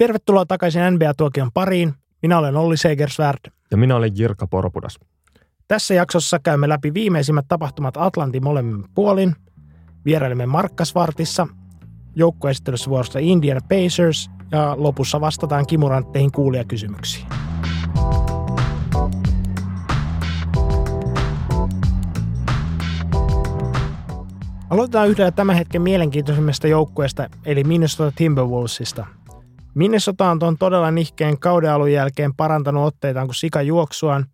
Tervetuloa takaisin NBA-tuokion pariin. Minä olen Olli Segersvärd. Ja minä olen Jirka Porpudas. Tässä jaksossa käymme läpi viimeisimmät tapahtumat Atlantin molemmin puolin. Vierailemme Markkasvartissa, joukkueesittelyssä vuorossa Indiana Pacers ja lopussa vastataan kimurantteihin kuulijakysymyksiin. Aloitetaan yhdellä tämän hetken mielenkiintoisimmista joukkueesta, eli Minnesota Timberwolvesista. Minnesota on tuon todella nihkeen kauden alun jälkeen parantanut otteitaan kuin sika juoksuaan,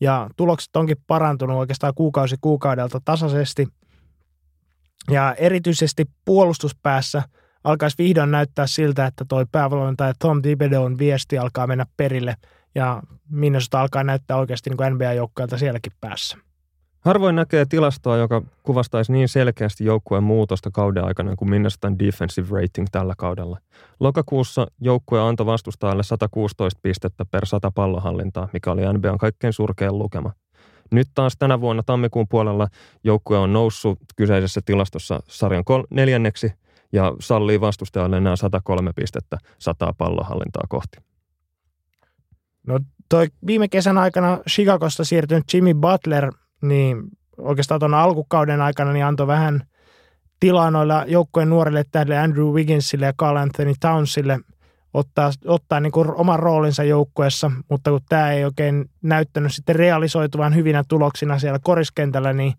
ja tulokset onkin parantunut oikeastaan kuukausi kuukaudelta tasaisesti. Ja erityisesti puolustuspäässä alkaisi vihdoin näyttää siltä, että toi päävalmentaja Tom Thibodeau'n viesti alkaa mennä perille, ja Minnesota alkaa näyttää oikeasti niin NBA-joukkueelta sielläkin päässä. Harvoin näkee tilastoa, joka kuvastaisi niin selkeästi joukkueen muutosta kauden aikana kuin Minnesotan defensive rating tällä kaudella. Lokakuussa joukkue antoi vastustajalle 116 pistettä per 100 pallohallintaa, mikä oli NBAn kaikkein surkein lukema. Nyt taas tänä vuonna tammikuun puolella joukkue on noussut kyseisessä tilastossa sarjan kol- neljänneksi ja sallii vastustajalle enää 103 pistettä 100 pallohallintaa kohti. No toi viime kesän aikana Chicagosta siirtynyt Jimmy Butler niin oikeastaan tuon alkukauden aikana niin antoi vähän tilaa noilla joukkojen nuorille tähdille Andrew Wigginsille ja Carl Anthony Townsille ottaa, ottaa niin kuin oman roolinsa joukkueessa, mutta kun tämä ei oikein näyttänyt sitten realisoituvan hyvinä tuloksina siellä koriskentällä, niin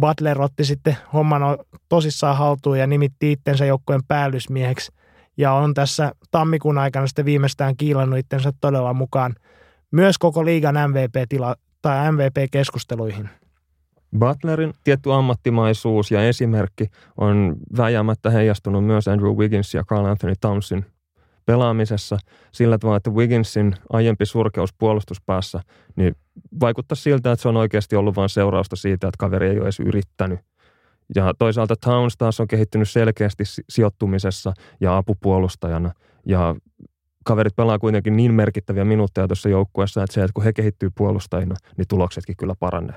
Butler otti sitten homman tosissaan haltuun ja nimitti itsensä joukkueen päällysmieheksi ja on tässä tammikuun aikana sitten viimeistään kiilannut itsensä todella mukaan myös koko liigan MVP-tila tai MVP-keskusteluihin. Butlerin tietty ammattimaisuus ja esimerkki on väjäämättä heijastunut myös Andrew Wiggins ja Carl Anthony Townsin pelaamisessa sillä tavalla, että Wigginsin aiempi surkeus puolustuspäässä niin vaikuttaa siltä, että se on oikeasti ollut vain seurausta siitä, että kaveri ei ole edes yrittänyt. Ja toisaalta Towns taas on kehittynyt selkeästi sijoittumisessa ja apupuolustajana. Ja kaverit pelaa kuitenkin niin merkittäviä minuutteja tuossa joukkueessa, että se, että kun he kehittyy puolustajina, niin tuloksetkin kyllä paranee.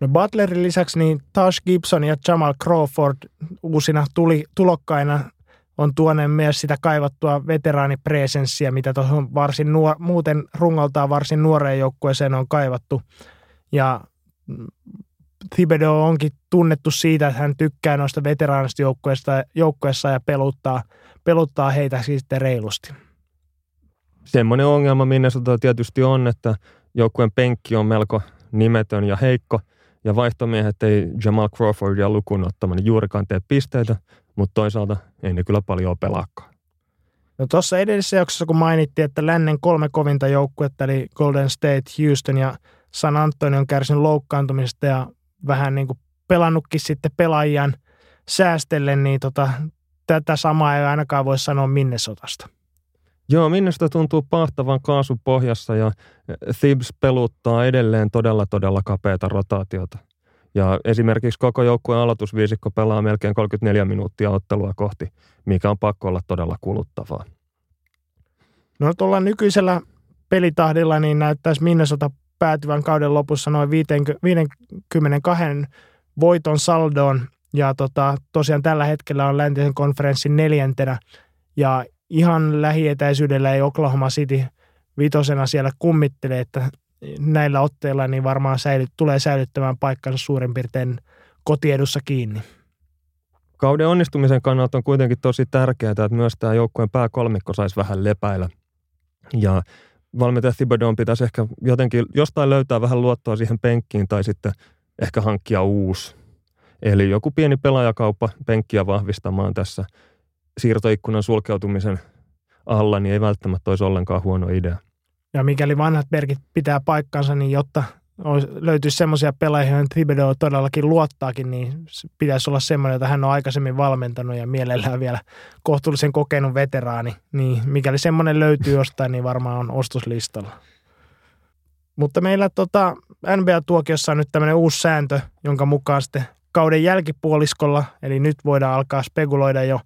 No Butlerin lisäksi niin Tash Gibson ja Jamal Crawford uusina tuli, tulokkaina on tuoneen myös sitä kaivattua veteraanipresenssiä, mitä tuohon varsin nuor, muuten rungoltaan varsin nuoreen joukkueeseen on kaivattu. Ja Thibodeau onkin tunnettu siitä, että hän tykkää noista veteraanista joukkueessa ja peluttaa, peluttaa heitä sitten reilusti. Semmoinen ongelma Minnesota tietysti on, että joukkueen penkki on melko nimetön ja heikko – ja vaihtomiehet ei Jamal Crawfordia lukuun ottamaan juurikaan tee pisteitä, mutta toisaalta ei ne kyllä paljon pelaakaan. No tuossa edellisessä jaksossa, kun mainittiin, että lännen kolme kovinta joukkuetta, eli Golden State, Houston ja San Antonio on kärsinyt loukkaantumisesta ja vähän niin kuin pelannutkin sitten pelaajan säästellen, niin tota, tätä samaa ei ainakaan voi sanoa Minnesotasta. Joo, Minnesota tuntuu pahtavan kaasun pohjassa ja Thibs peluttaa edelleen todella todella kapeata rotaatiota. Ja esimerkiksi koko joukkueen aloitusviisikko pelaa melkein 34 minuuttia ottelua kohti, mikä on pakko olla todella kuluttavaa. No tuolla nykyisellä pelitahdilla niin näyttäisi Minnesota päätyvän kauden lopussa noin 52 voiton saldoon. Ja tota, tosiaan tällä hetkellä on läntisen konferenssin neljäntenä. Ja ihan lähietäisyydellä ei Oklahoma City vitosena siellä kummittele, että näillä otteilla niin varmaan säilyt, tulee säilyttämään paikkansa suurin piirtein kotiedussa kiinni. Kauden onnistumisen kannalta on kuitenkin tosi tärkeää, että myös tämä joukkueen pääkolmikko saisi vähän lepäillä. Ja valmentaja Thibodeau pitäisi ehkä jotenkin jostain löytää vähän luottoa siihen penkkiin tai sitten ehkä hankkia uusi. Eli joku pieni pelaajakauppa penkkiä vahvistamaan tässä – siirtoikkunan sulkeutumisen alla, niin ei välttämättä olisi ollenkaan huono idea. Ja mikäli vanhat merkit pitää paikkansa, niin jotta löytyisi semmoisia pelaajia, joihin Thibodeau todellakin luottaakin, niin pitäisi olla semmoinen, jota hän on aikaisemmin valmentanut ja mielellään vielä kohtuullisen kokenut veteraani. Niin mikäli semmoinen löytyy jostain, niin varmaan on ostoslistalla. Mutta meillä tota, NBA-tuokiossa on nyt tämmöinen uusi sääntö, jonka mukaan sitten kauden jälkipuoliskolla, eli nyt voidaan alkaa spekuloida jo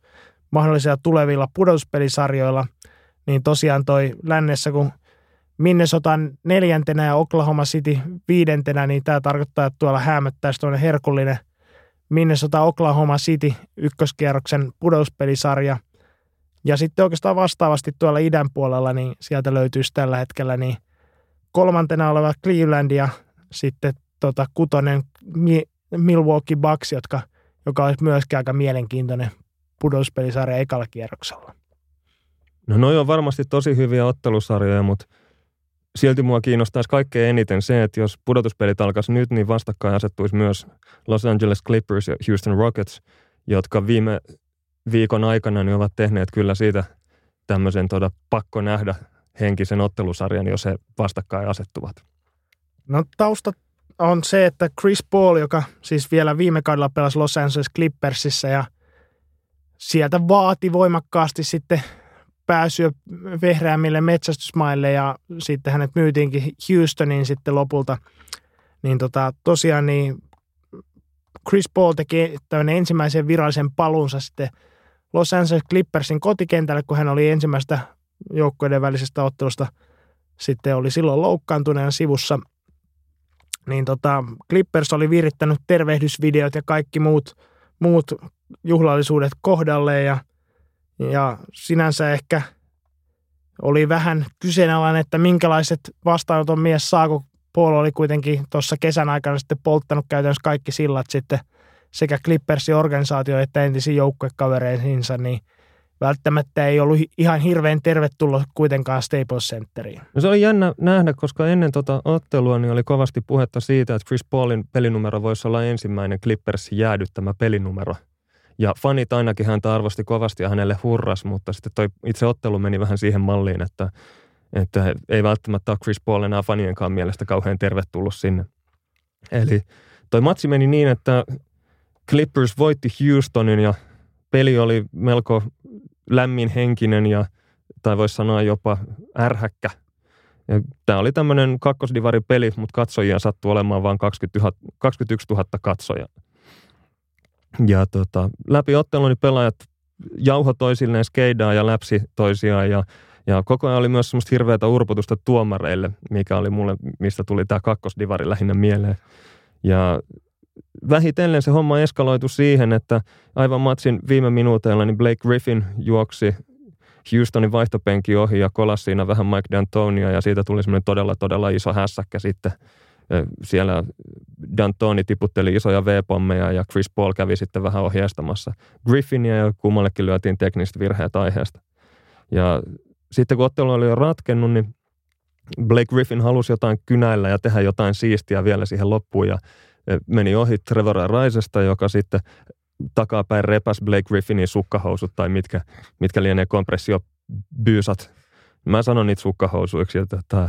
mahdollisilla tulevilla pudotuspelisarjoilla, niin tosiaan toi lännessä, kun Minnesotan neljäntenä ja Oklahoma City viidentenä, niin tämä tarkoittaa, että tuolla häämöttäisi tuonne herkullinen Minnesota Oklahoma City ykköskierroksen pudotuspelisarja. Ja sitten oikeastaan vastaavasti tuolla idän puolella, niin sieltä löytyisi tällä hetkellä niin kolmantena oleva Cleveland ja sitten tota, kutonen Milwaukee Bucks, jotka, joka olisi myöskin aika mielenkiintoinen pudotuspelisarja ekalla kierroksella. No noi on varmasti tosi hyviä ottelusarjoja, mutta silti mua kiinnostaisi kaikkein eniten se, että jos pudotuspelit alkaisi nyt, niin vastakkain asettuisi myös Los Angeles Clippers ja Houston Rockets, jotka viime viikon aikana niin ovat tehneet kyllä siitä tämmöisen toda pakko nähdä henkisen ottelusarjan, jos he vastakkain asettuvat. No tausta on se, että Chris Paul, joka siis vielä viime kaudella pelasi Los Angeles Clippersissä ja sieltä vaati voimakkaasti sitten pääsyä vehreämmille metsästysmaille ja sitten hänet myytiinkin Houstoniin sitten lopulta. Niin tota, tosiaan niin Chris Paul teki tämmöinen ensimmäisen virallisen paluunsa sitten Los Angeles Clippersin kotikentälle, kun hän oli ensimmäistä joukkoiden välisestä ottelusta sitten oli silloin loukkaantuneena sivussa. Niin tota, Clippers oli virittänyt tervehdysvideot ja kaikki muut, muut juhlallisuudet kohdalle ja, ja sinänsä ehkä oli vähän kyseenalainen, että minkälaiset vastaanoton mies saa, kun Paul oli kuitenkin tuossa kesän aikana sitten polttanut käytännössä kaikki sillat sitten sekä Clippersin organisaatio että entisiin joukkuekavereihinsa, niin välttämättä ei ollut ihan hirveän tervetullut kuitenkaan Staples Centeriin. No se oli jännä nähdä, koska ennen tota ottelua niin oli kovasti puhetta siitä, että Chris Paulin pelinumero voisi olla ensimmäinen Clippersin jäädyttämä pelinumero. Ja fanit ainakin häntä arvosti kovasti ja hänelle hurras, mutta sitten toi itse ottelu meni vähän siihen malliin, että, että ei välttämättä ole Chris Paul enää fanienkaan mielestä kauhean tervetullut sinne. Eli toi matsi meni niin, että Clippers voitti Houstonin ja peli oli melko lämmin henkinen ja tai voisi sanoa jopa ärhäkkä. Ja tämä oli tämmöinen kakkosdivari-peli, mutta katsojia sattui olemaan vain 20 000, 21 000 katsoja. Ja tota, läpi ottelun niin pelaajat jauho toisilleen skeidaa ja läpsi toisiaan ja, ja koko ajan oli myös semmoista hirveätä urpotusta tuomareille, mikä oli mulle, mistä tuli tämä kakkosdivari lähinnä mieleen. Ja vähitellen se homma eskaloitu siihen, että aivan matsin viime minuuteilla niin Blake Griffin juoksi Houstonin vaihtopenki ohi ja kolasi siinä vähän Mike D'Antonia ja siitä tuli semmoinen todella todella iso hässäkkä sitten. Siellä D'Antoni tiputteli isoja V-pommeja ja Chris Paul kävi sitten vähän ohjeistamassa Griffinia ja kummallekin lyötiin tekniset virheet aiheesta. Ja sitten kun ottelu oli jo ratkennut, niin Blake Griffin halusi jotain kynäillä ja tehdä jotain siistiä vielä siihen loppuun ja meni ohi Trevor Raisesta, joka sitten takapäin repäs Blake Griffinin sukkahousut tai mitkä, mitkä lienee kompressiobyysat. Mä sanon niitä sukkahousuiksi. Että, että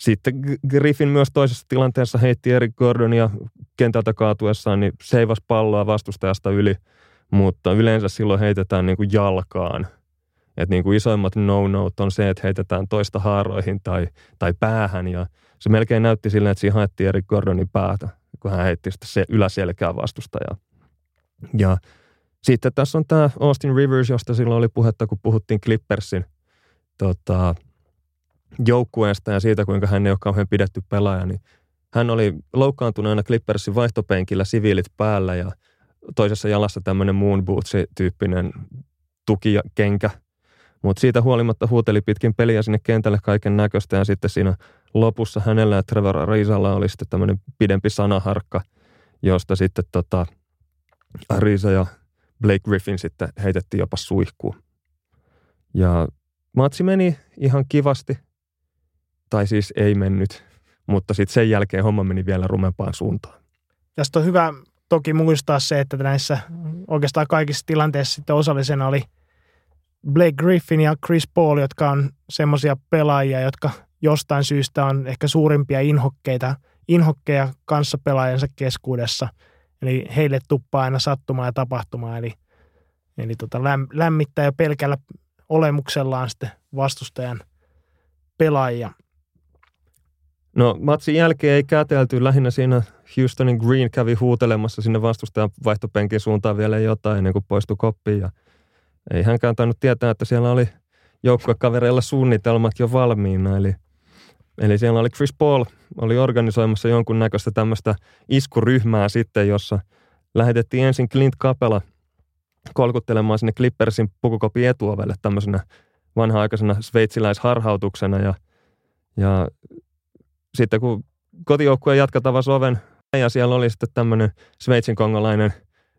sitten Griffin myös toisessa tilanteessa heitti Eric Gordonia kentältä kaatuessaan, niin seivas palloa vastustajasta yli, mutta yleensä silloin heitetään niin kuin jalkaan. Että niin kuin isoimmat no no on se, että heitetään toista haaroihin tai, tai päähän ja se melkein näytti silleen, että siinä haettiin Eric Gordonin päätä kun hän heitti sitä se yläselkää vastustajaa. Ja sitten tässä on tämä Austin Rivers, josta silloin oli puhetta, kun puhuttiin Clippersin tota, joukkueesta ja siitä, kuinka hän ei ole kauhean pidetty pelaaja, niin hän oli loukkaantuneena Clippersin vaihtopenkillä siviilit päällä ja toisessa jalassa tämmöinen moon boots-tyyppinen tukikenkä. Mutta siitä huolimatta huuteli pitkin peliä sinne kentälle kaiken näköistä ja sitten siinä lopussa hänellä ja Trevor Arizalla oli sitten tämmöinen pidempi sanaharkka, josta sitten tota, Ariza ja Blake Griffin sitten heitettiin jopa suihkuun. Ja matsi meni ihan kivasti, tai siis ei mennyt, mutta sitten sen jälkeen homma meni vielä rumempaan suuntaan. Tästä on hyvä toki muistaa se, että näissä oikeastaan kaikissa tilanteissa sitten osallisena oli Blake Griffin ja Chris Paul, jotka on semmoisia pelaajia, jotka – jostain syystä on ehkä suurimpia inhokkeita, inhokkeja kanssapelaajansa keskuudessa. Eli heille tuppaa aina sattumaan ja tapahtumaan. Eli, eli tota lämmittää jo pelkällä olemuksellaan sitten vastustajan pelaajia. No matsin jälkeen ei kätelty. Lähinnä siinä Houstonin Green kävi huutelemassa sinne vastustajan vaihtopenkin suuntaan vielä jotain ennen kuin poistui koppiin. Ja ei hänkään tainnut tietää, että siellä oli joukkuekavereilla suunnitelmat jo valmiina. Eli – Eli siellä oli Chris Paul, oli organisoimassa jonkunnäköistä tämmöistä iskuryhmää sitten, jossa lähetettiin ensin Clint Capela kolkuttelemaan sinne Clippersin pukukopin etuovelle tämmöisenä vanha-aikaisena sveitsiläisharhautuksena ja, ja sitten kun kotijoukkue jatka tavasi oven ja siellä oli sitten tämmöinen Sveitsin kongolainen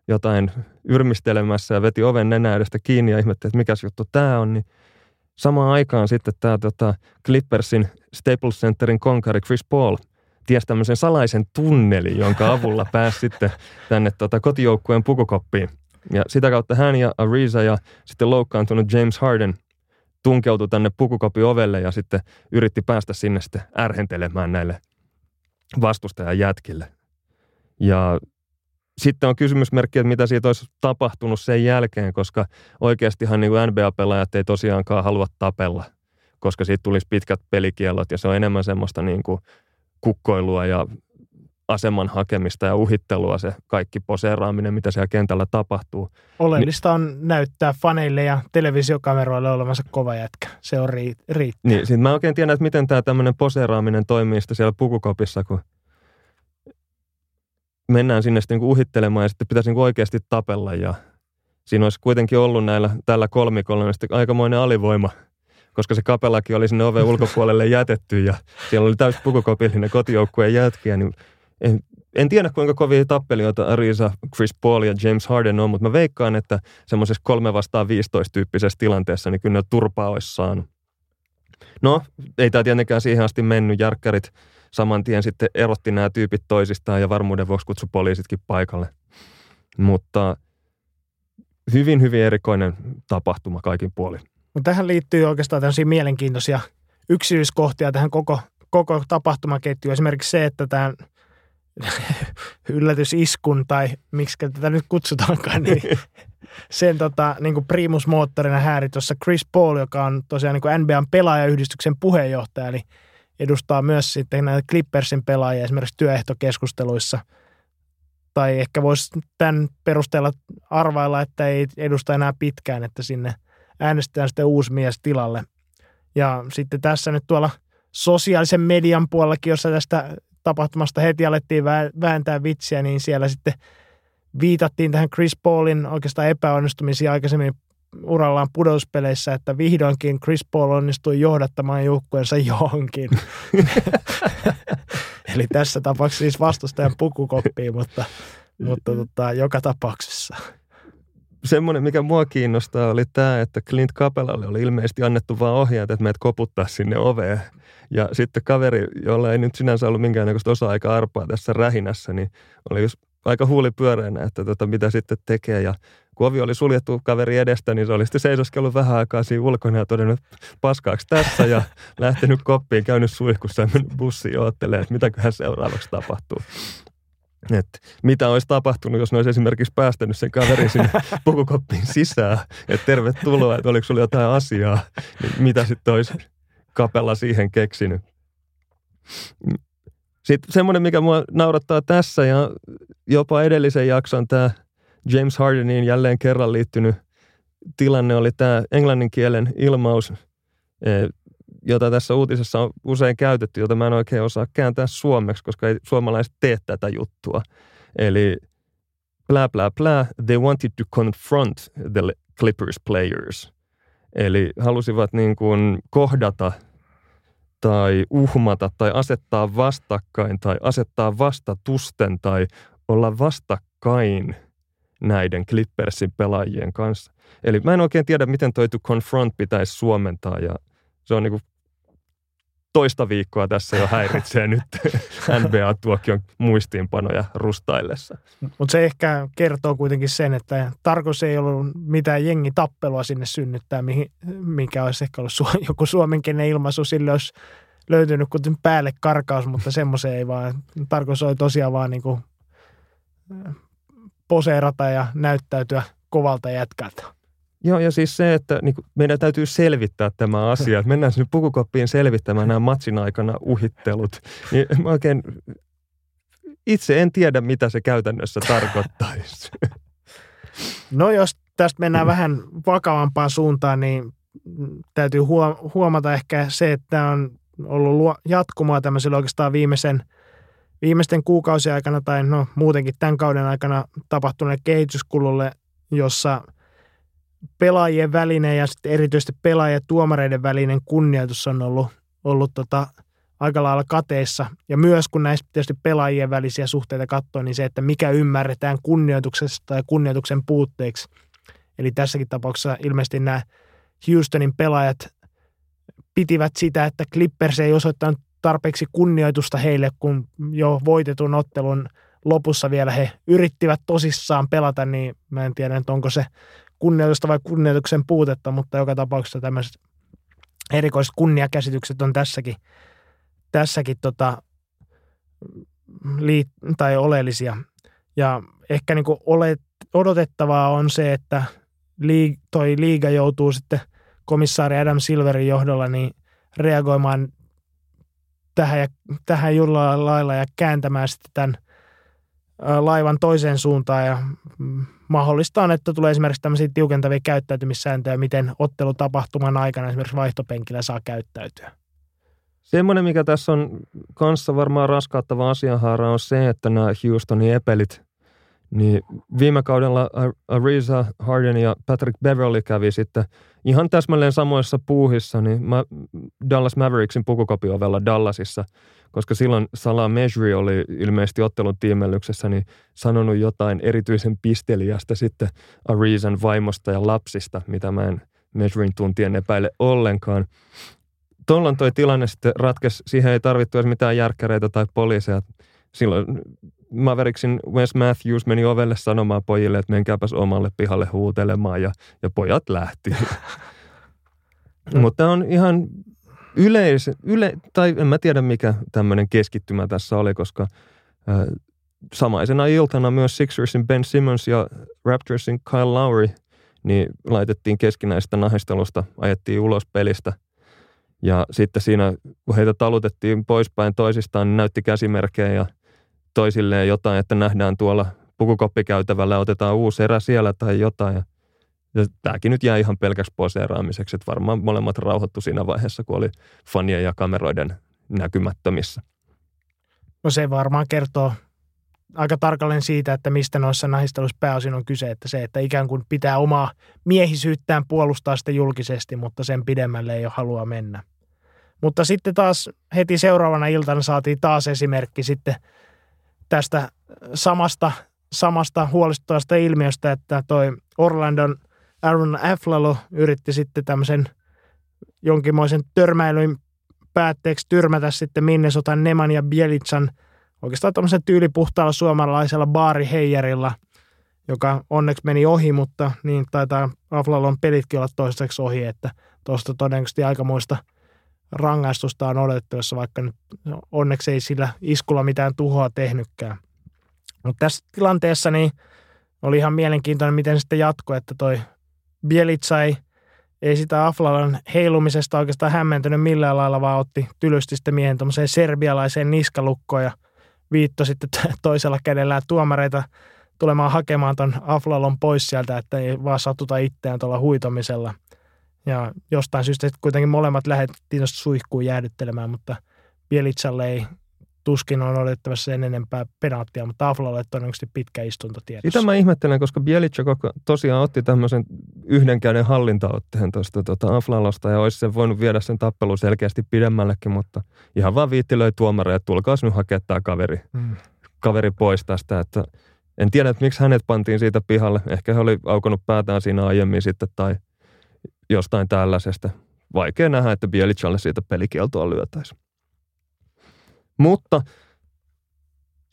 jotain yrmistelemässä ja veti oven nenä edestä kiinni ja ihmetteli, että mikäs juttu tämä on, niin samaan aikaan sitten tämä tota, Clippersin Staples Centerin konkari Chris Paul tiesi tämmöisen salaisen tunnelin, jonka avulla pääsi sitten tänne tota, kotijoukkueen pukukoppiin. Ja sitä kautta hän ja Ariza ja sitten loukkaantunut James Harden tunkeutui tänne pukukopin ovelle ja sitten yritti päästä sinne sitten ärhentelemään näille vastustajan jätkille. Ja sitten on kysymysmerkki, että mitä siitä olisi tapahtunut sen jälkeen, koska oikeastihan niin kuin NBA-pelaajat ei tosiaankaan halua tapella, koska siitä tulisi pitkät pelikielot ja se on enemmän semmoista niin kuin kukkoilua ja aseman hakemista ja uhittelua se kaikki poseeraaminen, mitä siellä kentällä tapahtuu. Oleellista on näyttää faneille ja televisiokameroille olevansa kova jätkä. Se on ri- riittää. Niin, sit mä oikein tiedän, että miten tämä tämmöinen poseeraaminen toimii siellä pukukopissa, kun mennään sinne sitten niin uhittelemaan ja sitten pitäisi niin oikeasti tapella ja siinä olisi kuitenkin ollut näillä, tällä kolmikolla niin aikamoinen alivoima, koska se kapelakin oli sinne oven ulkopuolelle jätetty ja siellä oli täysin pukukopillinen kotijoukkueen jätkiä, niin en, tiedä kuinka kovia tappelijoita Arisa, Chris Paul ja James Harden on, mutta mä veikkaan, että semmoisessa kolme vastaan 15 tyyppisessä tilanteessa, niin kyllä ne turpaa olisi saanut. No, ei tämä tietenkään siihen asti mennyt. Järkkärit saman tien sitten erotti nämä tyypit toisistaan ja varmuuden vuoksi kutsu poliisitkin paikalle. Mutta hyvin, hyvin erikoinen tapahtuma kaikin puolin. Mutta tähän liittyy oikeastaan tämmöisiä mielenkiintoisia yksityiskohtia tähän koko, koko tapahtumaketjuun. Esimerkiksi se, että tämän yllätysiskun tai miksi tätä nyt kutsutaankaan, niin sen tota, niin kuin primusmoottorina hääri tuossa Chris Paul, joka on tosiaan niin kuin NBAn pelaajayhdistyksen puheenjohtaja, eli edustaa myös sitten näitä Clippersin pelaajia esimerkiksi työehtokeskusteluissa. Tai ehkä voisi tämän perusteella arvailla, että ei edusta enää pitkään, että sinne äänestetään sitten uusi mies tilalle. Ja sitten tässä nyt tuolla sosiaalisen median puolellakin, jossa tästä tapahtumasta heti alettiin vääntää vitsiä, niin siellä sitten viitattiin tähän Chris Paulin oikeastaan epäonnistumisiin aikaisemmin urallaan pudotuspeleissä, että vihdoinkin Chris Paul onnistui johdattamaan joukkueensa johonkin. Eli tässä tapauksessa siis vastustajan pukukoppiin, mutta, mutta tota, joka tapauksessa. Semmoinen, mikä mua kiinnostaa, oli tämä, että Clint Capelalle oli ilmeisesti annettu vaan ohjeet, että meidät koputtaa sinne oveen. Ja sitten kaveri, jolla ei nyt sinänsä ollut minkäännäköistä osa-aika arpaa tässä rähinässä, niin oli aika huulipyöreänä, että tota, mitä sitten tekee. Ja kun ovi oli suljettu kaveri edestä, niin se oli sitten seisoskellut vähän aikaa siinä ulkona ja todennut paskaaksi tässä ja lähtenyt koppiin, käynyt suihkussa ja mennyt bussiin ja että mitäköhän seuraavaksi tapahtuu. Et mitä olisi tapahtunut, jos ne olisi esimerkiksi päästänyt sen kaverin sinne pukukoppiin sisään, että tervetuloa, että oliko sulla jotain asiaa, niin mitä sitten olisi kapella siihen keksinyt. Sitten semmoinen, mikä mua naurattaa tässä ja jopa edellisen jakson tämä James Hardeniin jälleen kerran liittynyt tilanne oli tämä englannin kielen ilmaus, eh, jota tässä uutisessa on usein käytetty, jota mä en oikein osaa kääntää suomeksi, koska ei suomalaiset tee tätä juttua. Eli bla bla bla, they wanted to confront the Clippers players. Eli halusivat niin kuin kohdata tai uhmata tai asettaa vastakkain tai asettaa vastatusten tai olla vastakkain näiden Clippersin pelaajien kanssa. Eli mä en oikein tiedä, miten toi to confront pitäisi suomentaa ja se on niin kuin toista viikkoa tässä jo häiritsee nyt NBA-tuokion muistiinpanoja rustaillessa. Mutta se ehkä kertoo kuitenkin sen, että tarkoitus ei ollut mitään jengitappelua sinne synnyttää, mikä olisi ehkä ollut su- joku suomenkielinen ilmaisu. Sille olisi löytynyt kuten päälle karkaus, mutta semmoisen ei vaan. Tarkoitus oli tosiaan vaan niin kuin poseerata ja näyttäytyä kovalta jätkältä. Joo, ja siis se, että niin kuin, meidän täytyy selvittää tämä asia. Että mennään sinne pukukoppiin selvittämään nämä matsin aikana uhittelut. Niin mä oikein itse en tiedä, mitä se käytännössä tarkoittaisi. No jos tästä mennään vähän vakavampaan suuntaan, niin täytyy huomata ehkä se, että on ollut jatkumoa tämmöisellä oikeastaan viimeisen, viimeisten kuukausien aikana tai no muutenkin tämän kauden aikana tapahtuneelle kehityskululle, jossa – pelaajien välinen ja sitten erityisesti pelaajien ja tuomareiden välinen kunnioitus on ollut, ollut tota, aika lailla kateissa. Ja myös kun näistä tietysti pelaajien välisiä suhteita katsoo, niin se, että mikä ymmärretään kunnioituksesta tai kunnioituksen puutteeksi. Eli tässäkin tapauksessa ilmeisesti nämä Houstonin pelaajat pitivät sitä, että Clippers ei osoittanut tarpeeksi kunnioitusta heille, kun jo voitetun ottelun lopussa vielä he yrittivät tosissaan pelata, niin mä en tiedä, onko se kunnioitusta vai kunnioituksen puutetta, mutta joka tapauksessa tämmöiset erikoiset kunniakäsitykset on tässäkin, tässäkin tota, liit, tai oleellisia. Ja ehkä niin olet, odotettavaa on se, että liig, toi liiga joutuu sitten komissaari Adam Silverin johdolla niin reagoimaan tähän, ja, tähän jollain lailla ja kääntämään sitten tämän laivan toiseen suuntaan ja mahdollista on, että tulee esimerkiksi tämmöisiä tiukentavia käyttäytymissääntöjä, miten ottelutapahtuman aikana esimerkiksi vaihtopenkillä saa käyttäytyä. Semmoinen, mikä tässä on kanssa varmaan raskauttava asianhaara, on se, että nämä Houstonin epelit, niin viime kaudella Ariza Harden ja Patrick Beverly kävi sitten ihan täsmälleen samoissa puuhissa, niin Dallas Mavericksin pukukopioovella Dallasissa – koska silloin Salah Mejri oli ilmeisesti ottelun tiimellyksessä niin sanonut jotain erityisen pisteliästä sitten Arizan vaimosta ja lapsista, mitä mä en Mejrin tuntien epäile ollenkaan. Tuolloin toi tilanne sitten ratkesi, siihen ei tarvittu edes mitään järkkäreitä tai poliiseja. Silloin Mavericksin Wes Matthews meni ovelle sanomaan pojille, että menkääpäs omalle pihalle huutelemaan ja, ja pojat lähti. Mutta on ihan yleis, yle, tai en mä tiedä mikä tämmöinen keskittymä tässä oli, koska äh, samaisena iltana myös Sixersin Ben Simmons ja Raptorsin Kyle Lowry niin laitettiin keskinäistä nahistelusta, ajettiin ulos pelistä. Ja sitten siinä, kun heitä talutettiin poispäin toisistaan, niin näytti käsimerkkejä ja toisilleen jotain, että nähdään tuolla pukukoppikäytävällä, otetaan uusi erä siellä tai jotain. Ja ja tämäkin nyt jää ihan pelkäksi poseeraamiseksi, että varmaan molemmat rauhoittu siinä vaiheessa, kun oli fanien ja kameroiden näkymättömissä. No se varmaan kertoo aika tarkalleen siitä, että mistä noissa nahisteluissa pääosin on kyse, että se, että ikään kuin pitää omaa miehisyyttään puolustaa sitä julkisesti, mutta sen pidemmälle ei ole halua mennä. Mutta sitten taas heti seuraavana iltana saatiin taas esimerkki sitten tästä samasta, samasta huolestuttavasta ilmiöstä, että toi Orlandon – Aaron Aflalo yritti sitten tämmöisen jonkinmoisen törmäilyn päätteeksi tyrmätä sitten Minnesotan Neman ja Bielitsan oikeastaan tämmöisen tyylipuhtaalla suomalaisella baariheijarilla, joka onneksi meni ohi, mutta niin taitaa Aflalon pelitkin olla toistaiseksi ohi, että tuosta todennäköisesti aikamoista rangaistusta on odotettavassa, vaikka nyt onneksi ei sillä iskulla mitään tuhoa tehnytkään. Mutta tässä tilanteessa niin oli ihan mielenkiintoinen, miten sitten jatkoi, että toi Bielitsa ei, ei sitä Aflalan heilumisesta oikeastaan hämmentynyt millään lailla, vaan otti tylysti sitten miehen tuommoiseen serbialaiseen niskalukkoon ja viitto sitten toisella kädellä tuomareita tulemaan hakemaan ton Aflalon pois sieltä, että ei vaan satuta itseään tuolla huitomisella. Ja jostain syystä kuitenkin molemmat lähdettiin suihkuun jäädyttelemään, mutta Bielitsalle ei tuskin on odotettavassa sen enempää penaattia, mutta Aflalle todennäköisesti pitkä istunto tiedossa. Sitä mä ihmettelen, koska Bielica tosiaan otti tämmöisen yhden käden hallintaotteen tuosta tota Aflalosta ja olisi sen voinut viedä sen tappelun selkeästi pidemmällekin, mutta ihan vaan viitti löi tuomareja, että tulkaas nyt hakea tämä kaveri, hmm. kaveri pois tästä, että en tiedä, että miksi hänet pantiin siitä pihalle. Ehkä he oli aukonut päätään siinä aiemmin sitten tai jostain tällaisesta. Vaikea nähdä, että Bielicalle siitä pelikieltoa lyötäisiin. Mutta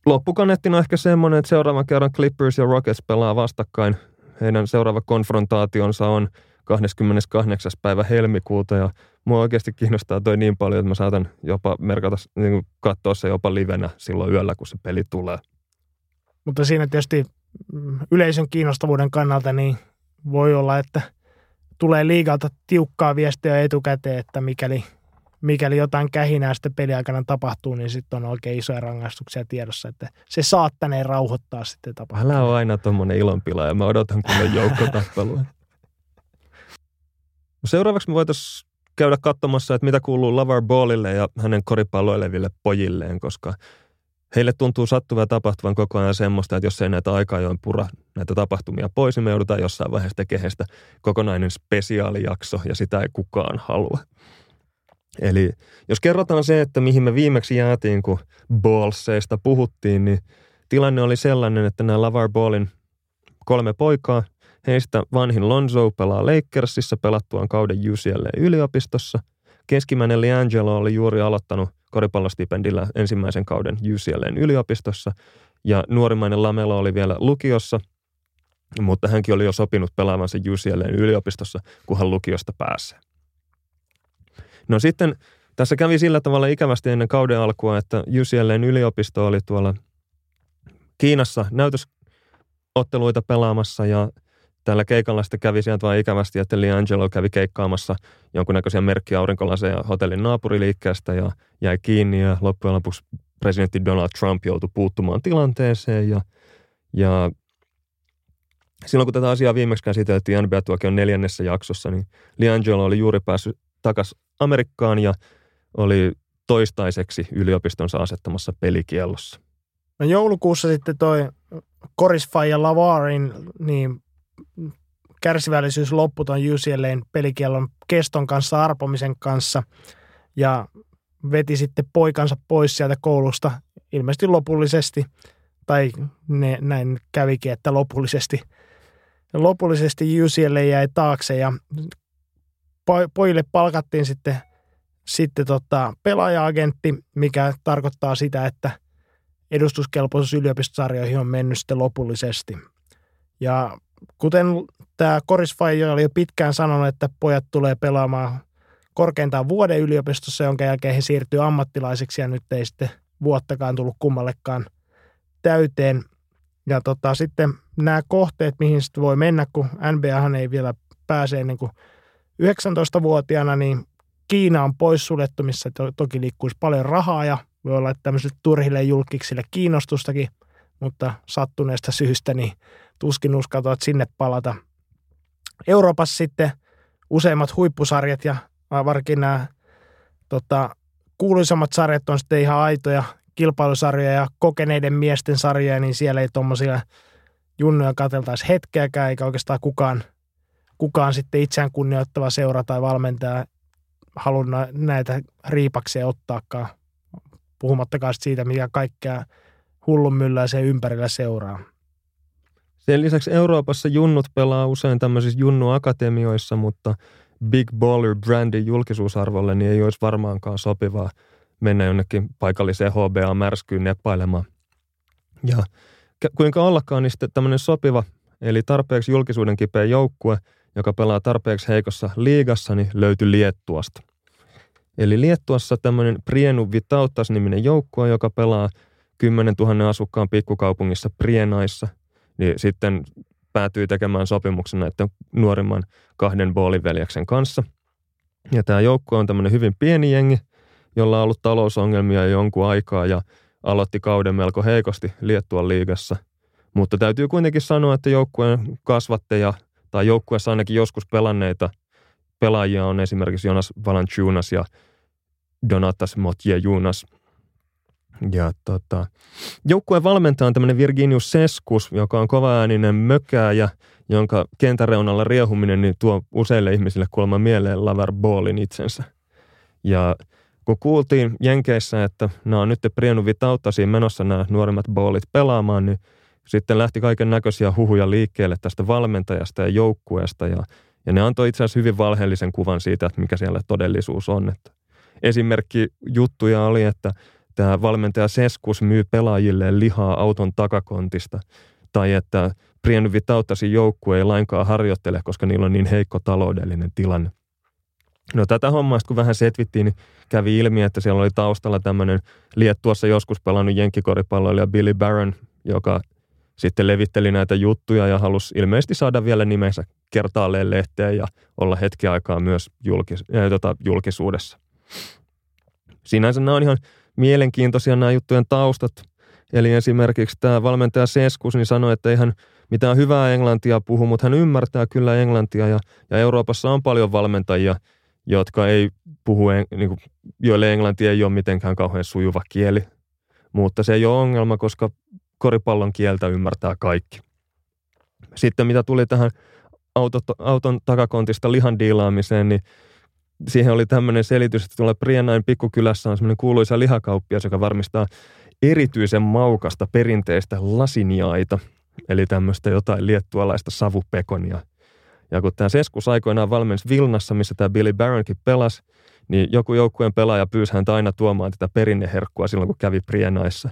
loppukaneettina ehkä semmoinen, että seuraavan kerran Clippers ja Rockets pelaa vastakkain. Heidän seuraava konfrontaationsa on 28. päivä helmikuuta ja mua oikeasti kiinnostaa toi niin paljon, että mä saatan jopa merkata, niin katsoa se jopa livenä silloin yöllä, kun se peli tulee. Mutta siinä tietysti mm, yleisön kiinnostavuuden kannalta niin voi olla, että tulee liigalta tiukkaa viestiä etukäteen, että mikäli mikäli jotain kähinää sitten peliaikana tapahtuu, niin sitten on oikein isoja rangaistuksia tiedossa, että se saattaneen rauhoittaa sitten tapahtumaa. Älä ole aina tuommoinen ilonpila ja mä odotan kun on joukkotappelua. Seuraavaksi me voitaisiin käydä katsomassa, että mitä kuuluu Lavar Ballille ja hänen koripalloileville pojilleen, koska heille tuntuu sattuva tapahtuvan koko ajan semmoista, että jos ei näitä aikaa join pura näitä tapahtumia pois, niin me joudutaan jossain vaiheessa tekemään kokonainen spesiaalijakso, ja sitä ei kukaan halua. Eli jos kerrotaan se, että mihin me viimeksi jäätiin, kun ballseista puhuttiin, niin tilanne oli sellainen, että nämä Lavar Ballin kolme poikaa, heistä vanhin Lonzo pelaa Lakersissa pelattuaan kauden UCLA-yliopistossa. Keskimmäinen Liangelo oli juuri aloittanut koripallostipendillä ensimmäisen kauden UCLAn yliopistossa, ja nuorimmainen Lamelo oli vielä lukiossa, mutta hänkin oli jo sopinut pelaavansa UCLAn yliopistossa, kun hän lukiosta pääsee. No sitten tässä kävi sillä tavalla ikävästi ennen kauden alkua, että UCLAn yliopisto oli tuolla Kiinassa näytösotteluita pelaamassa ja tällä keikalla sitten kävi sieltä vain ikävästi, että Liangelo kävi keikkaamassa jonkunnäköisiä merkkiaurinkolaseja hotellin naapuriliikkeestä ja jäi kiinni ja loppujen lopuksi presidentti Donald Trump joutui puuttumaan tilanteeseen ja, ja silloin kun tätä asiaa viimeksi käsiteltiin NBA-tuokion neljännessä jaksossa, niin Liangelo oli juuri päässyt takaisin Amerikkaan ja oli toistaiseksi yliopistonsa asettamassa pelikiellossa. No joulukuussa sitten toi Korisfai ja Lavarin niin kärsivällisyys loppui tuon UCLAn pelikiellon keston kanssa, arpomisen kanssa ja veti sitten poikansa pois sieltä koulusta ilmeisesti lopullisesti, tai ne, näin kävikin, että lopullisesti, lopullisesti UCLA jäi taakse ja pojille palkattiin sitten, sitten tota pelaaja-agentti, mikä tarkoittaa sitä, että edustuskelpoisuus yliopistosarjoihin on mennyt sitten lopullisesti. Ja kuten tämä Koris Fajo oli jo pitkään sanonut, että pojat tulee pelaamaan korkeintaan vuoden yliopistossa, jonka jälkeen he siirtyy ammattilaiseksi ja nyt ei sitten vuottakaan tullut kummallekaan täyteen. Ja tota, sitten nämä kohteet, mihin sitten voi mennä, kun NBAhan ei vielä pääse ennen kuin 19-vuotiaana, niin Kiina on poissuljettu, missä to- toki liikkuisi paljon rahaa ja voi olla, että tämmöisille turhille julkiksille kiinnostustakin, mutta sattuneesta syystä niin tuskin uskaltavat sinne palata. Euroopassa sitten useimmat huippusarjat ja varsinkin nämä tota, kuuluisammat sarjat on sitten ihan aitoja kilpailusarjoja ja kokeneiden miesten sarjoja, niin siellä ei tuommoisia junnuja katseltaisi hetkeäkään, eikä oikeastaan kukaan, kukaan sitten itseään kunnioittava seura tai valmentaja halua näitä riipaksia ottaakaan, puhumattakaan siitä, mikä kaikkea hullunmyllää se ympärillä seuraa. Sen lisäksi Euroopassa junnut pelaa usein tämmöisissä junnuakatemioissa, mutta Big Baller brandin julkisuusarvolle niin ei olisi varmaankaan sopivaa mennä jonnekin paikalliseen HBA-märskyyn nepailemaan. Ja kuinka ollakaan, niin sitten tämmöinen sopiva, eli tarpeeksi julkisuuden kipeä joukkue, joka pelaa tarpeeksi heikossa liigassa, niin löytyi Liettuasta. Eli Liettuassa tämmöinen Prienu Vitautas-niminen joukkue, joka pelaa 10 000 asukkaan pikkukaupungissa Prienaissa – niin sitten päätyi tekemään sopimuksen näiden nuorimman kahden booliveljeksen kanssa. Ja tämä joukkue on tämmöinen hyvin pieni jengi, jolla on ollut talousongelmia jo jonkun aikaa ja aloitti kauden melko heikosti Liettuan liigassa. Mutta täytyy kuitenkin sanoa, että joukkueen kasvatteja tai joukkueessa ainakin joskus pelanneita pelaajia on esimerkiksi Jonas Valanciunas ja Donatas Motje Junas – ja tota, joukkueen valmentaja on tämmöinen Virginius Seskus, joka on kovaääninen mökääjä, jonka kentäreunalla riehuminen niin tuo useille ihmisille kuulemma mieleen Lavar Ballin itsensä. Ja kun kuultiin Jenkeissä, että nämä on nyt Prienu Vitauttasiin menossa nämä nuorimmat Ballit pelaamaan, niin sitten lähti kaiken näköisiä huhuja liikkeelle tästä valmentajasta ja joukkueesta ja, ja ne antoi itse asiassa hyvin valheellisen kuvan siitä, että mikä siellä todellisuus on. Että esimerkki juttuja oli, että tämä valmentaja Seskus myy pelaajille lihaa auton takakontista tai että Brian Vitauttasin joukkue ei lainkaan harjoittele, koska niillä on niin heikko taloudellinen tilanne. No tätä hommaa, kun vähän setvittiin, niin kävi ilmi, että siellä oli taustalla tämmöinen Liettuassa joskus pelannut jenkkikoripalloilija Billy Barron, joka sitten levitteli näitä juttuja ja halusi ilmeisesti saada vielä nimensä kertaalleen lehteen ja olla hetki aikaa myös julkis- äh, tota, julkisuudessa. Sinänsä nämä on ihan mielenkiintoisia nämä juttujen taustat. Eli esimerkiksi tämä valmentaja Seskus niin sanoi, että ei hän mitään hyvää englantia puhu, mutta hän ymmärtää kyllä englantia ja, ja Euroopassa on paljon valmentajia, jotka ei puhu, niin kuin, joille englanti ei ole mitenkään kauhean sujuva kieli. mutta se ei ole ongelma, koska koripallon kieltä ymmärtää kaikki. Sitten mitä tuli tähän autot, auton takakontista lihan diilaamiseen, niin siihen oli tämmöinen selitys, että tuolla Prienain pikkukylässä on semmoinen kuuluisa lihakauppias, joka varmistaa erityisen maukasta perinteistä lasinjaita, eli tämmöistä jotain liettualaista savupekonia. Ja kun tämä Seskus aikoinaan valmensi Vilnassa, missä tämä Billy Barronkin pelasi, niin joku joukkueen pelaaja pyysi häntä aina tuomaan tätä perinneherkkua silloin, kun kävi Prienaissa.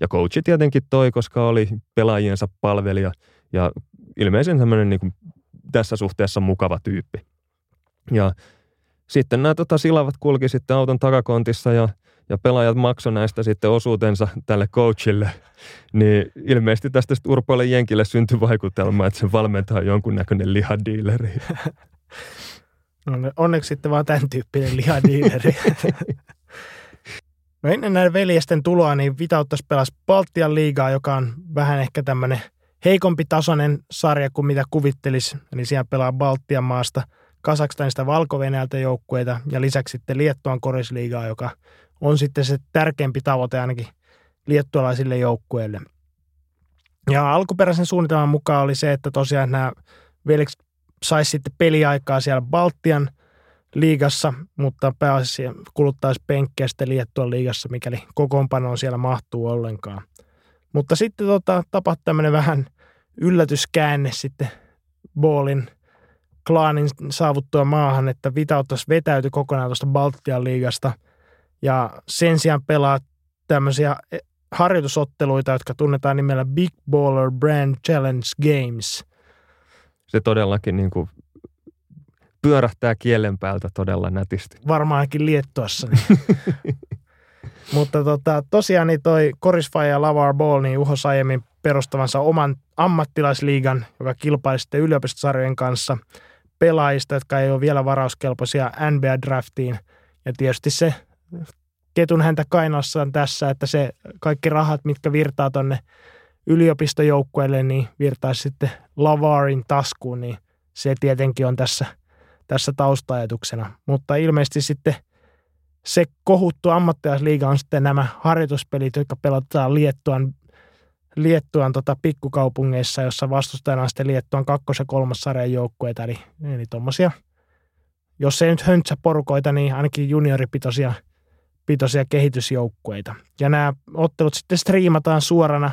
Ja coachi tietenkin toi, koska oli pelaajiensa palvelija ja ilmeisen tämmöinen niin kuin tässä suhteessa mukava tyyppi. Ja sitten nämä tota, silavat kulki sitten auton takakontissa ja, ja pelaajat maksoi näistä sitten osuutensa tälle coachille. Niin ilmeisesti tästä Urpoille Jenkille syntyi vaikutelma, että se valmentaa jonkunnäköinen lihadiileri. No, onneksi sitten vaan tämän tyyppinen lihadiileri. No ennen näiden veljesten tuloa, niin Vitauttas pelasi Baltian liigaa, joka on vähän ehkä tämmöinen heikompi tasoinen sarja kuin mitä kuvittelisi. Eli siellä pelaa Baltian maasta – Kasakstanista valko joukkueita ja lisäksi sitten Liettuan korisliigaa, joka on sitten se tärkeämpi tavoite ainakin liettualaisille joukkueille. Ja alkuperäisen suunnitelman mukaan oli se, että tosiaan nämä veljeksi saisi sitten peliaikaa siellä Baltian liigassa, mutta pääasiassa kuluttaisi penkkiä sitten Liettuan liigassa, mikäli kokoonpanoon siellä mahtuu ollenkaan. Mutta sitten tota, tapahtui tämmöinen vähän yllätyskäänne sitten Boolin – klaanin saavuttua maahan, että Vitautas vetäytyi kokonaan tuosta Baltian liigasta ja sen sijaan pelaa tämmöisiä e, harjoitusotteluita, jotka tunnetaan nimellä Big Baller Brand Challenge Games. Se todellakin niin kuin pyörähtää kielen päältä todella nätisti. Varmaankin Liettuassa. Niin. Mutta tota, tosiaan niin toi Korisfai ja Lavar Ball niin uhos aiemmin perustavansa oman ammattilaisliigan, joka kilpaili sitten yliopistosarjojen kanssa – pelaajista, jotka ei ole vielä varauskelpoisia NBA-draftiin. Ja tietysti se ketun häntä kainassaan tässä, että se kaikki rahat, mitkä virtaa tonne yliopistojoukkueelle, niin virtaisi sitten Lavarin taskuun, niin se tietenkin on tässä, tässä taustaajatuksena. Mutta ilmeisesti sitten se kohuttu ammattilaisliiga on sitten nämä harjoituspelit, jotka pelataan Liettuan Liettuan tota, pikkukaupungeissa, jossa vastustajana on sitten Liettuan kakkos- ja kolmas sarjan joukkueita, eli, eli tuommoisia, jos ei nyt porukoita, niin ainakin junioripitoisia pitoisia kehitysjoukkueita. Ja nämä ottelut sitten striimataan suorana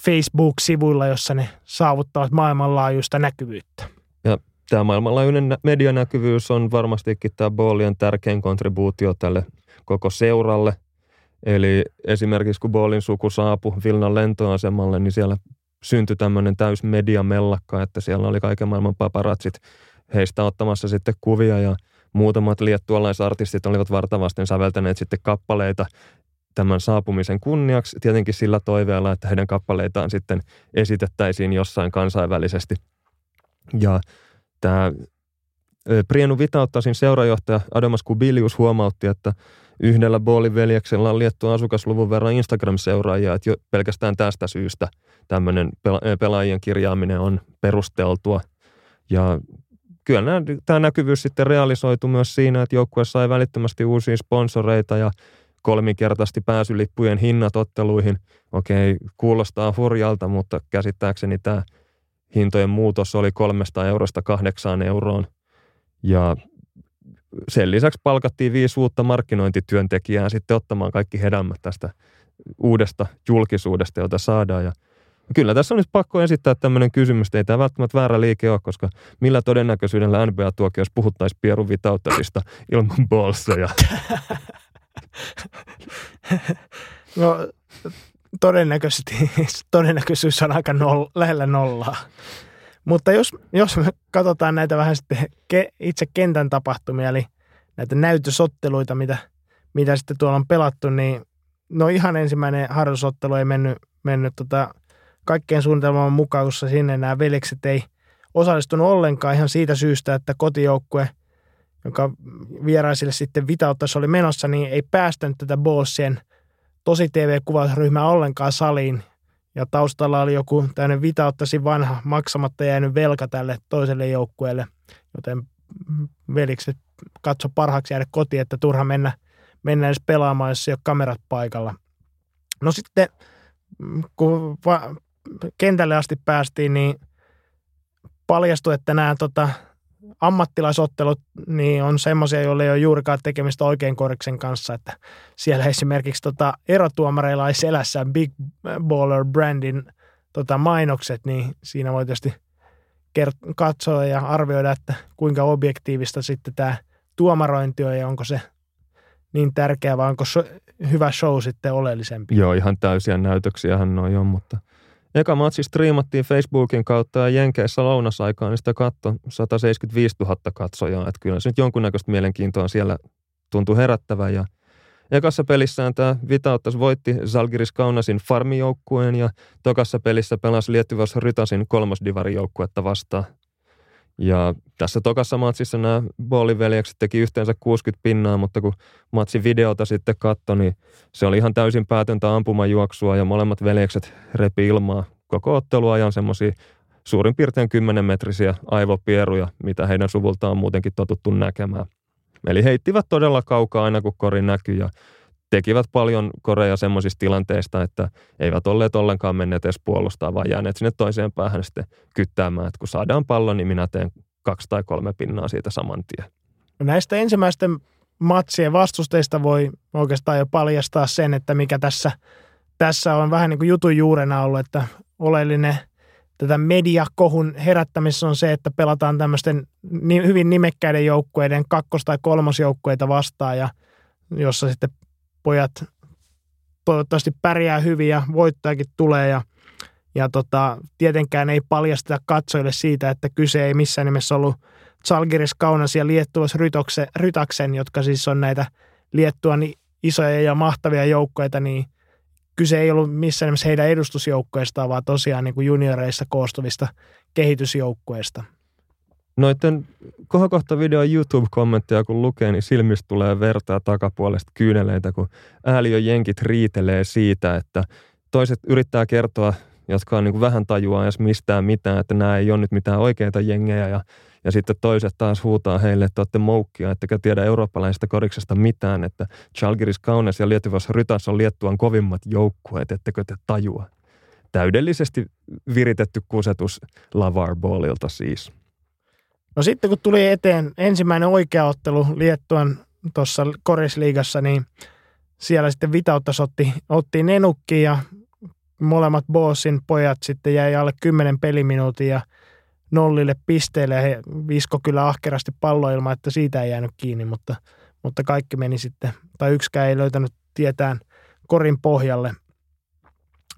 Facebook-sivuilla, jossa ne saavuttavat maailmanlaajuista näkyvyyttä. Tämä maailmanlaajuinen medianäkyvyys on varmastikin tämä Boolian tärkein kontribuutio tälle koko seuralle – Eli esimerkiksi kun Boolin suku saapui Vilnan lentoasemalle, niin siellä syntyi tämmöinen täys mediamellakka, että siellä oli kaiken maailman paparatsit heistä ottamassa sitten kuvia ja muutamat liettualaisartistit olivat vartavasten säveltäneet sitten kappaleita tämän saapumisen kunniaksi, tietenkin sillä toiveella, että heidän kappaleitaan sitten esitettäisiin jossain kansainvälisesti. Ja tämä Prienu Vitauttasin seurajohtaja Adamas Kubilius huomautti, että yhdellä Boolin veljeksellä on liettu asukasluvun verran Instagram-seuraajia, että jo pelkästään tästä syystä tämmöinen pelaajien kirjaaminen on perusteltua. Ja kyllä nämä, tämä näkyvyys sitten realisoitu myös siinä, että joukkue sai välittömästi uusia sponsoreita ja kolminkertaisesti pääsylippujen hinnat otteluihin. Okei, kuulostaa hurjalta, mutta käsittääkseni tämä hintojen muutos oli kolmesta eurosta kahdeksaan euroon. Ja sen lisäksi palkattiin viisi uutta markkinointityöntekijää sitten ottamaan kaikki hedelmät tästä uudesta julkisuudesta, jota saadaan. Ja kyllä tässä on nyt pakko esittää tämmöinen kysymys, ei tämä välttämättä väärä liike ole, koska millä todennäköisyydellä NBA tuokin, jos puhuttaisiin Pieru Vitauttasista ilman bolseja? No todennäköisesti, todennäköisyys on aika noll, lähellä nollaa. Mutta jos, jos me katsotaan näitä vähän sitten ke, itse kentän tapahtumia, eli näitä näytösotteluita, mitä, mitä sitten tuolla on pelattu, niin no ihan ensimmäinen harjoitusottelu ei mennyt, mennyt tota, kaikkeen suunnitelmaan mukaan, koska sinne nämä veljekset ei osallistunut ollenkaan ihan siitä syystä, että kotijoukkue, joka vieraisille sitten vitauttaisi oli menossa, niin ei päästänyt tätä Bossien tosi TV-kuvausryhmää ollenkaan saliin ja taustalla oli joku tämmöinen vitauttasi vanha maksamatta jäänyt velka tälle toiselle joukkueelle, joten velikset katso parhaaksi jäädä kotiin, että turha mennä, mennä edes pelaamaan, jos ei ole kamerat paikalla. No sitten, kun va- kentälle asti päästiin, niin paljastui, että nämä tota, ammattilaisottelut niin on semmoisia, joille ei ole juurikaan tekemistä oikein koriksen kanssa. Että siellä esimerkiksi tota, erotuomareilla ei selässä Big Baller Brandin tota, mainokset, niin siinä voi tietysti kert- katsoa ja arvioida, että kuinka objektiivista sitten tämä tuomarointi on ja onko se niin tärkeä vai onko so- hyvä show sitten oleellisempi. Joo, ihan täysiä näytöksiähän noin on, mutta eka matsi striimattiin Facebookin kautta ja Jenkeissä lounasaikaan, niin sitä katto 175 000 katsojaa, että kyllä se nyt jonkunnäköistä mielenkiintoa siellä tuntui herättävän ja Ekassa pelissään tämä Vitauttas voitti Zalgiris Kaunasin farmijoukkueen ja tokassa pelissä pelasi Liettyväs Rytasin kolmosdivarijoukkuetta vastaan. Ja tässä tokassa matsissa nämä booliveljekset teki yhteensä 60 pinnaa, mutta kun matsin videota sitten katsoi, niin se oli ihan täysin päätöntä ampumajuoksua ja molemmat veljekset repi ilmaa koko otteluajan semmoisia suurin piirtein 10 metrisiä aivopieruja, mitä heidän suvultaan on muutenkin totuttu näkemään. Eli heittivät todella kaukaa aina kun kori näkyi ja tekivät paljon koreja semmoisista tilanteista, että eivät olleet ollenkaan menneet edes puolustaa, vaan jääneet sinne toiseen päähän sitten kyttäämään, että kun saadaan pallo, niin minä teen kaksi tai kolme pinnaa siitä saman tien. No näistä ensimmäisten matsien vastusteista voi oikeastaan jo paljastaa sen, että mikä tässä, tässä on vähän niin kuin jutun juurena ollut, että oleellinen tätä mediakohun herättämisessä on se, että pelataan tämmöisten hyvin nimekkäiden joukkueiden kakkos- tai kolmosjoukkueita vastaan ja jossa sitten pojat toivottavasti pärjää hyvin ja voittajakin tulee ja, ja tota, tietenkään ei paljasteta katsojille siitä, että kyse ei missään nimessä ollut Zalgiris Kaunas ja Liettuvas Rytaksen, jotka siis on näitä Liettuan isoja ja mahtavia joukkoita, niin kyse ei ollut missään nimessä heidän edustusjoukkoistaan, vaan tosiaan niin kuin junioreissa koostuvista kehitysjoukkoista. Noiden kohokohtavideon YouTube-kommentteja kun lukee, niin silmistä tulee vertaa takapuolesta kyyneleitä, kun ääliö jenkit riitelee siitä, että toiset yrittää kertoa, jotka on niin kuin vähän tajuaa edes mistään mitään, että nämä ei ole nyt mitään oikeita jengejä ja, ja sitten toiset taas huutaa heille, että olette moukkia, ettekä tiedä eurooppalaisesta koriksesta mitään, että Chalgiris Kaunes ja Lietyvas Rytas on Liettuan kovimmat joukkueet, ettekö te tajua. Täydellisesti viritetty kusetus Lavar Ballilta siis. No sitten kun tuli eteen ensimmäinen oikea ottelu Liettuan tuossa Korisliigassa, niin siellä sitten Vitauttas otti, otti nenukki ja molemmat Bossin pojat sitten jäi alle 10 peliminuutin ja nollille pisteelle ja he visko kyllä ahkerasti palloilma, että siitä ei jäänyt kiinni, mutta, mutta kaikki meni sitten, tai yksikään ei löytänyt tietään korin pohjalle.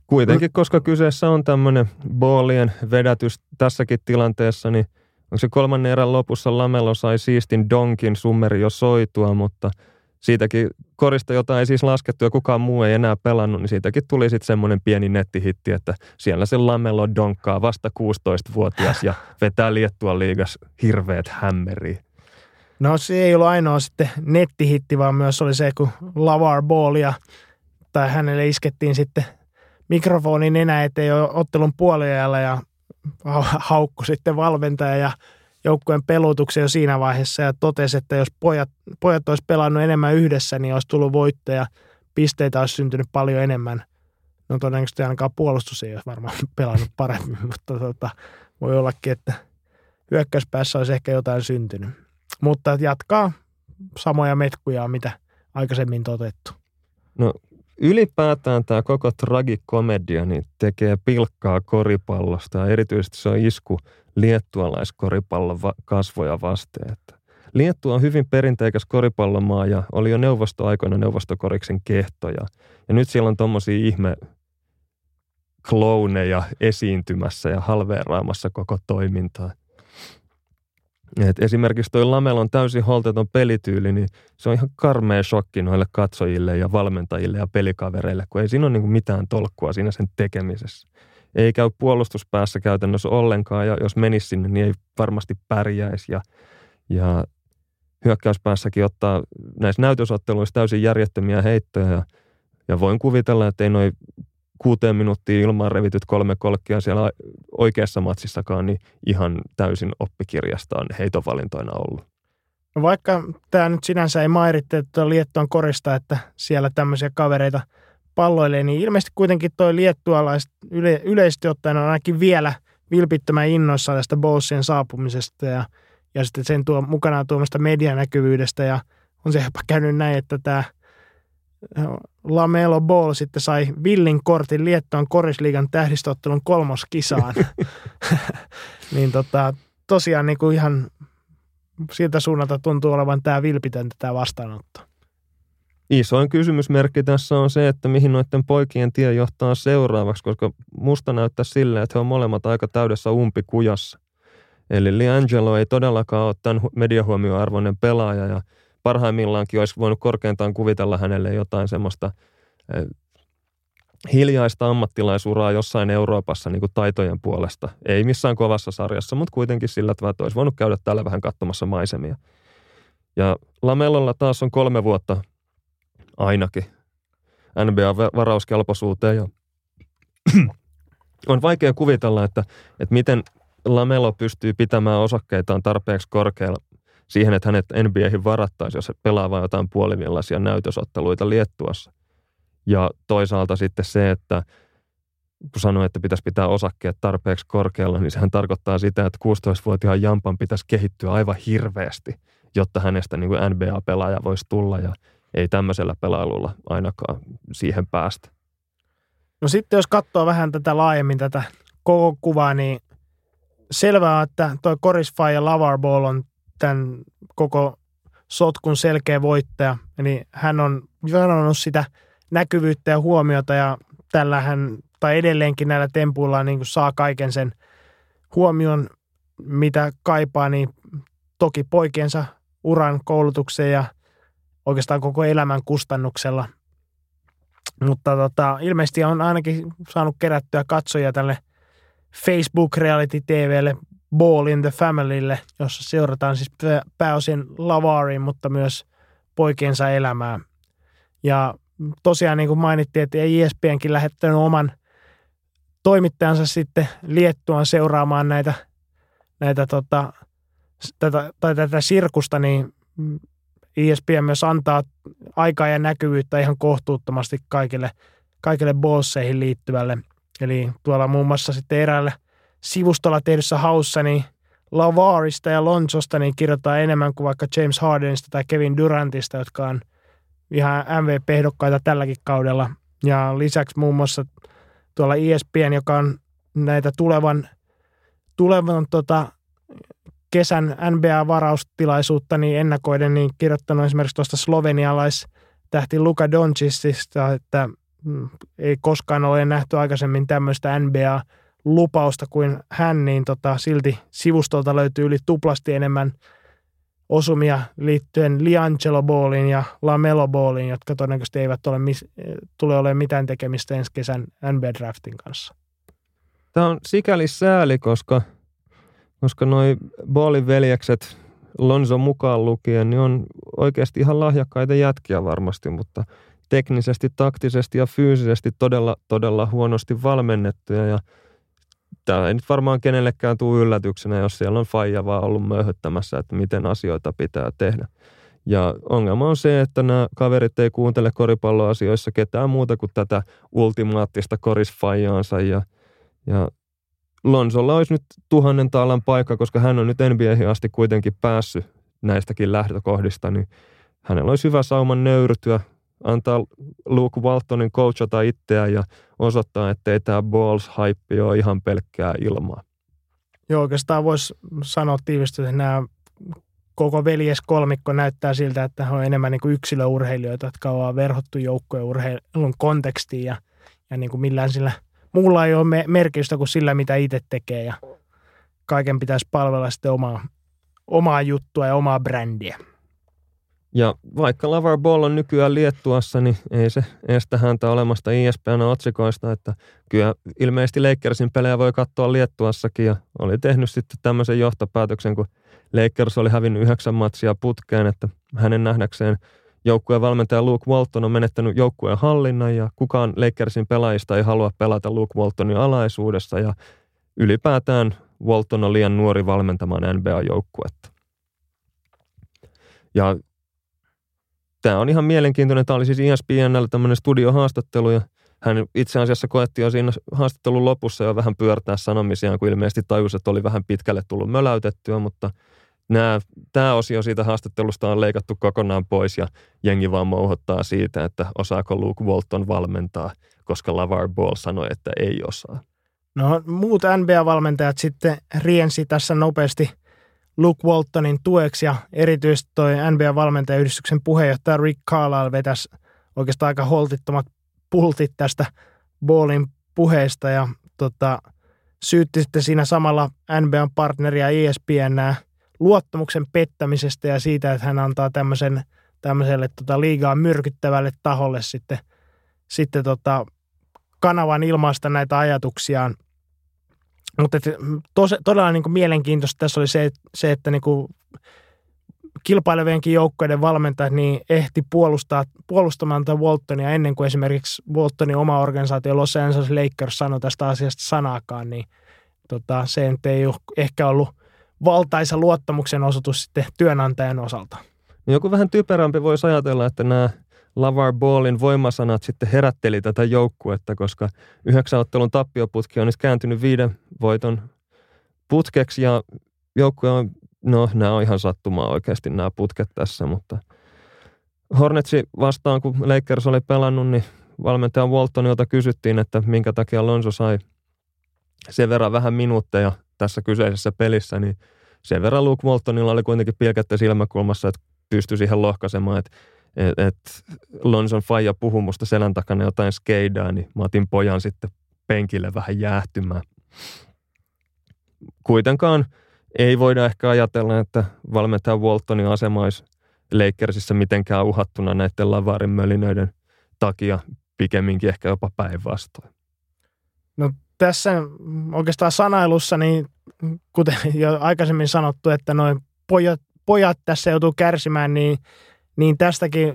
Kuitenkin, koska kyseessä on tämmöinen boolien vedätys tässäkin tilanteessa, niin – Onko se kolmannen erän lopussa Lamelo sai siistin donkin summeri jo soitua, mutta siitäkin korista, jota ei siis laskettu ja kukaan muu ei enää pelannut, niin siitäkin tuli sitten semmoinen pieni nettihitti, että siellä se Lamelo donkkaa vasta 16-vuotias ja vetää Liettua liigas hirveät hämmeriä. No se ei ollut ainoa sitten nettihitti, vaan myös oli se, kun Lavar Ballia tai hänelle iskettiin sitten mikrofonin enää eteen jo ottelun puoliajalla ja haukku sitten valmentaja ja joukkueen pelutuksen jo siinä vaiheessa ja totesi, että jos pojat, pojat olisi pelannut enemmän yhdessä, niin olisi tullut voittaja. Pisteitä olisi syntynyt paljon enemmän. No todennäköisesti ainakaan puolustus ei olisi varmaan pelannut paremmin, mutta tota, voi ollakin, että hyökkäyspäässä olisi ehkä jotain syntynyt. Mutta jatkaa samoja metkuja, mitä aikaisemmin toteutettu. No ylipäätään tämä koko tragikomedia niin tekee pilkkaa koripallosta ja erityisesti se on isku liettualaiskoripallon kasvoja vasteen. Että Liettua on hyvin perinteikäs koripallomaa ja oli jo neuvostoaikoina neuvostokoriksen kehtoja. Ja nyt siellä on tommosia ihme klouneja esiintymässä ja halveeraamassa koko toimintaa. Et esimerkiksi tuo Lamelon täysin holteton pelityyli, niin se on ihan karmea shokki noille katsojille ja valmentajille ja pelikavereille, kun ei siinä ole niin mitään tolkkua siinä sen tekemisessä. Ei käy puolustuspäässä käytännössä ollenkaan, ja jos menisi sinne, niin ei varmasti pärjäisi. Ja, ja hyökkäyspäässäkin ottaa näissä näytösotteluissa täysin järjettömiä heittoja, ja, ja voin kuvitella, että ei noin kuuteen minuuttiin ilmaan revityt kolme kolkkia siellä oikeassa matsissakaan, niin ihan täysin oppikirjasta on heitovalintoina ollut. No vaikka tämä nyt sinänsä ei mairitte, että Liettuan korista, että siellä tämmöisiä kavereita palloille, niin ilmeisesti kuitenkin toi liettualaiset yle, yleisesti ottaen on ainakin vielä vilpittömän innoissaan tästä Bowlsien saapumisesta ja, ja sitten sen tuo, mukanaan tuomasta medianäkyvyydestä ja on se jopa käynyt näin, että tämä Lamelo Ball sitten sai villin kortin Liettuan korisliigan tähdistöottelun kolmoskisaan. niin tota, tosiaan niin kuin ihan siltä suunnalta tuntuu olevan tämä vilpitöntä tämä vastaanotto. Isoin kysymysmerkki tässä on se, että mihin noiden poikien tie johtaa seuraavaksi, koska musta näyttää silleen, että he on molemmat aika täydessä umpikujassa. Eli Liangelo ei todellakaan ole tämän mediahuomioarvoinen pelaaja ja parhaimmillaankin olisi voinut korkeintaan kuvitella hänelle jotain semmoista hiljaista ammattilaisuraa jossain Euroopassa niin kuin taitojen puolesta. Ei missään kovassa sarjassa, mutta kuitenkin sillä tavalla, että olisi voinut käydä täällä vähän katsomassa maisemia. Ja Lamellolla taas on kolme vuotta ainakin NBA-varauskelpoisuuteen ja on vaikea kuvitella, että, että miten Lamelo pystyy pitämään osakkeitaan tarpeeksi korkealla siihen, että hänet NBAihin varattaisiin, jos pelaa vain jotain puolivillaisia näytösotteluita Liettuassa. Ja toisaalta sitten se, että kun sanoi, että pitäisi pitää osakkeet tarpeeksi korkealla, niin sehän tarkoittaa sitä, että 16-vuotiaan Jampan pitäisi kehittyä aivan hirveästi, jotta hänestä niin kuin NBA-pelaaja voisi tulla ja ei tämmöisellä pelailulla ainakaan siihen päästä. No sitten jos katsoo vähän tätä laajemmin tätä koko kuvaa, niin selvää, että tuo Corisfy ja Lavar Ball on tämän koko sotkun selkeä voittaja. Eli hän on sanonut sitä näkyvyyttä ja huomiota ja tällä hän, tai edelleenkin näillä tempuilla niin kuin saa kaiken sen huomion, mitä kaipaa, niin toki poikiensa uran koulutukseen ja oikeastaan koko elämän kustannuksella. Mutta tota, ilmeisesti on ainakin saanut kerättyä katsojia tälle Facebook Reality TVlle Ball in the Familylle, jossa seurataan siis pääosin Lavarin, mutta myös poikiensa elämää. Ja tosiaan niin kuin mainittiin, että ESPNkin lähettänyt oman toimittajansa sitten Liettuan seuraamaan näitä, näitä tota, tätä, tai tätä sirkusta, niin ESPN myös antaa aikaa ja näkyvyyttä ihan kohtuuttomasti kaikille, kaikille bosseihin liittyvälle. Eli tuolla muun muassa sitten eräälle sivustolla tehdyssä haussa, niin Lavarista ja Lonsosta niin kirjoittaa enemmän kuin vaikka James Hardenista tai Kevin Durantista, jotka on ihan MVP-ehdokkaita tälläkin kaudella. Ja lisäksi muun muassa tuolla ESPN, joka on näitä tulevan, tulevan tota, kesän NBA-varaustilaisuutta niin ennakoiden niin kirjoittanut esimerkiksi tuosta slovenialaistähti Luka Doncicista, että mm, ei koskaan ole nähty aikaisemmin tämmöistä NBA lupausta kuin hän, niin tota, silti sivustolta löytyy yli tuplasti enemmän osumia liittyen Liangelo Ballin ja Lamelo Ballin, jotka todennäköisesti eivät ole tule olemaan mitään tekemistä ensi kesän NBA-draftin kanssa. Tämä on sikäli sääli, koska, koska noi Ballin veljekset Lonzo mukaan lukien, niin on oikeasti ihan lahjakkaita jätkiä varmasti, mutta teknisesti, taktisesti ja fyysisesti todella, todella huonosti valmennettuja ja – tämä ei nyt varmaan kenellekään tule yllätyksenä, jos siellä on faija vaan ollut möhöttämässä, että miten asioita pitää tehdä. Ja ongelma on se, että nämä kaverit ei kuuntele koripalloasioissa ketään muuta kuin tätä ultimaattista korisfajaansa. Ja, ja Lonsolla olisi nyt tuhannen taalan paikka, koska hän on nyt NBAhin asti kuitenkin päässyt näistäkin lähtökohdista, niin hänellä olisi hyvä sauman nöyrytyä, antaa Luke Waltonin coachata itseään ja osoittaa, että ei tämä Balls-hype ole ihan pelkkää ilmaa. Joo, oikeastaan voisi sanoa tiivistyä, että nämä koko veljeskolmikko näyttää siltä, että he on enemmän niin kuin yksilöurheilijoita, jotka on verhottu joukkojen urheilun kontekstiin ja, ja niin kuin millään sillä muulla ei ole merkitystä kuin sillä, mitä itse tekee ja kaiken pitäisi palvella sitten omaa, omaa juttua ja omaa brändiä. Ja vaikka Lavar Ball on nykyään Liettuassa, niin ei se estä häntä olemasta ISPN otsikoista, että kyllä ilmeisesti Lakersin pelejä voi katsoa Liettuassakin ja oli tehnyt sitten tämmöisen johtopäätöksen, kun Lakers oli hävinnyt yhdeksän matsia putkeen, että hänen nähdäkseen joukkueen valmentaja Luke Walton on menettänyt joukkueen hallinnan ja kukaan Lakersin pelaajista ei halua pelata Luke Waltonin alaisuudessa ja ylipäätään Walton on liian nuori valmentamaan NBA-joukkuetta. Ja tämä on ihan mielenkiintoinen. Tämä oli siis ESPNllä tämmöinen studiohaastattelu ja hän itse asiassa koetti jo siinä haastattelun lopussa jo vähän pyörtää sanomisiaan, kun ilmeisesti tajusi, että oli vähän pitkälle tullut möläytettyä, mutta nämä, tämä osio siitä haastattelusta on leikattu kokonaan pois ja jengi vaan mouhottaa siitä, että osaako Luke Walton valmentaa, koska Lavar Ball sanoi, että ei osaa. No muut NBA-valmentajat sitten riensi tässä nopeasti Luke Waltonin tueksi ja erityisesti toi NBA-valmentajayhdistyksen puheenjohtaja Rick Carlisle vetäisi oikeastaan aika holtittomat pultit tästä Ballin puheesta ja tota, syytti sitten siinä samalla NBAn partneria ESPN luottamuksen pettämisestä ja siitä, että hän antaa tämmöisen, tämmöiselle tota, liigaa myrkyttävälle taholle sitten, sitten tota, kanavan ilmaista näitä ajatuksiaan. Mutta tos, todella niin kuin mielenkiintoista tässä oli se, se että niin kuin kilpailevienkin joukkoiden valmentajat niin ehti puolustaa, puolustamaan tätä Waltonia ennen kuin esimerkiksi Waltonin oma organisaatio Los Angeles Lakers sanoi tästä asiasta sanaakaan, niin tota, se ei ole ehkä ollut valtaisa luottamuksen osoitus sitten työnantajan osalta. Joku vähän typerämpi voisi ajatella, että nämä Lavar Ballin voimasanat sitten herätteli tätä joukkuetta, koska yhdeksän ottelun tappioputki on nyt kääntynyt viiden voiton putkeksi ja joukkue on, no nämä on ihan sattumaa oikeasti nämä putket tässä, mutta Hornetsi vastaan, kun Lakers oli pelannut, niin valmentaja Waltonilta kysyttiin, että minkä takia Lonzo sai sen verran vähän minuutteja tässä kyseisessä pelissä, niin sen verran Luke Waltonilla oli kuitenkin pilkettä silmäkulmassa, että pystyi siihen lohkaisemaan, että et, et Lonson Faija puhui musta selän takana jotain skeidaa, niin mä otin pojan sitten penkille vähän jäähtymään. Kuitenkaan ei voida ehkä ajatella, että valmentaja Waltonin asema olisi Lakersissa mitenkään uhattuna näiden lavarin mölinöiden takia, pikemminkin ehkä jopa päinvastoin. No tässä oikeastaan sanailussa, niin kuten jo aikaisemmin sanottu, että noin pojat, pojat tässä joutuu kärsimään, niin niin tästäkin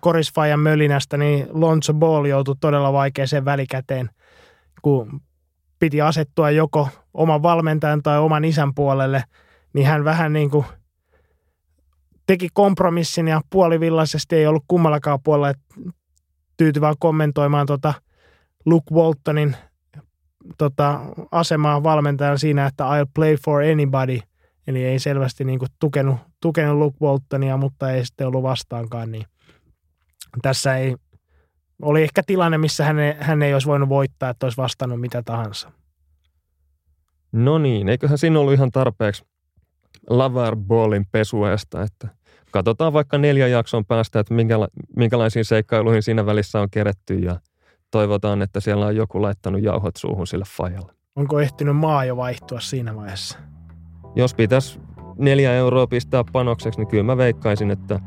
korisfajan mölinästä, niin Lonzo Ball joutui todella vaikeaseen välikäteen, kun piti asettua joko oman valmentajan tai oman isän puolelle, niin hän vähän niin kuin teki kompromissin ja puolivillaisesti ei ollut kummallakaan puolella tyytyvää kommentoimaan tota Luke Waltonin tota, asemaa valmentajan siinä, että I'll play for anybody – Eli ei selvästi niin kuin tukenut, tukenut Luke Waltonia, mutta ei sitten ollut vastaankaan. Niin tässä ei, oli ehkä tilanne, missä hän ei, hän ei olisi voinut voittaa, että olisi vastannut mitä tahansa. No niin, eiköhän siinä ollut ihan tarpeeksi Lavar Ballin pesuesta, että katsotaan vaikka neljän jakson päästä, että minkäla- minkälaisiin seikkailuihin siinä välissä on keretty ja toivotaan, että siellä on joku laittanut jauhot suuhun sille fajalle. Onko ehtinyt maa jo vaihtua siinä vaiheessa? jos pitäisi neljä euroa pistää panokseksi, niin kyllä mä veikkaisin, että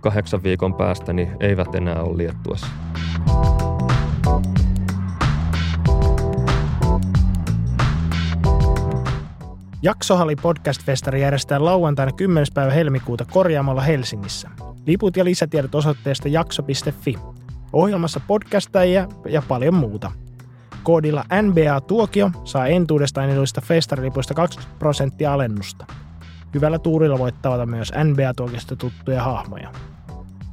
kahdeksan viikon päästä niin eivät enää ole Liettuassa. Jaksohalli podcast-festari järjestetään lauantaina 10. päivä helmikuuta korjaamalla Helsingissä. Liput ja lisätiedot osoitteesta jakso.fi. Ohjelmassa podcastajia ja paljon muuta – Koodilla NBA-tuokio saa entuudestaan edullista festarilipuista 20 prosenttia alennusta. Hyvällä tuurilla voit tavata myös NBA-tuokista tuttuja hahmoja.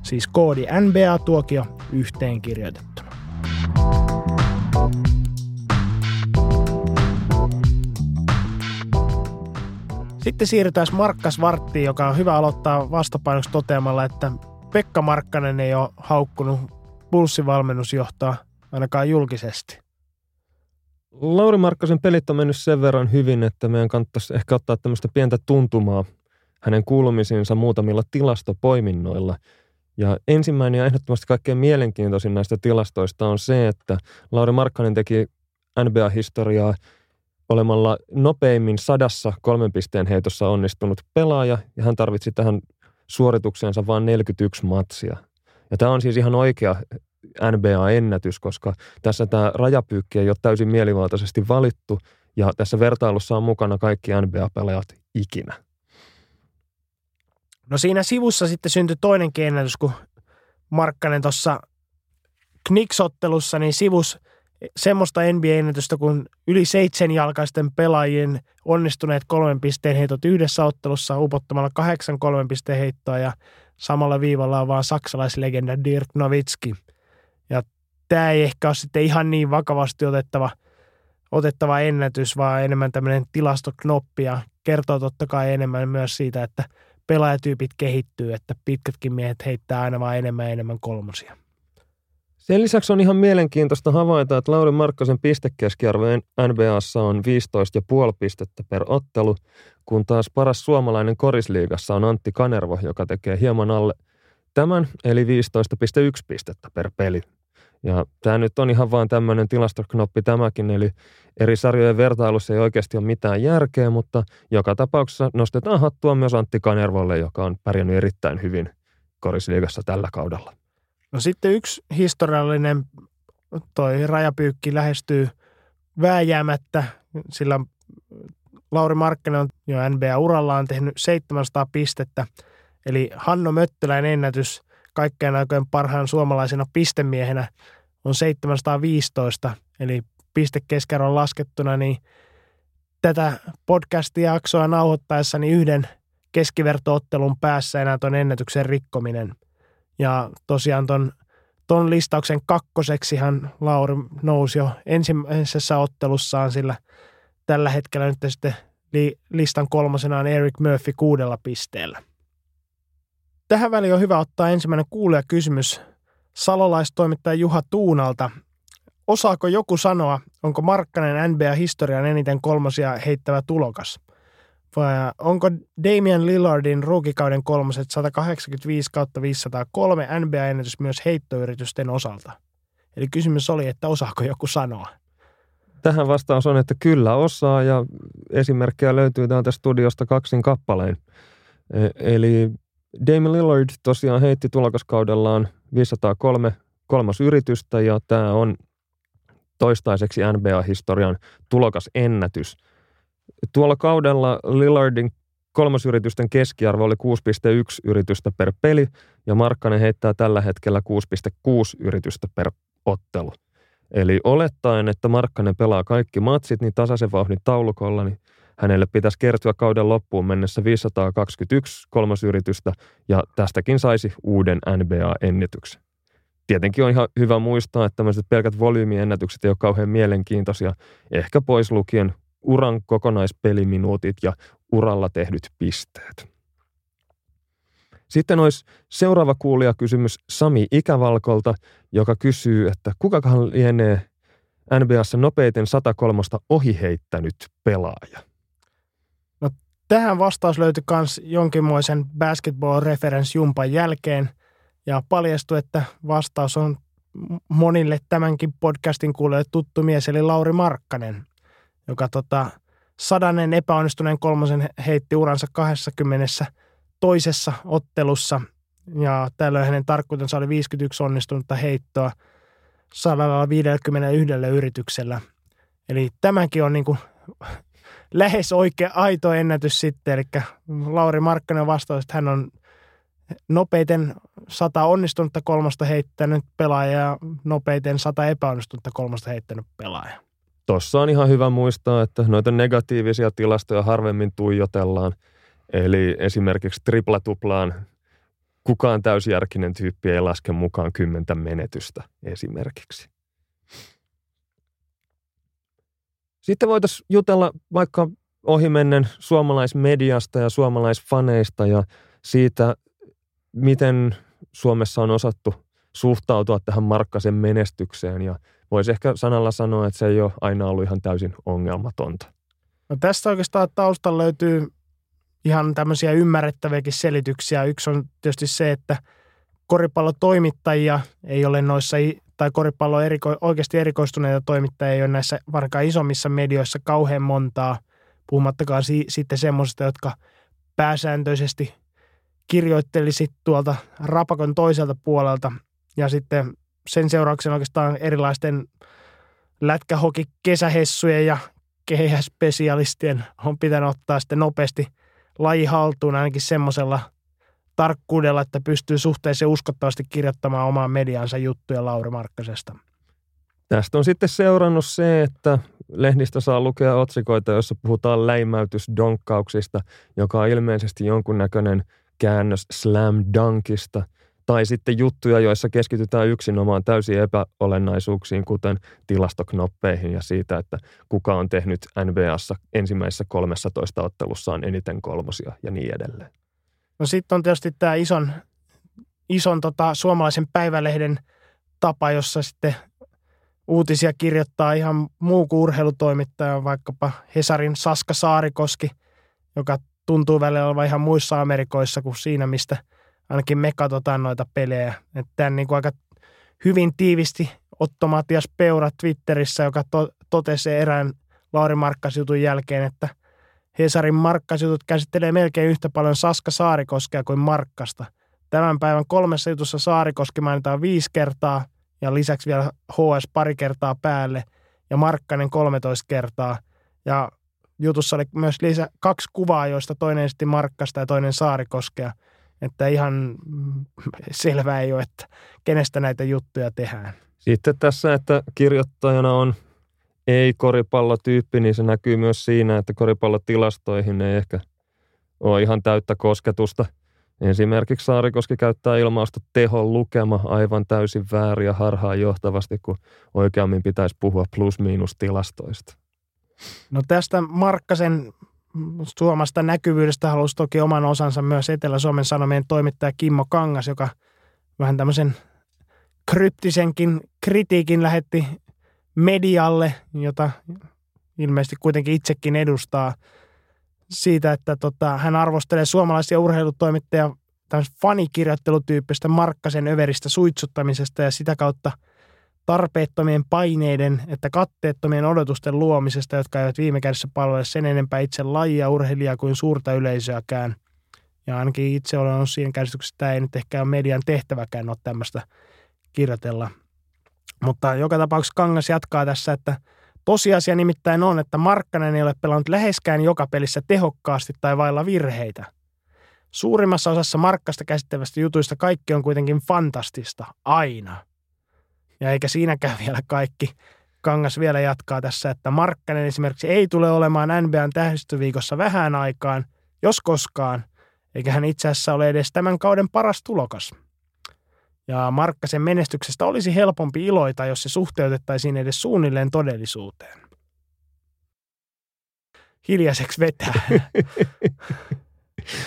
Siis koodi NBA-tuokio yhteen kirjoitettuna. Sitten siirrytään Markkas Varttiin, joka on hyvä aloittaa vastapainoksi toteamalla, että Pekka Markkanen ei ole haukkunut pulssivalmennusjohtoa ainakaan julkisesti. Lauri Markkasen pelit on mennyt sen verran hyvin, että meidän kannattaisi ehkä ottaa tämmöistä pientä tuntumaa hänen kuulumisiinsa muutamilla tilastopoiminnoilla. Ja ensimmäinen ja ehdottomasti kaikkein mielenkiintoisin näistä tilastoista on se, että Lauri Markkanen teki NBA-historiaa olemalla nopeimmin sadassa kolmen pisteen heitossa onnistunut pelaaja, ja hän tarvitsi tähän suoritukseensa vain 41 matsia. Ja tämä on siis ihan oikea NBA-ennätys, koska tässä tämä rajapyykki ei ole täysin mielivaltaisesti valittu ja tässä vertailussa on mukana kaikki NBA-pelaajat ikinä. No siinä sivussa sitten syntyi toinen ennätys, kun Markkanen tuossa Knicksottelussa niin sivus semmoista NBA-ennätystä, kun yli seitsemänjalkaisten pelaajien onnistuneet kolmen pisteen heitot yhdessä ottelussa upottamalla kahdeksan kolmen pisteen heittoa ja samalla viivalla on vaan saksalaislegenda Dirk Nowitzki. Tämä ei ehkä ole sitten ihan niin vakavasti otettava, otettava ennätys, vaan enemmän tämmöinen tilastoknoppi ja kertoo totta kai enemmän myös siitä, että pelaajatyypit kehittyy, että pitkätkin miehet heittää aina vaan enemmän ja enemmän kolmosia. Sen lisäksi on ihan mielenkiintoista havaita, että Lauri Markkasen pistekeskiarvo NBAssa on 15,5 pistettä per ottelu, kun taas paras suomalainen korisliigassa on Antti Kanervo, joka tekee hieman alle tämän, eli 15,1 pistettä per peli. Ja tämä nyt on ihan vain tämmöinen tilastoknoppi tämäkin, eli eri sarjojen vertailussa ei oikeasti ole mitään järkeä, mutta joka tapauksessa nostetaan hattua myös Antti Kanervolle, joka on pärjännyt erittäin hyvin korisliigassa tällä kaudella. No sitten yksi historiallinen toi rajapyykki lähestyy vääjäämättä, sillä Lauri Markkinen on jo NBA-urallaan tehnyt 700 pistettä, eli Hanno Möttölän ennätys kaikkien aikojen parhaan suomalaisena pistemiehenä on 715, eli pistekeskiarvon laskettuna, niin tätä podcast-jaksoa nauhoittaessani yhden keskivertoottelun päässä enää tuon ennätyksen rikkominen – ja tosiaan ton, ton listauksen kakkoseksihan Lauri nousi jo ensimmäisessä ottelussaan, sillä tällä hetkellä nyt sitten li, listan kolmosena on Eric Murphy kuudella pisteellä. Tähän väliin on hyvä ottaa ensimmäinen kysymys salolaistoimittaja Juha Tuunalta. Osaako joku sanoa, onko Markkanen NBA-historian eniten kolmosia heittävä tulokas – vai onko Damian Lillardin ruukikauden kolmoset 185 kautta 503 NBA-ennätys myös heittoyritysten osalta? Eli kysymys oli, että osaako joku sanoa? Tähän vastaus on, että kyllä osaa ja esimerkkejä löytyy täältä studiosta kaksin kappaleen. E, eli Damian Lillard tosiaan heitti tulokaskaudellaan 503 kolmas yritystä ja tämä on toistaiseksi NBA-historian tulokasennätys – Tuolla kaudella Lillardin kolmosyritysten keskiarvo oli 6,1 yritystä per peli ja Markkanen heittää tällä hetkellä 6,6 yritystä per ottelu. Eli olettaen, että Markkanen pelaa kaikki matsit niin tasaisen vauhdin taulukolla, niin hänelle pitäisi kertyä kauden loppuun mennessä 521 kolmosyritystä ja tästäkin saisi uuden NBA-ennätyksen. Tietenkin on ihan hyvä muistaa, että tämmöiset pelkät volyymiennätykset ei ole kauhean mielenkiintoisia, ehkä pois lukien uran kokonaispeliminuutit ja uralla tehdyt pisteet. Sitten olisi seuraava kysymys Sami Ikävalkolta, joka kysyy, että kukakaan lienee NBAssa nopeiten 103 ohiheittänyt pelaaja? Tähän vastaus löytyi myös jonkinmoisen basketball reference jumpan jälkeen ja paljastui, että vastaus on monille tämänkin podcastin kuulijoille tuttu mies, eli Lauri Markkanen joka tota, sadannen epäonnistuneen kolmosen heitti uransa 20 toisessa ottelussa. Ja tällöin hänen tarkkuutensa oli 51 onnistunutta heittoa 151 yrityksellä. Eli tämäkin on niin kuin lähes oikea aito ennätys sitten. Eli Lauri Markkanen vastasi, että hän on nopeiten sata onnistunutta kolmosta heittänyt pelaaja ja nopeiten sata epäonnistunutta kolmosta heittänyt pelaaja. Tuossa on ihan hyvä muistaa, että noita negatiivisia tilastoja harvemmin tuijotellaan. Eli esimerkiksi triplatuplaan kukaan täysjärkinen tyyppi ei laske mukaan kymmentä menetystä esimerkiksi. Sitten voitaisiin jutella vaikka ohimennen suomalaismediasta ja suomalaisfaneista ja siitä, miten Suomessa on osattu suhtautua tähän Markkasen menestykseen ja voisi ehkä sanalla sanoa, että se ei ole aina ollut ihan täysin ongelmatonta. No tästä oikeastaan taustalla löytyy ihan tämmöisiä ymmärrettäviäkin selityksiä. Yksi on tietysti se, että koripallotoimittajia ei ole noissa, tai koripallo eriko, oikeasti erikoistuneita toimittajia ei ole näissä varkaan isommissa medioissa kauhean montaa, puhumattakaan si, sitten semmoisista, jotka pääsääntöisesti kirjoittelisi tuolta rapakon toiselta puolelta. Ja sitten sen seurauksena oikeastaan erilaisten lätkähoki kesähessujen ja kehäspesialistien on pitänyt ottaa sitten nopeasti laji haltuun ainakin semmoisella tarkkuudella, että pystyy suhteellisen uskottavasti kirjoittamaan omaan mediansa juttuja Lauri Markkasesta. Tästä on sitten seurannut se, että lehdistä saa lukea otsikoita, joissa puhutaan läimäytysdonkkauksista, joka on ilmeisesti jonkunnäköinen käännös slam dunkista, tai sitten juttuja, joissa keskitytään yksinomaan täysin epäolennaisuuksiin, kuten tilastoknoppeihin ja siitä, että kuka on tehnyt NBAssa ensimmäisessä 13 ottelussaan eniten kolmosia ja niin edelleen. No sitten on tietysti tämä ison, ison tota, suomalaisen päivälehden tapa, jossa sitten uutisia kirjoittaa ihan muu kuin urheilutoimittaja, vaikkapa Hesarin Saska Saarikoski, joka tuntuu välillä olevan ihan muissa Amerikoissa kuin siinä, mistä ainakin me katsotaan noita pelejä. Että tämän niin kuin aika hyvin tiivisti Otto Matias Peura Twitterissä, joka to, totesi erään Lauri Markkasjutun jälkeen, että Hesarin Markkasjutut käsittelee melkein yhtä paljon Saska Saarikoskea kuin Markkasta. Tämän päivän kolmessa jutussa Saarikoski mainitaan viisi kertaa ja lisäksi vielä HS pari kertaa päälle ja Markkanen 13 kertaa. Ja jutussa oli myös lisä, kaksi kuvaa, joista toinen sitten Markkasta ja toinen Saarikoskea. Että ihan selvää ei ole, että kenestä näitä juttuja tehdään. Sitten tässä, että kirjoittajana on ei-koripallotyyppi, niin se näkyy myös siinä, että koripallotilastoihin ei ehkä ole ihan täyttä kosketusta. Esimerkiksi Saarikoski käyttää ilmausta tehon lukema aivan täysin väärin ja harhaan johtavasti, kun oikeammin pitäisi puhua plus-miinus tilastoista. No tästä Markkasen Suomasta näkyvyydestä halusi toki oman osansa myös Etelä-Suomen Sanomien toimittaja Kimmo Kangas, joka vähän tämmöisen kryptisenkin kritiikin lähetti medialle, jota ilmeisesti kuitenkin itsekin edustaa siitä, että tota, hän arvostelee suomalaisia urheilutoimittajia fanikirjoittelutyyppistä Markkasen överistä suitsuttamisesta ja sitä kautta – tarpeettomien paineiden että katteettomien odotusten luomisesta, jotka eivät viime kädessä palvele sen enempää itse lajia, urheilijaa kuin suurta yleisöäkään. Ja ainakin itse olen ollut siinä käsityksessä, että tämä ei nyt ehkä ole median tehtäväkään ole tämmöistä kirjoitella. Mutta joka tapauksessa Kangas jatkaa tässä, että tosiasia nimittäin on, että Markkanen ei ole pelannut läheskään joka pelissä tehokkaasti tai vailla virheitä. Suurimmassa osassa Markkasta käsittävästä jutuista kaikki on kuitenkin fantastista, aina – ja eikä siinäkään vielä kaikki. Kangas vielä jatkaa tässä, että Markkanen esimerkiksi ei tule olemaan NBAn tähdistöviikossa vähän aikaan, jos koskaan, eikä hän itse asiassa ole edes tämän kauden paras tulokas. Ja Markkasen menestyksestä olisi helpompi iloita, jos se suhteutettaisiin edes suunnilleen todellisuuteen. Hiljaiseksi vetää.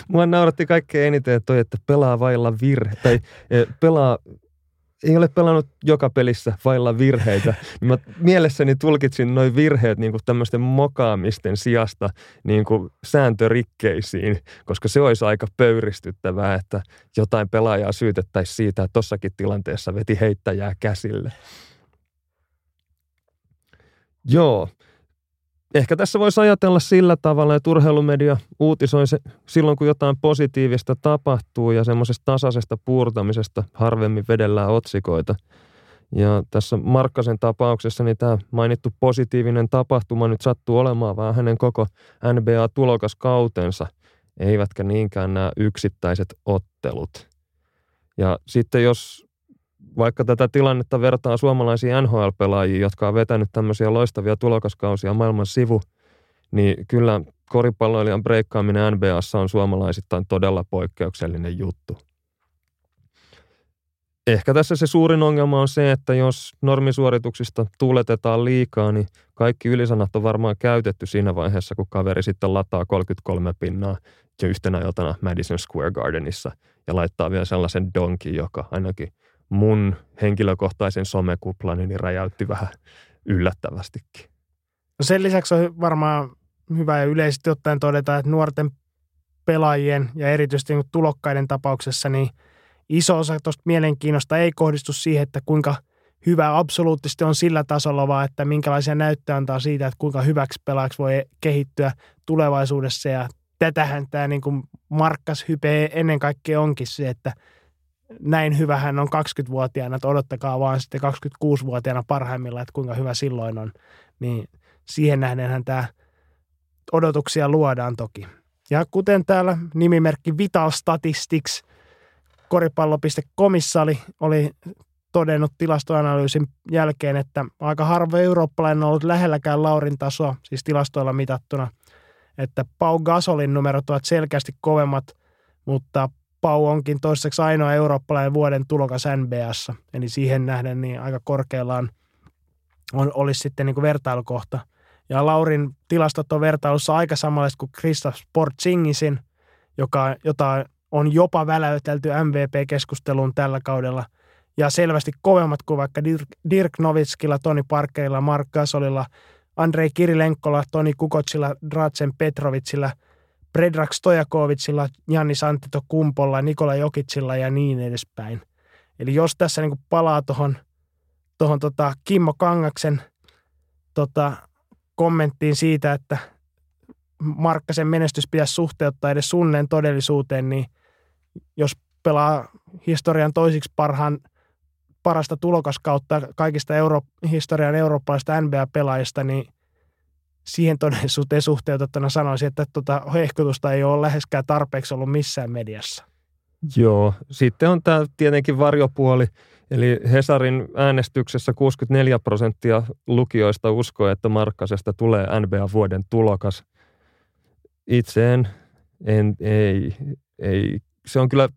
Mua nauratti kaikkein eniten toi, että pelaa vailla virhe, tai pelaa ei ole pelannut joka pelissä vailla virheitä, mä mielessäni tulkitsin noin virheet niin tämmöisten mokaamisten sijasta niin kuin sääntörikkeisiin, koska se olisi aika pöyristyttävää, että jotain pelaajaa syytettäisiin siitä, että tossakin tilanteessa veti heittäjää käsille. Joo, ehkä tässä voisi ajatella sillä tavalla, että urheilumedia uutisoi se silloin, kun jotain positiivista tapahtuu ja semmoisesta tasaisesta puurtamisesta harvemmin vedellään otsikoita. Ja tässä Markkasen tapauksessa niin tämä mainittu positiivinen tapahtuma nyt sattuu olemaan vähän hänen koko NBA-tulokaskautensa, eivätkä niinkään nämä yksittäiset ottelut. Ja sitten jos vaikka tätä tilannetta vertaa suomalaisiin NHL-pelaajiin, jotka on vetänyt tämmöisiä loistavia tulokaskausia maailman sivu, niin kyllä koripalloilijan breikkaaminen NBAssa on suomalaisittain todella poikkeuksellinen juttu. Ehkä tässä se suurin ongelma on se, että jos normisuorituksista tuuletetaan liikaa, niin kaikki ylisanat on varmaan käytetty siinä vaiheessa, kun kaveri sitten lataa 33 pinnaa yhtenä iltana Madison Square Gardenissa ja laittaa vielä sellaisen donkin, joka ainakin – mun henkilökohtaisen somekuplani niin räjäytti vähän yllättävästikin. No sen lisäksi on varmaan hyvä ja yleisesti ottaen todeta, että nuorten pelaajien ja erityisesti niin tulokkaiden tapauksessa niin iso osa tuosta mielenkiinnosta ei kohdistu siihen, että kuinka hyvä absoluuttisesti on sillä tasolla, vaan että minkälaisia näyttöjä antaa siitä, että kuinka hyväksi pelaajaksi voi kehittyä tulevaisuudessa. Ja tätähän tämä niin kuin markkas hype ennen kaikkea onkin se, että – näin hyvä hän on 20-vuotiaana, että odottakaa vaan sitten 26-vuotiaana parhaimmillaan, että kuinka hyvä silloin on. Niin siihen nähdenhän tämä odotuksia luodaan toki. Ja kuten täällä nimimerkki Vital Statistics koripallo.comissa oli, oli todennut tilastoanalyysin jälkeen, että aika harva eurooppalainen on ollut lähelläkään Laurin tasoa, siis tilastoilla mitattuna, että Pau Gasolin numerot ovat selkeästi kovemmat – mutta Pau onkin toiseksi ainoa eurooppalainen vuoden tulokas NBAssa, eli siihen nähden niin aika korkeallaan on, olisi sitten niin kuin vertailukohta. Ja Laurin tilastot on vertailussa aika samanlaiset kuin Kristaps Portsingisin, joka, jota on jopa väläytelty MVP-keskusteluun tällä kaudella. Ja selvästi kovemmat kuin vaikka Dirk, Dirk Novitskilla, Toni Parkerilla, Mark Gasolilla, Andrei Kirilenkolla, Toni Kukotsilla, Drazen Petrovitsilla, Predrag Stojakovitsilla, Janni Santito Kumpolla, Nikola Jokitsilla ja niin edespäin. Eli jos tässä niin palaa tuohon tohon tota Kimmo Kangaksen tota, kommenttiin siitä, että Markkasen menestys pitäisi suhteuttaa edes sunneen todellisuuteen, niin jos pelaa historian toisiksi parhaan parasta tulokaskautta kaikista euro, historian eurooppalaisista NBA-pelaajista, niin siihen todellisuuteen suhteutettuna sanoisin, että tuota hehkutusta ei ole läheskään tarpeeksi ollut missään mediassa. Joo, sitten on tämä tietenkin varjopuoli, eli Hesarin äänestyksessä 64 prosenttia lukijoista uskoo, että Markkasesta tulee NBA-vuoden tulokas. Itse en, en ei, ei, se on kyllä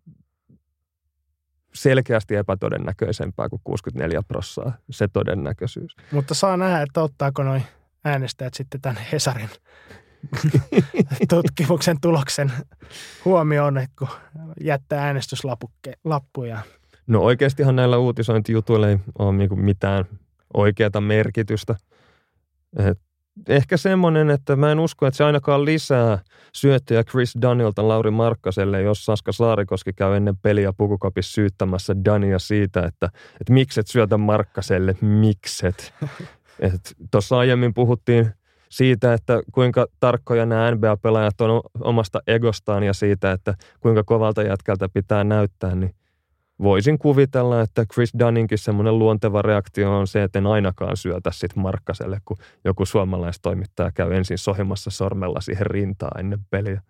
selkeästi epätodennäköisempää kuin 64 prossaa se todennäköisyys. Mutta saa nähdä, että ottaako noin äänestäjät sitten tämän Hesarin tutkimuksen tuloksen huomioon, kun jättää äänestyslappuja. No oikeastihan näillä uutisointijutuilla ei ole niinku mitään oikeata merkitystä. Et ehkä semmoinen, että mä en usko, että se ainakaan lisää syöttöjä Chris Danielta Lauri Markkaselle, jos Saska Saarikoski käy ennen peliä pukukopissa syyttämässä Dania siitä, että, että mikset syötä Markkaselle, mikset. Tuossa aiemmin puhuttiin siitä, että kuinka tarkkoja nämä NBA-pelaajat on omasta egostaan ja siitä, että kuinka kovalta jätkältä pitää näyttää, niin voisin kuvitella, että Chris Dunninkin semmoinen luonteva reaktio on se, että en ainakaan syötä sit Markkaselle, kun joku suomalaistoimittaja käy ensin sohimassa sormella siihen rintaan ennen peliä.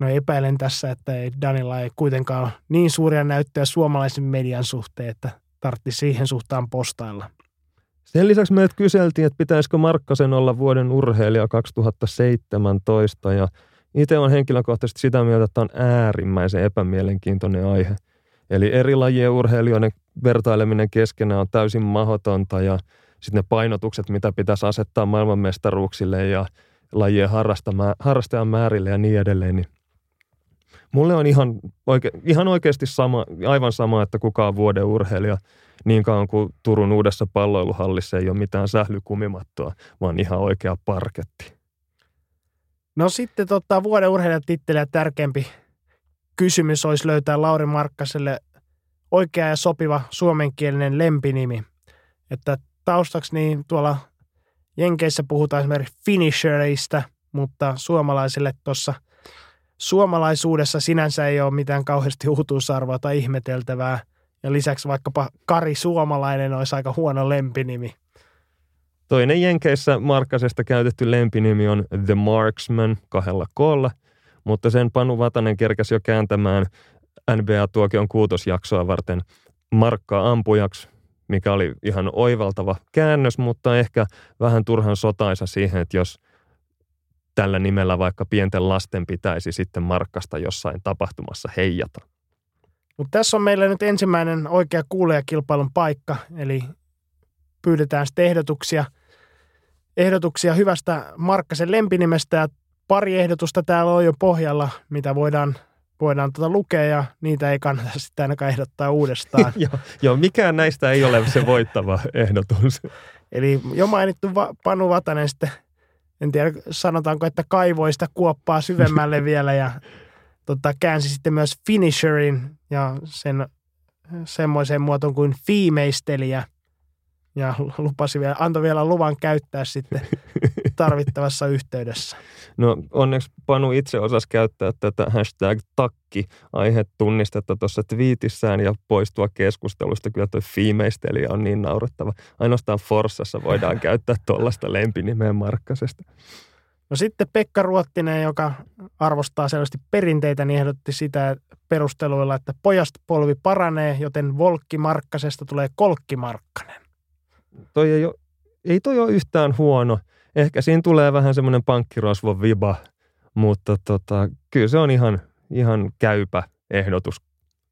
No epäilen tässä, että ei Danilla ei kuitenkaan ole niin suuria näyttöjä suomalaisen median suhteen, että tartti siihen suhtaan postailla. Sen lisäksi meiltä kyseltiin, että pitäisikö Markkasen olla vuoden urheilija 2017 ja itse on henkilökohtaisesti sitä mieltä, että on äärimmäisen epämielenkiintoinen aihe. Eli eri lajien urheilijoiden vertaileminen keskenään on täysin mahdotonta ja sitten ne painotukset, mitä pitäisi asettaa maailmanmestaruuksille ja lajien harrastajan määrille ja niin edelleen, niin mulle on ihan, oike, ihan oikeasti sama, aivan sama, että kuka on vuoden urheilija – niin kauan kuin Turun uudessa palloiluhallissa ei ole mitään sählykumimattoa, vaan ihan oikea parketti. No sitten tota, vuoden urheilijatitteliä tärkeämpi kysymys olisi löytää Lauri Markkaselle oikea ja sopiva suomenkielinen lempinimi. Että taustaksi niin tuolla Jenkeissä puhutaan esimerkiksi finisherista, mutta suomalaisille tuossa suomalaisuudessa sinänsä ei ole mitään kauheasti uutuusarvoa tai ihmeteltävää – ja lisäksi vaikkapa Kari Suomalainen olisi aika huono lempinimi. Toinen Jenkeissä Markkasesta käytetty lempinimi on The Marksman kahdella koolla, mutta sen Panu Vatanen kerkäsi jo kääntämään NBA-tuokion kuutosjaksoa varten Markkaa ampujaksi, mikä oli ihan oivaltava käännös, mutta ehkä vähän turhan sotaisa siihen, että jos tällä nimellä vaikka pienten lasten pitäisi sitten Markkasta jossain tapahtumassa heijata. Mutta tässä on meillä nyt ensimmäinen oikea kuulijakilpailun paikka, eli pyydetään sitten ehdotuksia, ehdotuksia hyvästä Markkasen lempinimestä ja pari ehdotusta täällä on jo pohjalla, mitä voidaan, voidaan tuota lukea ja niitä ei kannata sitten ainakaan ehdottaa uudestaan. joo, joo, mikään näistä ei ole se voittava ehdotus. Eli jo mainittu Va- Panu Vatanen sitten, en tiedä sanotaanko, että kaivoista kuoppaa syvemmälle vielä ja tota, käänsi sitten myös finisherin ja sen semmoiseen muotoon kuin fiimeistelijä. Ja lupasi vielä, antoi vielä luvan käyttää sitten tarvittavassa yhteydessä. No onneksi Panu itse osasi käyttää tätä hashtag takki aihetunnistetta tuossa twiitissään ja poistua keskustelusta. Kyllä tuo fiimeistelijä on niin naurettava. Ainoastaan Forssassa voidaan käyttää tuollaista lempinimeä Markkasesta. No sitten Pekka Ruottinen, joka arvostaa selvästi perinteitä, niin ehdotti sitä perusteluilla, että pojasta polvi paranee, joten Volkki-Markkasesta tulee Kolkki-Markkanen. Toi ei, ole, ei toi ole yhtään huono. Ehkä siinä tulee vähän semmoinen pankkirosvon viba, mutta tota, kyllä se on ihan, ihan käypä ehdotus,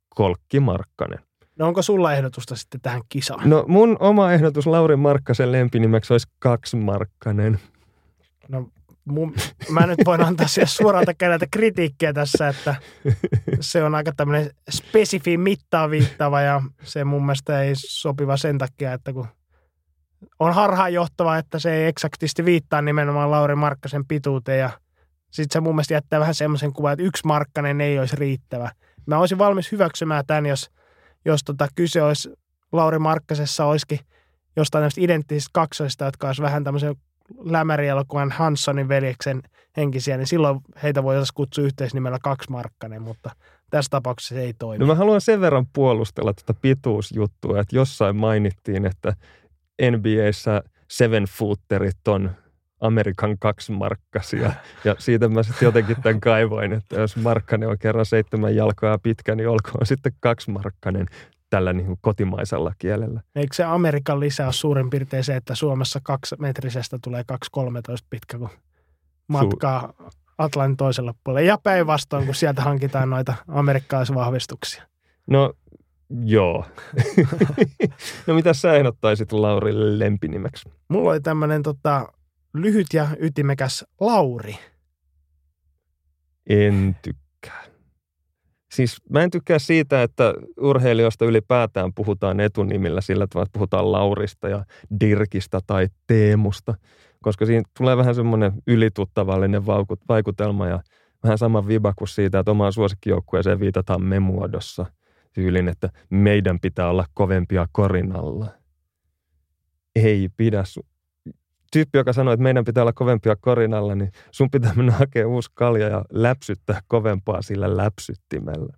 Kolkki Markkanen. No onko sulla ehdotusta sitten tähän kisaan? No mun oma ehdotus Lauri Markkasen lempinimeksi olisi kaksi Markkanen. No mun, mä nyt voin antaa siihen suoralta kädeltä kritiikkiä tässä, että se on aika tämmöinen spesifi mittaan viittava ja se mun mielestä ei sopiva sen takia, että kun on harhaanjohtava, että se ei eksaktisti viittaa nimenomaan Lauri Markkasen pituuteen ja sitten se mun mielestä jättää vähän semmoisen kuvan, että yksi Markkanen ei olisi riittävä. Mä olisin valmis hyväksymään tämän, jos, jos tota kyse olisi Lauri Markkasessa olisikin jostain näistä identtisistä kaksoista, jotka olisi vähän tämmöisen lämärielokuvan Hanssonin veljeksen henkisiä, niin silloin heitä voitaisiin kutsua yhteisnimellä kaksi Markkanen, mutta tässä tapauksessa se ei toimi. No mä haluan sen verran puolustella tätä pituusjuttua, että jossain mainittiin, että NBAssä seven footerit on Amerikan kaksimarkkasia. Ja siitä mä sitten jotenkin tämän kaivoin, että jos markkanen on kerran seitsemän jalkaa pitkä, niin olkoon sitten kaksimarkkanen tällä niin kuin kotimaisella kielellä. Eikö se Amerikan lisä ole suurin piirtein se, että Suomessa kaksimetrisestä tulee 2,13 pitkä, kun matkaa Su- Atlantin toisella puolella. Ja päinvastoin, kun sieltä hankitaan noita amerikkalaisvahvistuksia. No joo. no mitä sä ehdottaisit Laurille lempinimeksi? Mulla oli tämmöinen tota, lyhyt ja ytimekäs Lauri. En tykkää. Siis mä en tykkää siitä, että urheilijoista ylipäätään puhutaan etunimillä sillä tavalla, että puhutaan Laurista ja Dirkistä tai Teemusta, koska siinä tulee vähän semmoinen ylituttavallinen vaikutelma ja vähän sama viba kuin siitä, että omaan suosikkijoukkueeseen viitataan memuodossa tyylin, että meidän pitää olla kovempia korinalla. Ei pidä su- tyyppi, joka sanoi, että meidän pitää olla kovempia korinalla, niin sun pitää mennä hakemaan uusi kalja ja läpsyttää kovempaa sillä läpsyttimellä.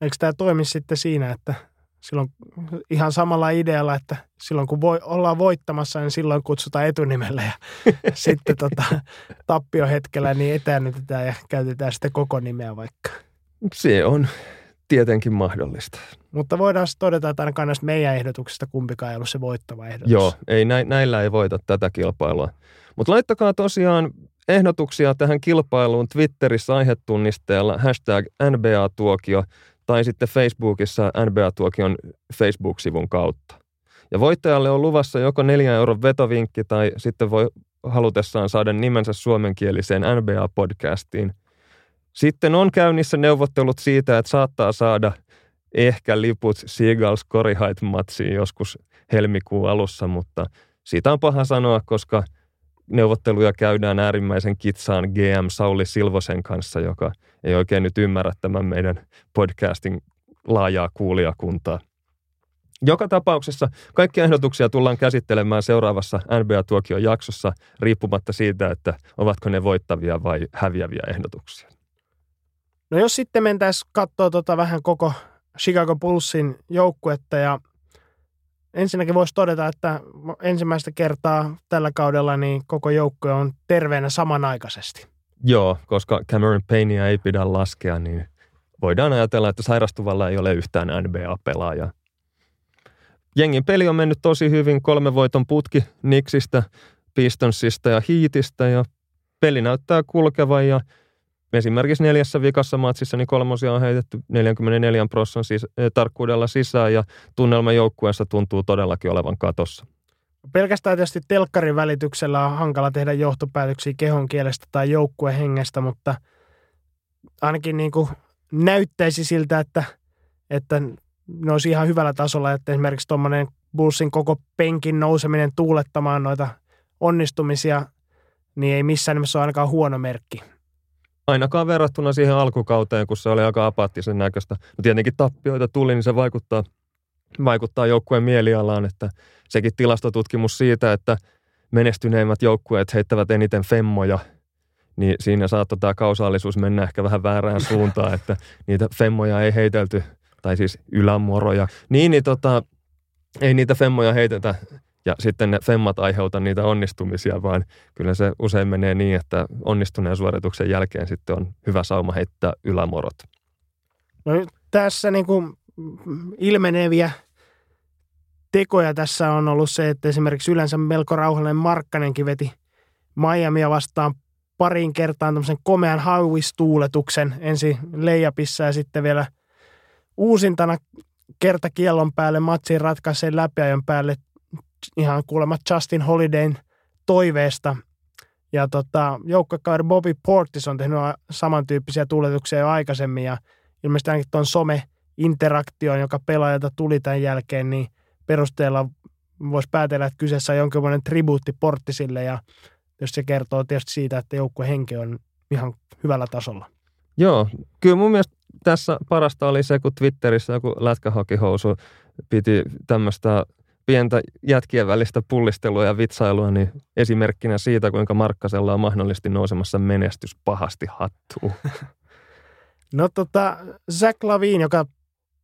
Eikö tämä toimi sitten siinä, että silloin ihan samalla idealla, että silloin kun voi, ollaan voittamassa, niin silloin kutsutaan etunimellä ja sitten tota, tappiohetkellä niin etäännytetään ja käytetään sitten koko nimeä vaikka. Se on tietenkin mahdollista. Mutta voidaan todeta, että ainakaan näistä meidän ehdotuksista kumpikaan ei ollut se voittava ehdotus. Joo, ei, nä, näillä ei voita tätä kilpailua. Mutta laittakaa tosiaan ehdotuksia tähän kilpailuun Twitterissä aihetunnisteella hashtag NBA-tuokio tai sitten Facebookissa NBA-tuokion Facebook-sivun kautta. Ja voittajalle on luvassa joko 4 euron vetovinkki tai sitten voi halutessaan saada nimensä suomenkieliseen NBA-podcastiin – sitten on käynnissä neuvottelut siitä, että saattaa saada ehkä liput Seagulls Korihait matsiin joskus helmikuun alussa, mutta siitä on paha sanoa, koska neuvotteluja käydään äärimmäisen kitsaan GM Sauli Silvosen kanssa, joka ei oikein nyt ymmärrä tämän meidän podcastin laajaa kuulijakuntaa. Joka tapauksessa kaikkia ehdotuksia tullaan käsittelemään seuraavassa NBA-tuokion jaksossa riippumatta siitä, että ovatko ne voittavia vai häviäviä ehdotuksia. No jos sitten mentäisiin katsoa tota vähän koko Chicago Bullsin joukkuetta ja ensinnäkin voisi todeta, että ensimmäistä kertaa tällä kaudella niin koko joukkue on terveenä samanaikaisesti. Joo, koska Cameron Payneä ei pidä laskea, niin voidaan ajatella, että sairastuvalla ei ole yhtään NBA-pelaajaa. Jengin peli on mennyt tosi hyvin, kolme voiton putki Nixistä, Pistonsista ja Hiitistä ja peli näyttää kulkevan ja esimerkiksi neljässä vikassa matsissa niin kolmosia on heitetty 44 prossan siis, eh, tarkkuudella sisään ja tunnelma joukkueessa tuntuu todellakin olevan katossa. Pelkästään tietysti telkkarin välityksellä on hankala tehdä johtopäätöksiä kehon kielestä tai joukkuehengestä, mutta ainakin niin kuin näyttäisi siltä, että, että ne olisi ihan hyvällä tasolla, että esimerkiksi tuommoinen Bullsin koko penkin nouseminen tuulettamaan noita onnistumisia, niin ei missään nimessä ole ainakaan huono merkki ainakaan verrattuna siihen alkukauteen, kun se oli aika apaattisen näköistä. No tietenkin tappioita tuli, niin se vaikuttaa, vaikuttaa joukkueen mielialaan, että sekin tilastotutkimus siitä, että menestyneimmät joukkueet heittävät eniten femmoja, niin siinä saattoi tämä kausaalisuus mennä ehkä vähän väärään suuntaan, että niitä femmoja ei heitelty, tai siis ylämoroja. Niin, niin tota, ei niitä femmoja heitetä sitten ne femmat aiheuta niitä onnistumisia, vaan kyllä se usein menee niin, että onnistuneen suorituksen jälkeen sitten on hyvä sauma heittää ylämorot. No tässä niin kuin ilmeneviä tekoja tässä on ollut se, että esimerkiksi yleensä melko rauhallinen Markkanenkin veti Miamia vastaan pariin kertaan tämmöisen komean hauistuuletuksen ensin leijapissa ja sitten vielä uusintana kerta kiellon päälle matsin ratkaiseen läpiajon päälle ihan kuulemma Justin Holidayn toiveesta. Ja tota, joukkokaveri Bobby Portis on tehnyt samantyyppisiä tuuletuksia jo aikaisemmin ja ilmeisesti ainakin tuon some-interaktioon, joka pelaajalta tuli tämän jälkeen, niin perusteella voisi päätellä, että kyseessä on jonkinlainen tribuutti Portisille ja jos se kertoo tietysti siitä, että joukkueen henki on ihan hyvällä tasolla. Joo, kyllä mun mielestä tässä parasta oli se, kun Twitterissä joku lätkähokihousu piti tämmöistä pientä jätkien välistä pullistelua ja vitsailua, niin esimerkkinä siitä, kuinka Markkasella on mahdollisesti nousemassa menestys pahasti hattuun. No tota, Zach Lavin, joka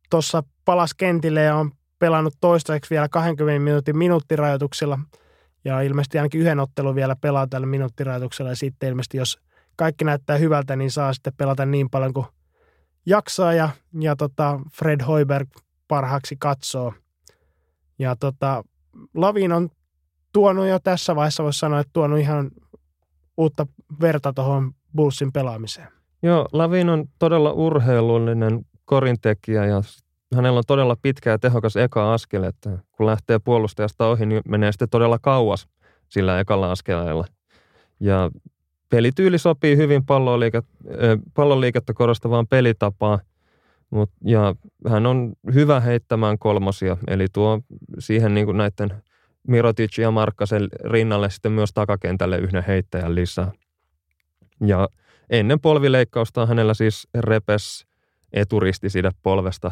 tuossa palasi kentille ja on pelannut toistaiseksi vielä 20 minuutin minuuttirajoituksilla ja ilmeisesti ainakin yhden ottelun vielä pelaa tällä minuuttirajoituksella ja sitten ilmeisesti jos kaikki näyttää hyvältä, niin saa sitten pelata niin paljon kuin jaksaa ja, ja tota Fred Hoiberg parhaaksi katsoo. Ja tota, Lavin on tuonut jo tässä vaiheessa, voisi sanoa, että tuonut ihan uutta verta tuohon Bullsin pelaamiseen. Joo, Lavin on todella urheilullinen korintekijä ja hänellä on todella pitkä ja tehokas eka askel, että kun lähtee puolustajasta ohi, niin menee sitten todella kauas sillä ekalla askeleella. Ja pelityyli sopii hyvin palloliiket, palloliikettä korostavaan pelitapaan, mut, ja hän on hyvä heittämään kolmosia, eli tuo siihen niin kuin näiden Mirotic ja Markkasen rinnalle sitten myös takakentälle yhden heittäjän lisää. Ja ennen polvileikkausta hänellä siis repes eturisti siitä polvesta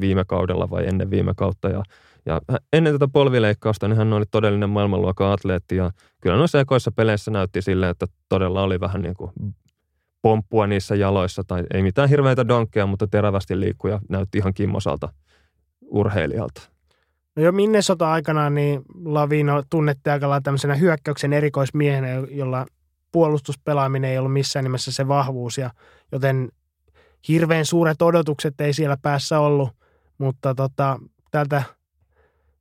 viime kaudella vai ennen viime kautta. Ja, ja ennen tätä polvileikkausta niin hän oli todellinen maailmanluokan atleetti ja kyllä noissa ekoissa peleissä näytti sille, että todella oli vähän niin kuin pomppua niissä jaloissa tai ei mitään hirveitä donkkeja, mutta terävästi liikkuja näytti ihan kimmosalta urheilijalta. No jo Minnesota aikanaan niin Lavino tunnettiin aika lailla tämmöisenä hyökkäyksen erikoismiehenä, jolla puolustuspelaaminen ei ollut missään nimessä se vahvuus, ja joten hirveän suuret odotukset ei siellä päässä ollut, mutta tota, tältä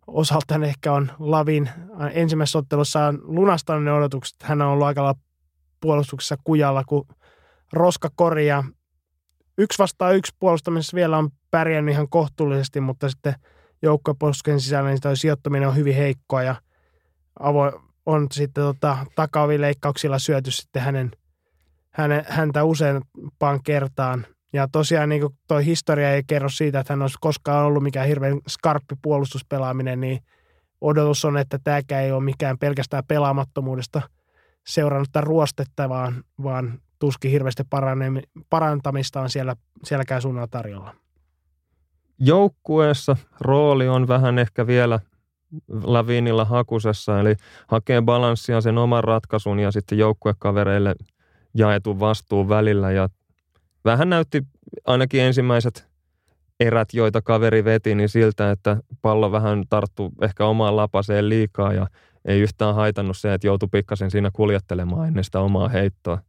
osaltaan ehkä on Lavin ensimmäisessä ottelussa lunastanut ne odotukset. Hän on ollut aika puolustuksessa kujalla kuin roskakori ja yksi vastaan yksi puolustamisessa vielä on pärjännyt ihan kohtuullisesti, mutta sitten joukkopuolustuksen sisällä niin toi sijoittaminen on hyvin heikkoa ja avo, on sitten tota, takavileikkauksilla syöty sitten hänen, hänen, häntä useampaan kertaan. Ja tosiaan niin toi historia ei kerro siitä, että hän olisi koskaan ollut mikään hirveän skarppi puolustuspelaaminen, niin odotus on, että tämäkään ei ole mikään pelkästään pelaamattomuudesta seurannutta ruostetta, vaan, vaan tuskin hirveästi parantamista on siellä, sielläkään suunnalla tarjolla. Joukkueessa rooli on vähän ehkä vielä Lavinilla hakusessa, eli hakee balanssia sen oman ratkaisun ja sitten joukkuekavereille jaetun vastuun välillä. Ja vähän näytti ainakin ensimmäiset erät, joita kaveri veti, niin siltä, että pallo vähän tarttu ehkä omaan lapaseen liikaa ja ei yhtään haitannut se, että joutui pikkasen siinä kuljettelemaan ennen sitä omaa heittoa.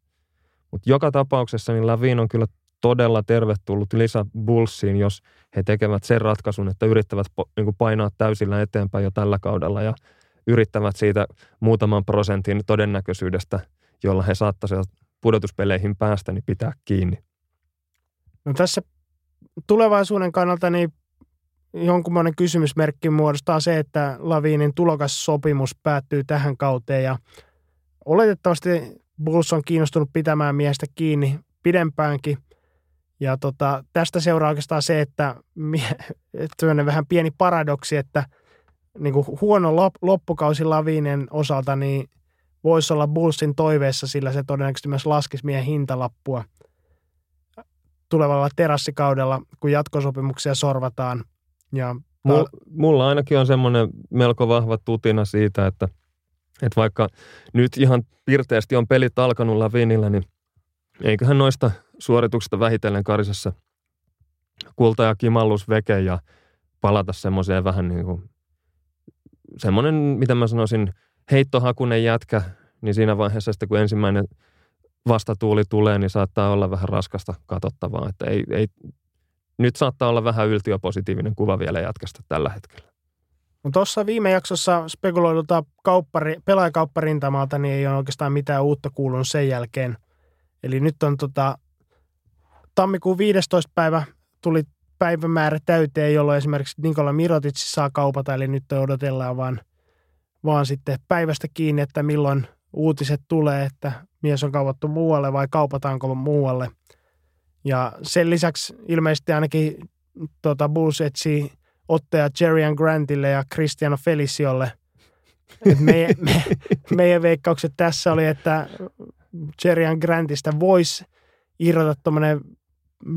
Mutta joka tapauksessa niin Lavin on kyllä todella tervetullut lisä Bullsiin, jos he tekevät sen ratkaisun, että yrittävät niin painaa täysillä eteenpäin jo tällä kaudella ja yrittävät siitä muutaman prosentin todennäköisyydestä, jolla he saattaisivat pudotuspeleihin päästä, niin pitää kiinni. No tässä tulevaisuuden kannalta niin jonkunmoinen kysymysmerkki muodostaa se, että Lavinin tulokassopimus päättyy tähän kauteen ja oletettavasti Bulls on kiinnostunut pitämään miestä kiinni pidempäänkin. Ja tota, tästä seuraa oikeastaan se, että, että vähän pieni paradoksi, että niin kuin huono loppukausi Lavinen osalta niin voisi olla Bullsin toiveessa, sillä se todennäköisesti myös laskisi miehen hintalappua – tulevalla terassikaudella, kun jatkosopimuksia sorvataan. Ja Mulla, mulla ainakin on semmoinen melko vahva tutina siitä, että, että vaikka nyt ihan pirteästi on pelit alkanut Lavinilla, niin eiköhän noista suorituksista vähitellen karisessa kulta ja kimallus veke ja palata semmoiseen vähän niin kuin semmoinen, mitä mä sanoisin, heittohakunen jätkä, niin siinä vaiheessa sitten kun ensimmäinen vastatuuli tulee, niin saattaa olla vähän raskasta katsottavaa. Että ei, ei, nyt saattaa olla vähän yltiöpositiivinen kuva vielä jatkasta tällä hetkellä. No tuossa viime jaksossa spekuloidulta kauppari, pelaajakaupparintamalta niin ei ole oikeastaan mitään uutta kuulunut sen jälkeen. Eli nyt on tota, tammikuun 15. päivä tuli päivämäärä täyteen, jolloin esimerkiksi Nikola Mirotic saa kaupata, eli nyt odotellaan vaan, vaan sitten päivästä kiinni, että milloin uutiset tulee, että mies on kaupattu muualle vai kaupataanko muualle. Ja sen lisäksi ilmeisesti ainakin tota, Bulls etsii ottaja Jerryan Grantille ja Cristiano Feliciolle. Et meidän, me, meidän veikkaukset tässä oli, että Jerryan Grantista voisi irrota tuommoinen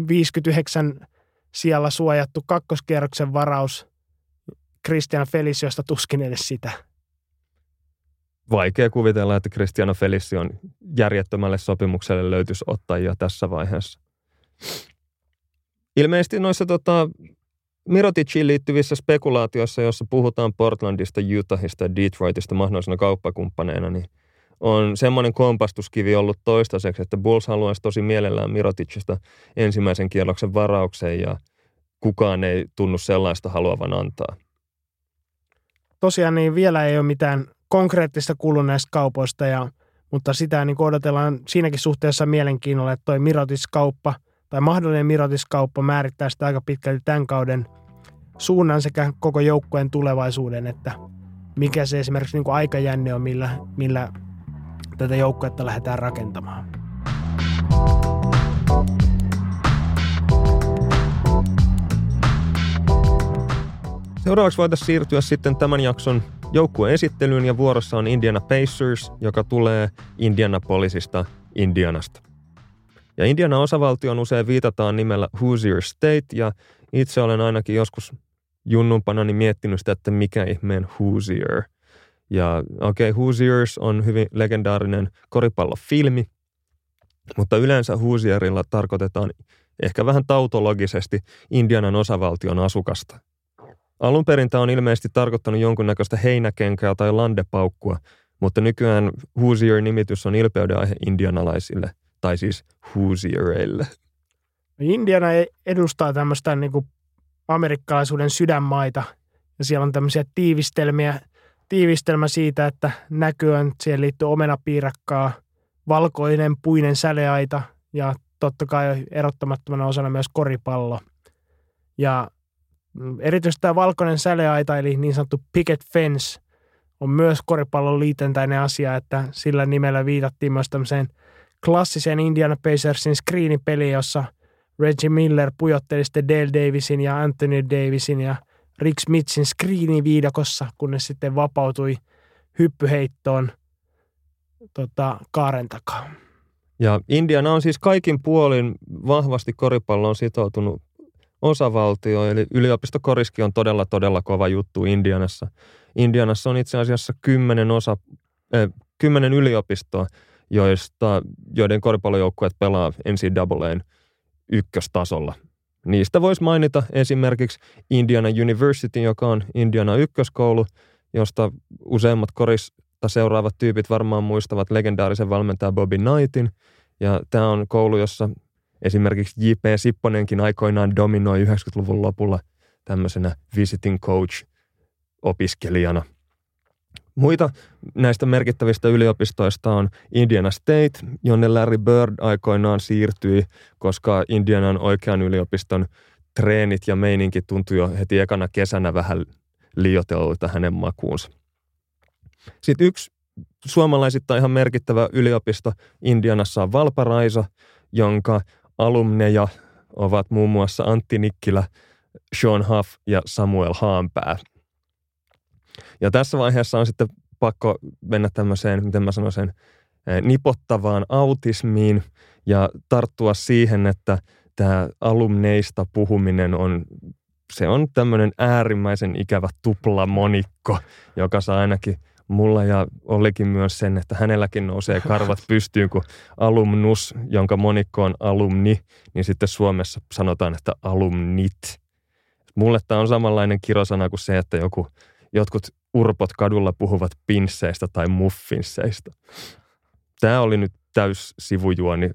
59 siellä suojattu kakkoskierroksen varaus Cristiano Feliciosta tuskin edes sitä. Vaikea kuvitella, että Cristiano Felicio järjettömälle sopimukselle löytyisi ottajia tässä vaiheessa. Ilmeisesti noissa tota, Miroticiin liittyvissä spekulaatioissa, jossa puhutaan Portlandista, Utahista Detroitista mahdollisena kauppakumppaneina, niin on semmoinen kompastuskivi ollut toistaiseksi, että Bulls haluaisi tosi mielellään Miroticista ensimmäisen kierroksen varauksen ja kukaan ei tunnu sellaista haluavan antaa. Tosiaan niin vielä ei ole mitään konkreettista kuulu näistä kaupoista, ja, mutta sitä niin odotellaan siinäkin suhteessa mielenkiinnolla, että toi Mirotis-kauppa tai mahdollinen Mirotis-kauppa määrittää sitä aika pitkälti tämän kauden suunnan sekä koko joukkueen tulevaisuuden, että mikä se esimerkiksi niin kuin aikajänne on, millä, millä tätä joukkuetta lähdetään rakentamaan. Seuraavaksi voitaisiin siirtyä sitten tämän jakson joukkueen esittelyyn ja vuorossa on Indiana Pacers, joka tulee Indianapolisista Indianasta. Ja Indiana osavaltion usein viitataan nimellä Hoosier State ja itse olen ainakin joskus junnumpanani miettinyt sitä, että mikä ihmeen Hoosier. Ja okei, okay, Hoosiers on hyvin legendaarinen koripallofilmi, mutta yleensä Hoosierilla tarkoitetaan ehkä vähän tautologisesti Indianan osavaltion asukasta. Alun perin tämä on ilmeisesti tarkoittanut jonkunnäköistä heinäkenkää tai landepaukkua, mutta nykyään Hoosier-nimitys on ilpeyden aihe indianalaisille, tai siis Hoosiereille. Indiana edustaa tämmöistä niin kuin amerikkalaisuuden sydänmaita, ja siellä on tämmöisiä tiivistelmiä, tiivistelmä siitä, että että siihen liittyy omenapiirakkaa, valkoinen puinen säleaita ja totta kai erottamattomana osana myös koripallo. Ja erityisesti tämä valkoinen säleaita, eli niin sanottu picket fence, on myös koripallon liitentäinen asia, että sillä nimellä viitattiin myös tämmöiseen klassiseen Indiana Pacersin screenipeliin, jossa Reggie Miller pujotteli sitten Dale Davisin ja Anthony Davisin ja Rick Smithin screeniviidakossa, kunnes sitten vapautui hyppyheittoon tota, kaaren takaa. Ja Indiana on siis kaikin puolin vahvasti koripalloon sitoutunut osavaltio, eli yliopistokoriski on todella, todella kova juttu Indianassa. Indianassa on itse asiassa kymmenen, osa, äh, kymmenen yliopistoa, joista, joiden koripallojoukkueet pelaa NCAAn ykköstasolla. Niistä voisi mainita esimerkiksi Indiana University, joka on Indiana ykköskoulu, josta useimmat korista seuraavat tyypit varmaan muistavat legendaarisen valmentaja Bobby Knightin. Ja tämä on koulu, jossa Esimerkiksi J.P. Sipponenkin aikoinaan dominoi 90-luvun lopulla tämmöisenä visiting coach opiskelijana. Muita näistä merkittävistä yliopistoista on Indiana State, jonne Larry Bird aikoinaan siirtyi, koska Indianan oikean yliopiston treenit ja meininki tuntui jo heti ekana kesänä vähän liiotelulta hänen makuunsa. Sitten yksi suomalaisittain ihan merkittävä yliopisto Indianassa on Valparaiso, jonka alumneja ovat muun muassa Antti Nikkilä, Sean Huff ja Samuel Haanpää. Ja tässä vaiheessa on sitten pakko mennä tämmöiseen, miten mä sanoisin, eh, nipottavaan autismiin ja tarttua siihen, että tämä alumneista puhuminen on, se on tämmöinen äärimmäisen ikävä tuplamonikko, joka saa ainakin mulla ja olikin myös sen, että hänelläkin nousee karvat pystyyn, kun alumnus, jonka monikko on alumni, niin sitten Suomessa sanotaan, että alumnit. Mulle tämä on samanlainen kirosana kuin se, että joku, jotkut urpot kadulla puhuvat pinsseistä tai muffinsseista. Tämä oli nyt täys sivujuoni.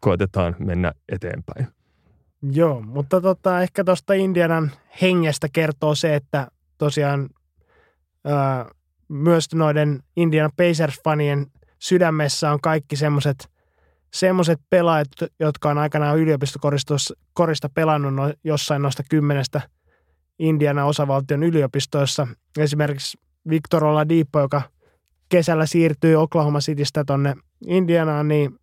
Koitetaan mennä eteenpäin. Joo, mutta tota, ehkä tuosta Indianan hengestä kertoo se, että tosiaan ää, myös noiden Indiana Pacers-fanien sydämessä on kaikki semmoiset semmoiset pelaajat, jotka on aikanaan yliopistokorista pelannut no, jossain noista kymmenestä Indiana osavaltion yliopistoissa. Esimerkiksi Victor Oladipo, joka kesällä siirtyi Oklahoma Citystä tonne Indianaan, niin,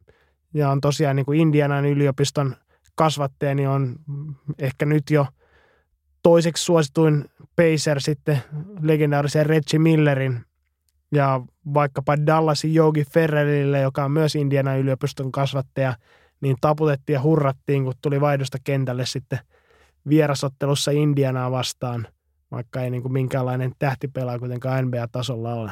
ja on tosiaan niin kuin Indianan yliopiston kasvattaja, niin on ehkä nyt jo toiseksi suosituin Pacer sitten legendaarisen Reggie Millerin ja vaikkapa Dallasin Jogi Ferrerille, joka on myös Indiana yliopiston kasvattaja, niin taputettiin ja hurrattiin, kun tuli vaihdosta kentälle sitten vierasottelussa Indianaa vastaan, vaikka ei niin kuin minkäänlainen tähtipelaaja kuitenkaan NBA-tasolla ole.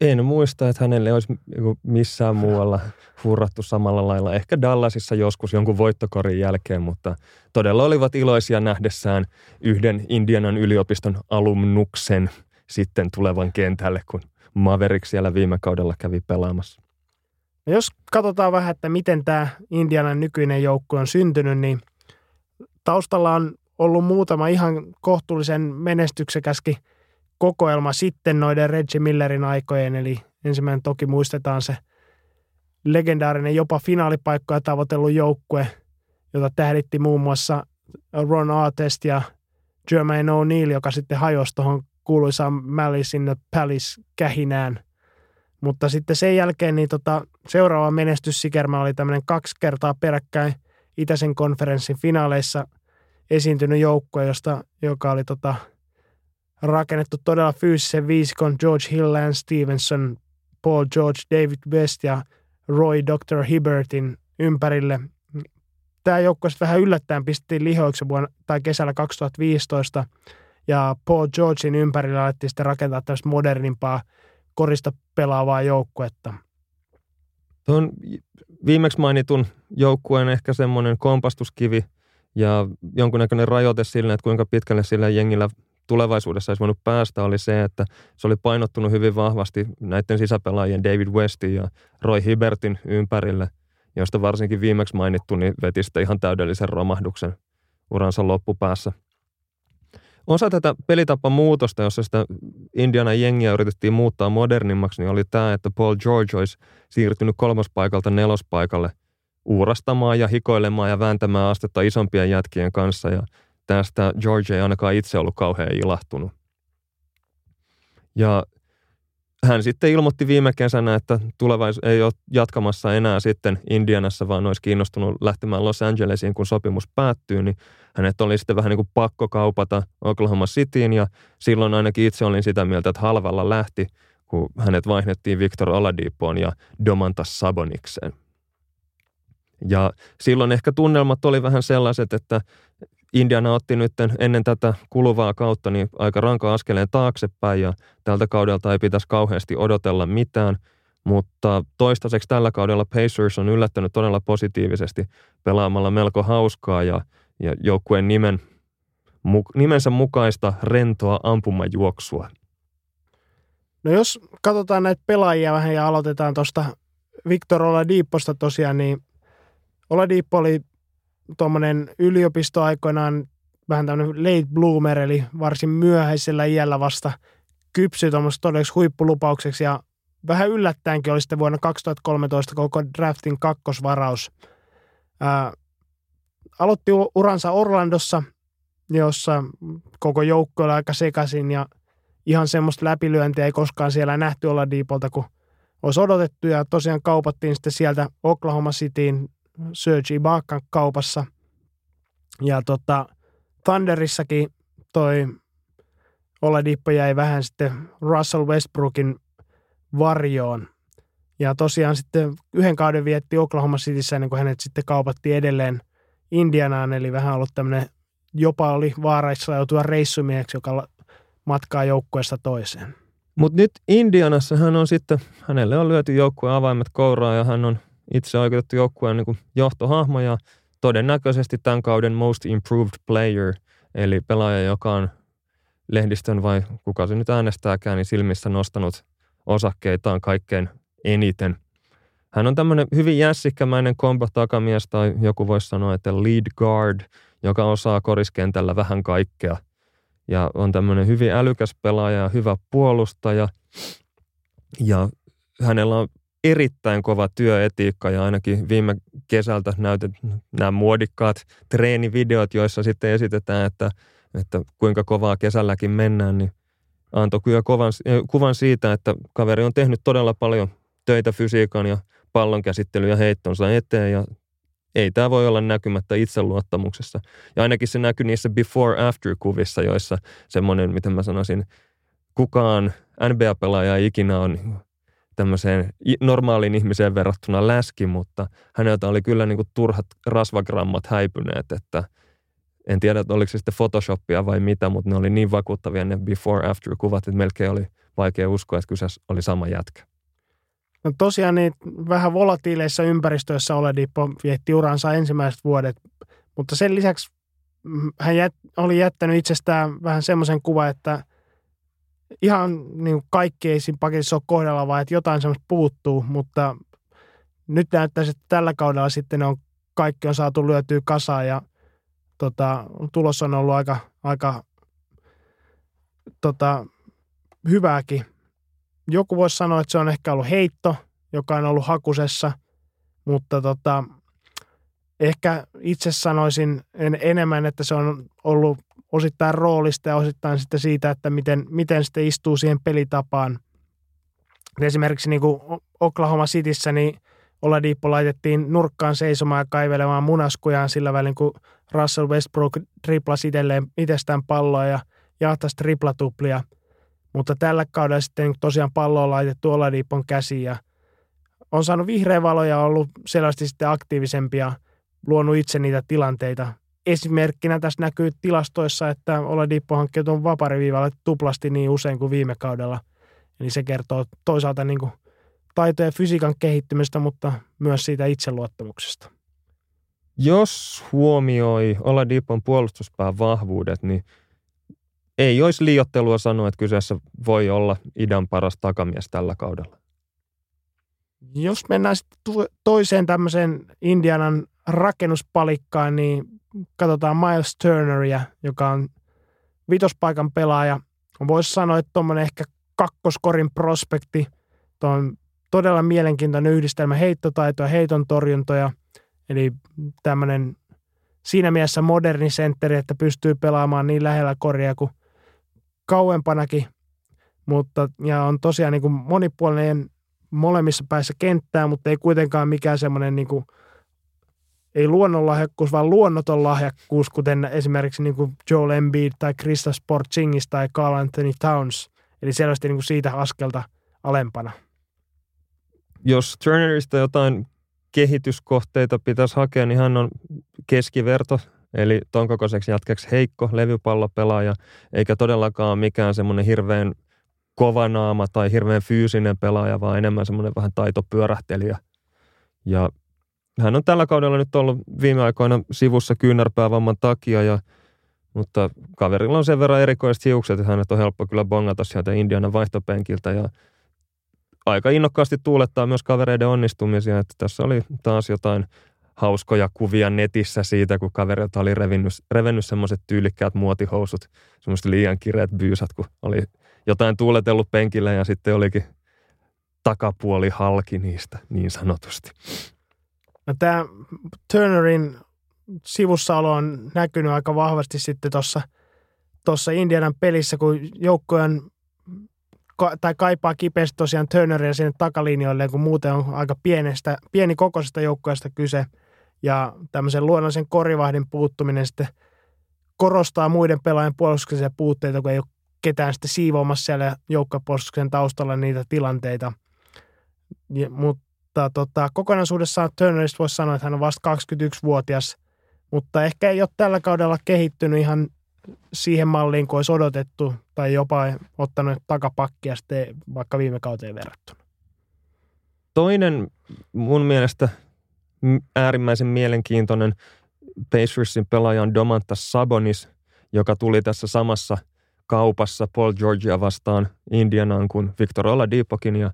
En muista, että hänelle olisi niinku missään muualla hurrattu samalla lailla. Ehkä Dallasissa joskus jonkun voittokorin jälkeen, mutta todella olivat iloisia nähdessään yhden Indianan yliopiston alumnuksen sitten tulevan kentälle, kun Maverick siellä viime kaudella kävi pelaamassa. No jos katsotaan vähän, että miten tämä Indianan nykyinen joukkue on syntynyt, niin taustalla on ollut muutama ihan kohtuullisen menestyksekäskin kokoelma sitten noiden Reggie Millerin aikojen, eli ensimmäinen toki muistetaan se legendaarinen jopa finaalipaikkoja tavoitellut joukkue, jota tähditti muun muassa Ron Artest ja Jermaine O'Neal, joka sitten hajosi tuohon kuuluisaan Malice in the Palace kähinään. Mutta sitten sen jälkeen niin tota, seuraava menestyssikerma oli tämmöinen kaksi kertaa peräkkäin Itäisen konferenssin finaaleissa esiintynyt joukkue, josta, joka oli tota, rakennettu todella fyysisen viisikon George Hill, Stevenson, Paul George, David West ja Roy Dr. Hibbertin ympärille. Tämä joukkue vähän yllättäen pistettiin lihoiksi vuonna, tai kesällä 2015 ja Paul Georgein ympärillä alettiin sitten rakentaa tämmöistä modernimpaa korista pelaavaa joukkuetta. Tuon viimeksi mainitun joukkueen ehkä semmoinen kompastuskivi ja jonkunnäköinen rajoite sille, että kuinka pitkälle sillä jengillä tulevaisuudessa olisi voinut päästä, oli se, että se oli painottunut hyvin vahvasti näiden sisäpelaajien David Westin ja Roy Hibbertin ympärille, josta varsinkin viimeksi mainittu, niin veti sitten ihan täydellisen romahduksen uransa loppupäässä – Osa tätä pelitapamuutosta, jossa sitä Indiana jengiä yritettiin muuttaa modernimmaksi, niin oli tämä, että Paul George olisi siirtynyt kolmospaikalta nelospaikalle uurastamaan ja hikoilemaan ja vääntämään astetta isompien jätkien kanssa. Ja tästä George ei ainakaan itse ollut kauhean ilahtunut. Ja hän sitten ilmoitti viime kesänä, että tulevais ei ole jatkamassa enää sitten Indianassa, vaan olisi kiinnostunut lähtemään Los Angelesiin, kun sopimus päättyy, niin hänet oli sitten vähän niin kuin pakko kaupata Oklahoma Cityin ja silloin ainakin itse olin sitä mieltä, että halvalla lähti, kun hänet vaihdettiin Victor Oladipoon ja Domantas Sabonikseen. Ja silloin ehkä tunnelmat oli vähän sellaiset, että Indiana otti nyt ennen tätä kuluvaa kautta niin aika ranka askeleen taaksepäin ja tältä kaudelta ei pitäisi kauheasti odotella mitään, mutta toistaiseksi tällä kaudella Pacers on yllättänyt todella positiivisesti pelaamalla melko hauskaa ja, ja joukkueen nimen, mu, nimensä mukaista rentoa ampumajuoksua. No jos katsotaan näitä pelaajia vähän ja aloitetaan tuosta Victor Oladiposta tosiaan, niin Oladipo oli tuommoinen yliopistoaikoinaan vähän tämmöinen late bloomer, eli varsin myöhäisellä iällä vasta kypsyi tuommoista todelliseksi huippulupaukseksi ja vähän yllättäenkin oli sitten vuonna 2013 koko draftin kakkosvaraus. Ää, aloitti uransa Orlandossa, jossa koko joukko oli aika sekaisin ja ihan semmoista läpilyöntiä ei koskaan siellä nähty olla Diipolta, kun olisi odotettu ja tosiaan kaupattiin sitten sieltä Oklahoma Cityin Serge Ibaka kaupassa. Ja tota, Thunderissakin toi Oladipo jäi vähän sitten Russell Westbrookin varjoon. Ja tosiaan sitten yhden kauden vietti Oklahoma Cityssä niin kuin hänet sitten kaupattiin edelleen Indianaan, eli vähän ollut tämmöinen, jopa oli vaaraissa joutua reissumieheksi, joka matkaa joukkueesta toiseen. Mutta nyt Indianassa hän on sitten, hänelle on lyöty joukkueen avaimet kouraa ja hän on itse oikeutettu joukkueen niin johtohahmo ja todennäköisesti tämän kauden most improved player, eli pelaaja, joka on lehdistön vai kuka se nyt äänestääkään, niin silmissä nostanut osakkeitaan kaikkein eniten. Hän on tämmöinen hyvin jässikkämäinen kombo-takamies tai joku voisi sanoa, että lead guard, joka osaa koriskentällä vähän kaikkea. ja on tämmöinen hyvin älykäs pelaaja ja hyvä puolustaja. Ja hänellä on erittäin kova työetiikka ja ainakin viime kesältä näytet nämä muodikkaat treenivideot, joissa sitten esitetään, että, että kuinka kovaa kesälläkin mennään, niin antoi kyllä kovan, kuvan siitä, että kaveri on tehnyt todella paljon töitä fysiikan ja pallonkäsittely ja heittonsa eteen ja ei tämä voi olla näkymättä itseluottamuksessa. Ja ainakin se näkyy niissä before-after-kuvissa, joissa semmoinen, miten mä sanoisin, kukaan NBA-pelaaja ikinä on tämmöiseen normaaliin ihmiseen verrattuna läski, mutta häneltä oli kyllä niin kuin turhat rasvagrammat häipyneet, että en tiedä, että oliko se sitten Photoshopia vai mitä, mutta ne oli niin vakuuttavia ne before-after-kuvat, että melkein oli vaikea uskoa, että kyseessä oli sama jätkä. No tosiaan niin vähän volatiileissa ympäristöissä Oladipo vietti uransa ensimmäiset vuodet, mutta sen lisäksi hän jät, oli jättänyt itsestään vähän semmoisen kuvan, että ihan niin kaikki ei siinä paketissa ole kohdalla, vaan että jotain semmoista puuttuu, mutta nyt näyttäisi, että tällä kaudella sitten on, kaikki on saatu lyötyä kasaan ja tota, tulos on ollut aika, aika tota, hyvääkin. Joku voisi sanoa, että se on ehkä ollut heitto, joka on ollut hakusessa, mutta tota, ehkä itse sanoisin en, enemmän, että se on ollut osittain roolista ja osittain sitten siitä, että miten, miten sitten istuu siihen pelitapaan. Esimerkiksi niin kuin Oklahoma Cityssä, niin Oladipo laitettiin nurkkaan seisomaan ja kaivelemaan munaskujaan sillä välin, kun Russell Westbrook triplasi itselleen itsestään palloa ja jahtasi triplatuplia – mutta tällä kaudella sitten tosiaan pallo on laitettu Oladipon käsiin ja on saanut vihreä valo ja ollut selvästi sitten aktiivisempia, luonut itse niitä tilanteita. Esimerkkinä tässä näkyy tilastoissa, että Oladipo hankkiutunut vapariviivalle tuplasti niin usein kuin viime kaudella. Eli se kertoo toisaalta niin kuin taito- ja fysiikan kehittymistä, mutta myös siitä itseluottamuksesta. Jos huomioi Oladipon puolustuspään vahvuudet, niin – ei olisi liiottelua sanoa, että kyseessä voi olla idän paras takamies tällä kaudella. Jos mennään sitten toiseen tämmöiseen Indianan rakennuspalikkaan, niin katsotaan Miles Turneria, joka on vitospaikan pelaaja. Voisi sanoa, että tuommoinen ehkä kakkoskorin prospekti. Tuo on todella mielenkiintoinen yhdistelmä heittotaitoja, heiton torjuntoja. Eli tämmöinen siinä mielessä moderni sentteri, että pystyy pelaamaan niin lähellä koria kuin kauempanakin, mutta ja on tosiaan niin kuin monipuolinen molemmissa päissä kenttää, mutta ei kuitenkaan mikään semmoinen niin kuin, ei luonnonlahjakkuus, vaan luonnoton lahjakkuus, kuten esimerkiksi niin kuin Joel Embiid tai Krista Sportsingis tai Carl Anthony Towns. Eli selvästi niin kuin siitä askelta alempana. Jos Turnerista jotain kehityskohteita pitäisi hakea, niin hän on keskiverto Eli ton kokoiseksi jatkeksi heikko levypallopelaaja, eikä todellakaan mikään semmoinen hirveän kovanaama tai hirveän fyysinen pelaaja, vaan enemmän semmoinen vähän taitopyörähtelijä. Ja hän on tällä kaudella nyt ollut viime aikoina sivussa kyynärpäävamman takia, ja, mutta kaverilla on sen verran erikoiset hiukset, että hänet on helppo kyllä bongata sieltä Indianan vaihtopenkiltä, ja aika innokkaasti tuulettaa myös kavereiden onnistumisia, että tässä oli taas jotain hauskoja kuvia netissä siitä, kun kaverilta oli revennyt, revennyt semmoiset tyylikkäät muotihousut, semmoiset liian kireät byysat, kun oli jotain tuuletellut penkillä ja sitten olikin takapuoli halki niistä niin sanotusti. No tämä Turnerin sivussaolo on näkynyt aika vahvasti sitten tuossa tuossa Indianan pelissä, kun joukkojen tai kaipaa kipeästi tosiaan Turneria sinne takalinjoille, kun muuten on aika pienestä, pienikokoisesta joukkueesta kyse – ja tämmöisen luonnollisen korivahdin puuttuminen sitten korostaa muiden pelaajien puolustuksellisia puutteita, kun ei ole ketään sitten siivoamassa siellä joukkopuolustuksen taustalla niitä tilanteita. Ja, mutta tota, kokonaisuudessaan Turnerista voisi sanoa, että hän on vasta 21-vuotias, mutta ehkä ei ole tällä kaudella kehittynyt ihan siihen malliin, kuin olisi odotettu, tai jopa ottanut takapakkia sitten vaikka viime kauteen verrattuna. Toinen mun mielestä äärimmäisen mielenkiintoinen Pacersin pelaaja on Domantas Sabonis, joka tuli tässä samassa kaupassa Paul Georgia vastaan Indianaan kuin Victor Oladipokin ja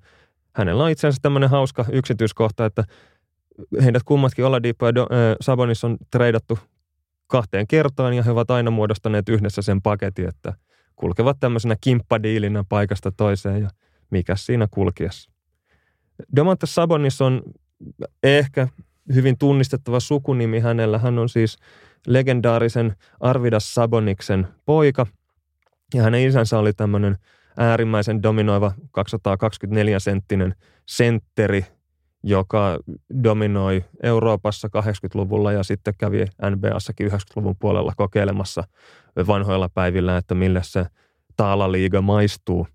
hänellä on itse asiassa tämmöinen hauska yksityiskohta, että heidät kummatkin Oladipo ja Sabonis on treidattu kahteen kertaan ja he ovat aina muodostaneet yhdessä sen paketin, että kulkevat tämmöisenä kimppadiilinä paikasta toiseen ja mikä siinä kulkiessa. Domantas Sabonis on ehkä hyvin tunnistettava sukunimi hänellä. Hän on siis legendaarisen Arvidas Saboniksen poika ja hänen isänsä oli tämmöinen äärimmäisen dominoiva 224-senttinen sentteri, joka dominoi Euroopassa 80-luvulla ja sitten kävi NBAssakin 90-luvun puolella kokeilemassa vanhoilla päivillä, että millä se taalaliiga maistuu.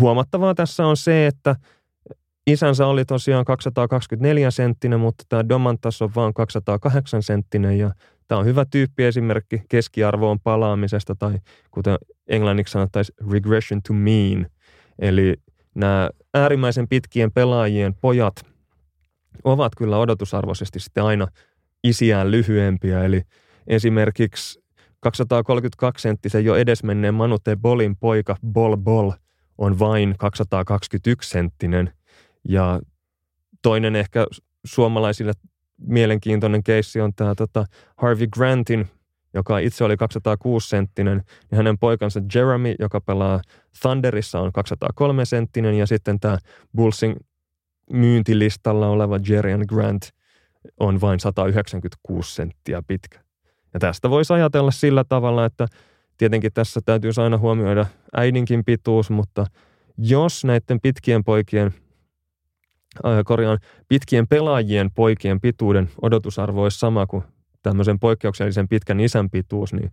Huomattavaa tässä on se, että isänsä oli tosiaan 224 senttinen, mutta tämä Domantas on vain 208 senttinen ja tämä on hyvä tyyppi esimerkki keskiarvoon palaamisesta tai kuten englanniksi sanottaisiin regression to mean. Eli nämä äärimmäisen pitkien pelaajien pojat ovat kyllä odotusarvoisesti sitten aina isiään lyhyempiä. Eli esimerkiksi 232 senttisen jo edesmenneen Manute Bolin poika Bol Bol on vain 221 senttinen. Ja toinen ehkä suomalaisille mielenkiintoinen keissi on tämä tota Harvey Grantin joka itse oli 206 senttinen, ja hänen poikansa Jeremy, joka pelaa Thunderissa, on 203 senttinen, ja sitten tämä Bullsin myyntilistalla oleva Jerian Grant on vain 196 senttiä pitkä. Ja tästä voisi ajatella sillä tavalla, että tietenkin tässä täytyy aina huomioida äidinkin pituus, mutta jos näiden pitkien poikien korjaan, pitkien pelaajien poikien pituuden odotusarvo olisi sama kuin tämmöisen poikkeuksellisen pitkän isän pituus, niin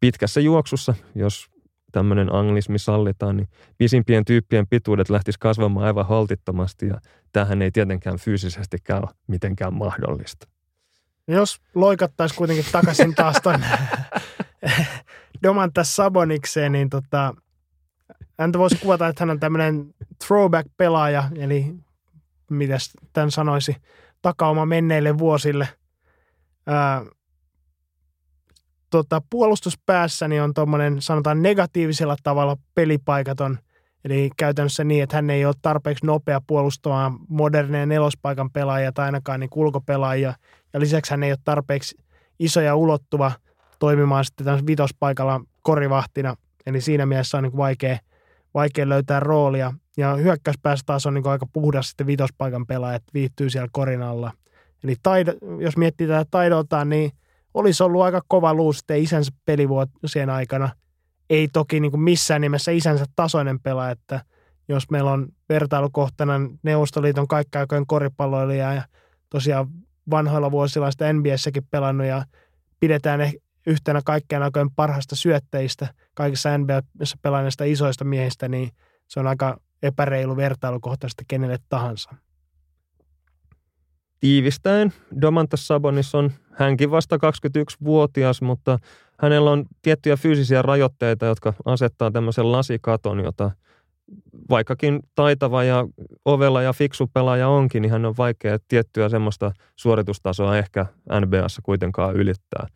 pitkässä juoksussa, jos tämmöinen anglismi sallitaan, niin pisimpien tyyppien pituudet lähtis kasvamaan aivan holtittomasti ja tähän ei tietenkään fyysisesti ole mitenkään mahdollista. Jos loikattaisiin kuitenkin takaisin taas tuon Domantas Sabonikseen, niin tota, häntä voisi kuvata, että hän on tämmöinen throwback-pelaaja, eli mitäs tämän sanoisi, takauma menneille vuosille – ää, tota, puolustuspäässäni on tuommoinen, sanotaan negatiivisella tavalla pelipaikaton, eli käytännössä niin, että hän ei ole tarpeeksi nopea puolustamaan moderneja nelospaikan pelaajia tai ainakaan niin ulkopelaajia, ja lisäksi hän ei ole tarpeeksi iso ja ulottuva toimimaan sitten vitospaikalla korivahtina, eli siinä mielessä on niin vaikea, vaikea löytää roolia. Ja hyökkäyspäässä taas on niin aika puhdas sitten vitospaikan pelaaja, että viihtyy siellä korin alla. Eli taido, jos miettii tätä taidoltaan, niin olisi ollut aika kova luu sitten isänsä pelivuosien aikana. Ei toki niin kuin missään nimessä isänsä tasoinen pelaaja, että jos meillä on vertailukohtana Neuvostoliiton kaikkiaikojen koripalloilija ja tosiaan vanhoilla vuosilla sitä NBSsäkin pelannut ja pidetään yhtenä kaikkien aikojen parhaista syöttäjistä kaikissa NBAssä pelaaneista isoista miehistä, niin se on aika epäreilu vertailukohtaisesti kenelle tahansa. Tiivistäen, Domantas Sabonis on hänkin vasta 21-vuotias, mutta hänellä on tiettyjä fyysisiä rajoitteita, jotka asettaa tämmöisen lasikaton, jota vaikkakin taitava ja ovella ja fiksu pelaaja onkin, niin hän on vaikea tiettyä semmoista suoritustasoa ehkä NBAssa kuitenkaan ylittää.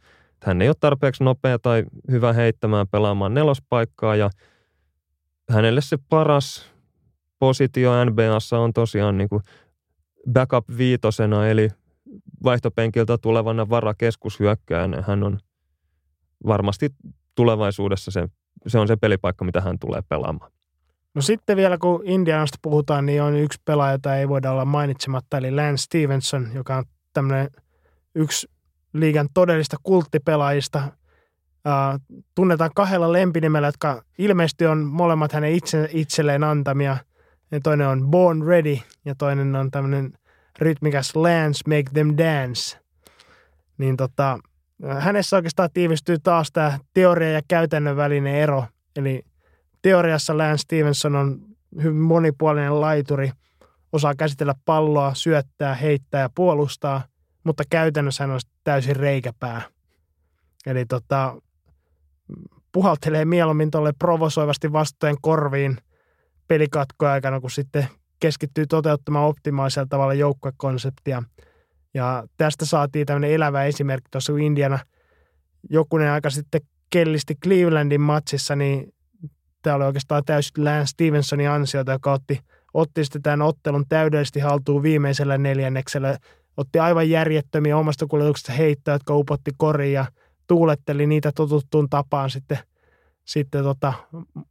Hän ei ole tarpeeksi nopea tai hyvä heittämään pelaamaan nelospaikkaa ja hänelle se paras positio NBAssa on tosiaan niin kuin backup viitosena, eli vaihtopenkiltä tulevana varakeskushyökkäänä. Hän on varmasti tulevaisuudessa se, se on se pelipaikka, mitä hän tulee pelaamaan. No sitten vielä kun Indianasta puhutaan, niin on yksi pelaaja, jota ei voida olla mainitsematta, eli Lance Stevenson, joka on tämmöinen yksi liigan todellista kulttipelaajista. Tunnetaan kahdella lempinimellä, jotka ilmeisesti on molemmat hänen itse, itselleen antamia – ja toinen on Born Ready ja toinen on tämmöinen rytmikäs Lance Make Them Dance. Niin tota, hänessä oikeastaan tiivistyy taas tämä teoria ja käytännön välinen ero. Eli teoriassa Lance Stevenson on hyvin monipuolinen laituri, osaa käsitellä palloa, syöttää, heittää ja puolustaa, mutta käytännössä hän on täysin reikäpää. Eli tota, puhaltelee mieluummin tuolle provosoivasti vastojen korviin pelikatkoja aikana, kun sitten keskittyy toteuttamaan optimaalisella tavalla joukkuekonseptia. Ja tästä saatiin tämmöinen elävä esimerkki tuossa, kun Indiana jokunen aika sitten kellisti Clevelandin matsissa, niin tämä oli oikeastaan täysin Lance Stevensonin ansiota, joka otti, otti sitten tämän ottelun täydellisesti haltuun viimeisellä neljänneksellä, otti aivan järjettömiä omasta kuljetuksesta heittoja, jotka upotti koriin ja tuuletteli niitä totuttuun tapaan sitten, sitten tota,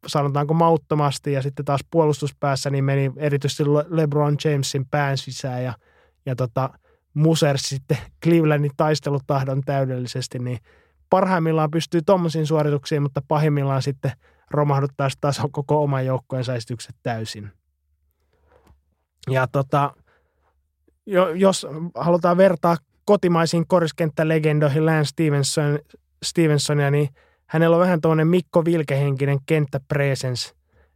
sanotaanko mauttomasti ja sitten taas puolustuspäässä niin meni erityisesti LeBron Jamesin pään sisään ja, ja tota, muser sitten Clevelandin taistelutahdon täydellisesti, niin parhaimmillaan pystyy tuommoisiin suorituksiin, mutta pahimmillaan sitten romahduttaa taas koko oman joukkojen saistykset täysin. Ja tota, jo, jos halutaan vertaa kotimaisiin koriskenttälegendoihin Lance Stevenson, Stevensonia, niin hänellä on vähän tuollainen Mikko Vilkehenkinen kenttäpresence.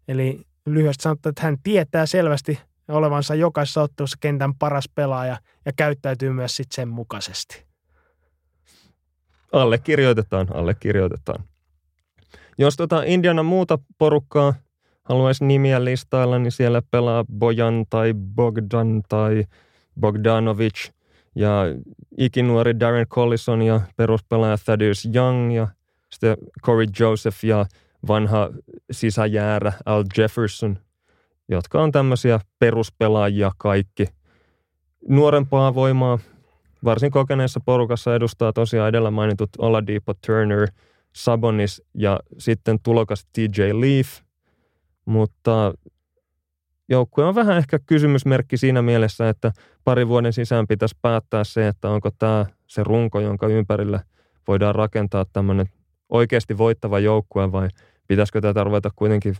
Eli lyhyesti sanottuna, että hän tietää selvästi olevansa jokaisessa ottelussa kentän paras pelaaja ja käyttäytyy myös sit sen mukaisesti. Allekirjoitetaan, allekirjoitetaan. Jos tota Indiana muuta porukkaa haluaisi nimiä listailla, niin siellä pelaa Bojan tai Bogdan tai Bogdanovic ja ikinuori Darren Collison ja peruspelaaja Thaddeus Young ja sitten Corey Joseph ja vanha sisäjäärä Al Jefferson, jotka on tämmöisiä peruspelaajia kaikki. Nuorempaa voimaa varsin kokeneessa porukassa edustaa tosiaan edellä mainitut Oladipo Turner, Sabonis ja sitten tulokas TJ Leaf, mutta joukkue on vähän ehkä kysymysmerkki siinä mielessä, että pari vuoden sisään pitäisi päättää se, että onko tämä se runko, jonka ympärille voidaan rakentaa tämmöinen oikeasti voittava joukkue vai pitäisikö tätä ruveta kuitenkin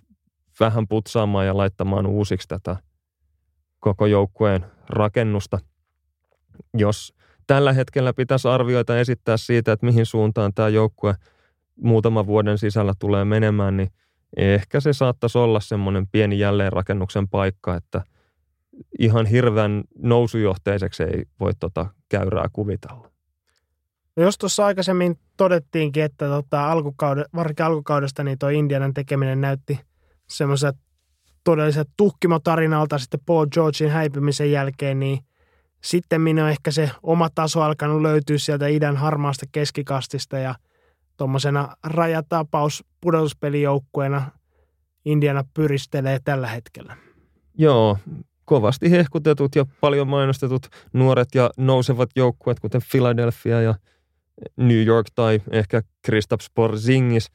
vähän putsaamaan ja laittamaan uusiksi tätä koko joukkueen rakennusta. Jos tällä hetkellä pitäisi arvioita esittää siitä, että mihin suuntaan tämä joukkue muutaman vuoden sisällä tulee menemään, niin ehkä se saattaisi olla semmoinen pieni jälleenrakennuksen paikka, että ihan hirveän nousujohteiseksi ei voi tota käyrää kuvitella. No jos tuossa aikaisemmin todettiinkin, että tota alkukaude, varsinkin alkukaudesta niin tuo Indianan tekeminen näytti semmoiset todelliset tuhkimotarinalta sitten Paul Georgein häipymisen jälkeen, niin sitten minä on ehkä se oma taso alkanut löytyä sieltä idän harmaasta keskikastista ja tuommoisena rajatapaus pudotuspelijoukkueena Indiana pyristelee tällä hetkellä. Joo, kovasti hehkutetut ja paljon mainostetut nuoret ja nousevat joukkueet, kuten Philadelphia ja New York tai ehkä Kristaps Porzingis.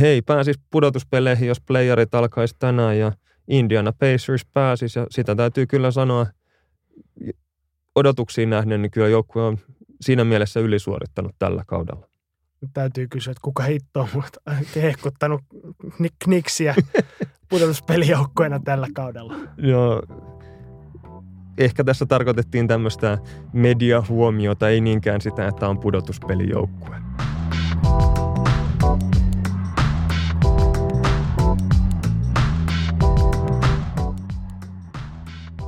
He ei pääsisi pudotuspeleihin, jos playerit alkaisi tänään ja Indiana Pacers pääsisi ja sitä täytyy kyllä sanoa odotuksiin nähden, niin kyllä joukkue on siinä mielessä ylisuorittanut tällä kaudella. Täytyy kysyä, että kuka hitto on hehkuttanut Kniksiä pudotuspelijoukkoina tällä kaudella. Joo, ehkä tässä tarkoitettiin tämmöistä mediahuomiota, ei niinkään sitä, että on pudotuspelijoukkue.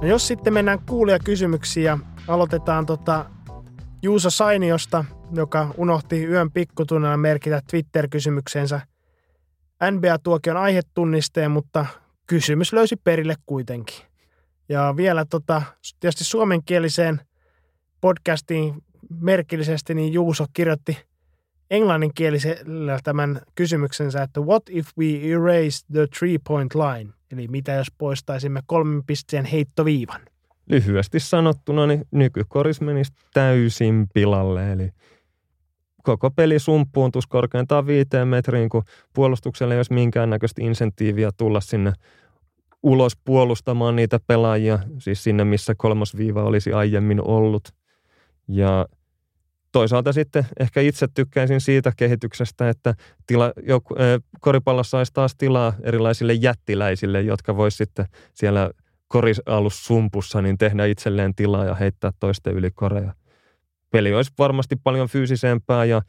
No jos sitten mennään kysymyksiin ja aloitetaan tota Juuso Sainiosta, joka unohti yön pikkutunnella merkitä Twitter-kysymyksensä NBA-tuokion aihetunnisteen, mutta kysymys löysi perille kuitenkin. Ja vielä tota, tietysti suomenkieliseen podcastiin merkillisesti, niin Juuso kirjoitti englanninkielisellä tämän kysymyksensä, että what if we erase the three-point line? Eli mitä jos poistaisimme kolmen pisteen heittoviivan? Lyhyesti sanottuna, niin nykykoris menisi täysin pilalle, eli koko peli sumppuuntus korkeintaan viiteen metriin, kun puolustukselle ei olisi minkäännäköistä insentiiviä tulla sinne ulos puolustamaan niitä pelaajia, siis sinne, missä kolmosviiva olisi aiemmin ollut. Ja toisaalta sitten ehkä itse tykkäisin siitä kehityksestä, että tila, joku, koripallossa saisi taas tilaa erilaisille jättiläisille, jotka voisi sitten siellä korisalussumpussa niin tehdä itselleen tilaa ja heittää toisten yli koreja. Peli olisi varmasti paljon fyysisempää ja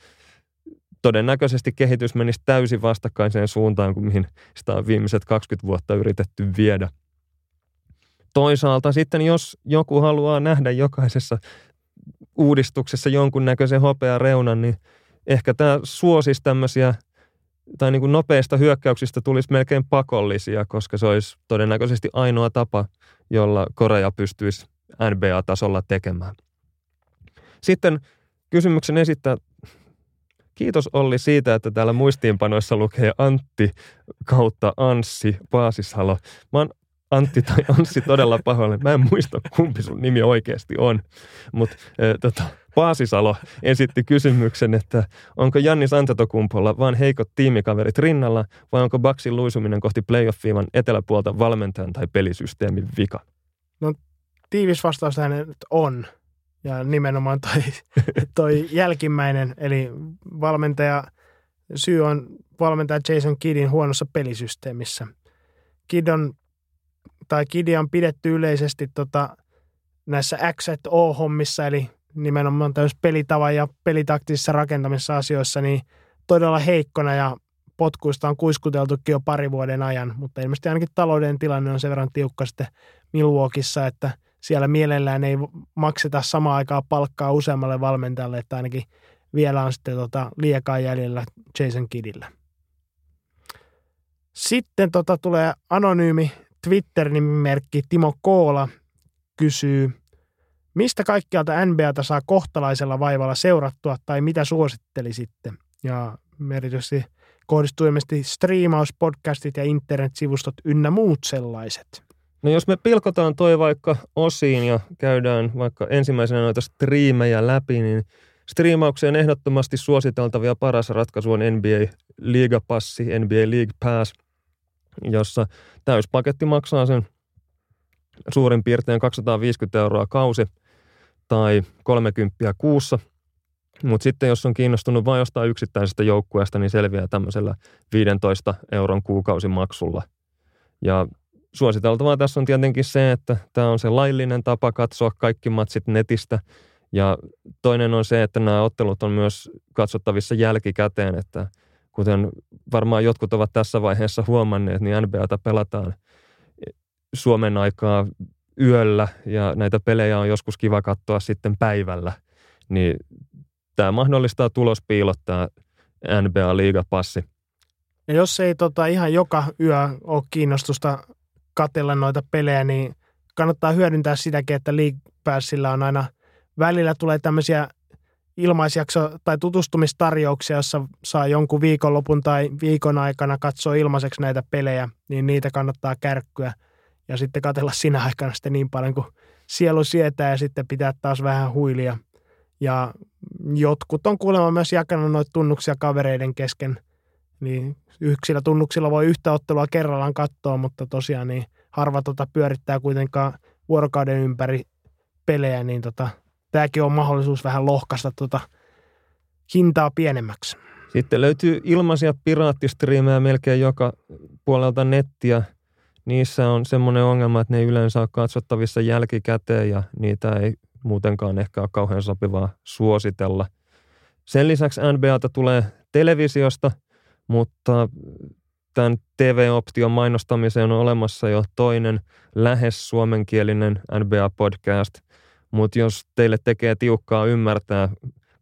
todennäköisesti kehitys menisi täysin vastakkaiseen suuntaan kuin mihin sitä on viimeiset 20 vuotta yritetty viedä. Toisaalta sitten, jos joku haluaa nähdä jokaisessa uudistuksessa jonkunnäköisen hopea reunan, niin ehkä tämä suosisi tämmöisiä tai niin kuin nopeista hyökkäyksistä tulisi melkein pakollisia, koska se olisi todennäköisesti ainoa tapa, jolla Korea pystyisi NBA-tasolla tekemään. Sitten kysymyksen esittää Kiitos Olli siitä, että täällä muistiinpanoissa lukee Antti kautta Anssi Paasishalo. Mä oon Antti tai Anssi todella pahoille. Mä en muista, kumpi sun nimi oikeasti on. Mutta e, tota, Paasisalo esitti kysymyksen, että onko Jannis Antetokumpolla vaan heikot tiimikaverit rinnalla vai onko Baksin luisuminen kohti playoff-viivan eteläpuolta valmentajan tai pelisysteemin vika? No tiivis vastaus tähän on. Ja nimenomaan toi, toi jälkimmäinen, eli valmentaja, syy on valmentaja Jason Kiddin huonossa pelisysteemissä. Kidd on, tai Kiddia on pidetty yleisesti tota, näissä X-O-hommissa, eli nimenomaan tämmöisessä pelitavan ja pelitaktisissa rakentamisessa asioissa, niin todella heikkona ja potkuista on kuiskuteltukin jo pari vuoden ajan, mutta ilmeisesti ainakin talouden tilanne on sen verran tiukka sitten Milwaukeeissa, että siellä mielellään ei makseta samaan aikaan palkkaa useammalle valmentajalle, että ainakin vielä on sitten tota liekaa jäljellä Jason Kiddillä. Sitten tota tulee anonyymi Twitter-nimimerkki Timo Koola kysyy, mistä kaikkialta NBAta saa kohtalaisella vaivalla seurattua tai mitä suosittelisitte? Ja erityisesti kohdistuu ilmeisesti striimaus, podcastit ja internetsivustot ynnä muut sellaiset. No jos me pilkotaan toi vaikka osiin ja käydään vaikka ensimmäisenä noita striimejä läpi, niin striimaukseen ehdottomasti suositeltavia paras ratkaisu on NBA Liigapassi, NBA League Pass, jossa täyspaketti maksaa sen suurin piirtein 250 euroa kausi tai 30 kuussa. Mutta sitten jos on kiinnostunut vain jostain yksittäisestä joukkueesta, niin selviää tämmöisellä 15 euron kuukausimaksulla. Ja suositeltavaa tässä on tietenkin se, että tämä on se laillinen tapa katsoa kaikki matsit netistä. Ja toinen on se, että nämä ottelut on myös katsottavissa jälkikäteen, että kuten varmaan jotkut ovat tässä vaiheessa huomanneet, niin NBAta pelataan Suomen aikaa yöllä ja näitä pelejä on joskus kiva katsoa sitten päivällä. Niin tämä mahdollistaa tulospiilottaa NBA-liigapassi. Ja jos ei tota ihan joka yö ole kiinnostusta katella noita pelejä, niin kannattaa hyödyntää sitäkin, että League on aina välillä tulee tämmöisiä ilmaisjakso- tai tutustumistarjouksia, jossa saa jonkun viikonlopun tai viikon aikana katsoa ilmaiseksi näitä pelejä, niin niitä kannattaa kärkkyä ja sitten katella sinä aikana sitten niin paljon kuin sielu sietää ja sitten pitää taas vähän huilia. Ja jotkut on kuulemma myös jakanut noita tunnuksia kavereiden kesken – niin yksillä tunnuksilla voi yhtä ottelua kerrallaan katsoa, mutta tosiaan niin harva tota pyörittää kuitenkaan vuorokauden ympäri pelejä, niin tota, tämäkin on mahdollisuus vähän lohkasta tota hintaa pienemmäksi. Sitten löytyy ilmaisia piraattistriimejä melkein joka puolelta nettiä. Niissä on semmoinen ongelma, että ne ei yleensä ole katsottavissa jälkikäteen ja niitä ei muutenkaan ehkä ole kauhean sopivaa suositella. Sen lisäksi NBAta tulee televisiosta – mutta tämän TV-option mainostamiseen on olemassa jo toinen lähes suomenkielinen NBA-podcast, mutta jos teille tekee tiukkaa ymmärtää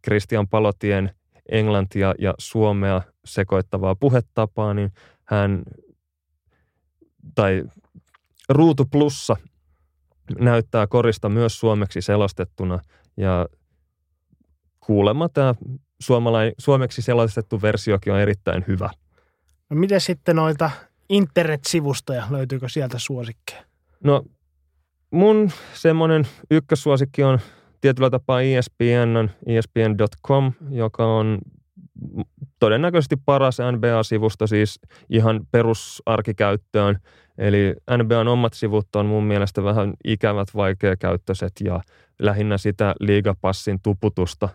Christian Palotien englantia ja suomea sekoittavaa puhetapaa, niin hän tai Ruutu Plussa näyttää korista myös suomeksi selostettuna. Ja kuulemma tämä suomalai, suomeksi selostettu versiokin on erittäin hyvä. No miten sitten noita internetsivustoja, löytyykö sieltä suosikkeja? No mun semmoinen ykkössuosikki on tietyllä tapaa ESPN, ESPN.com, joka on todennäköisesti paras NBA-sivusto siis ihan perusarkikäyttöön. Eli NBAn omat sivut on mun mielestä vähän ikävät, vaikeakäyttöiset ja lähinnä sitä liigapassin tuputusta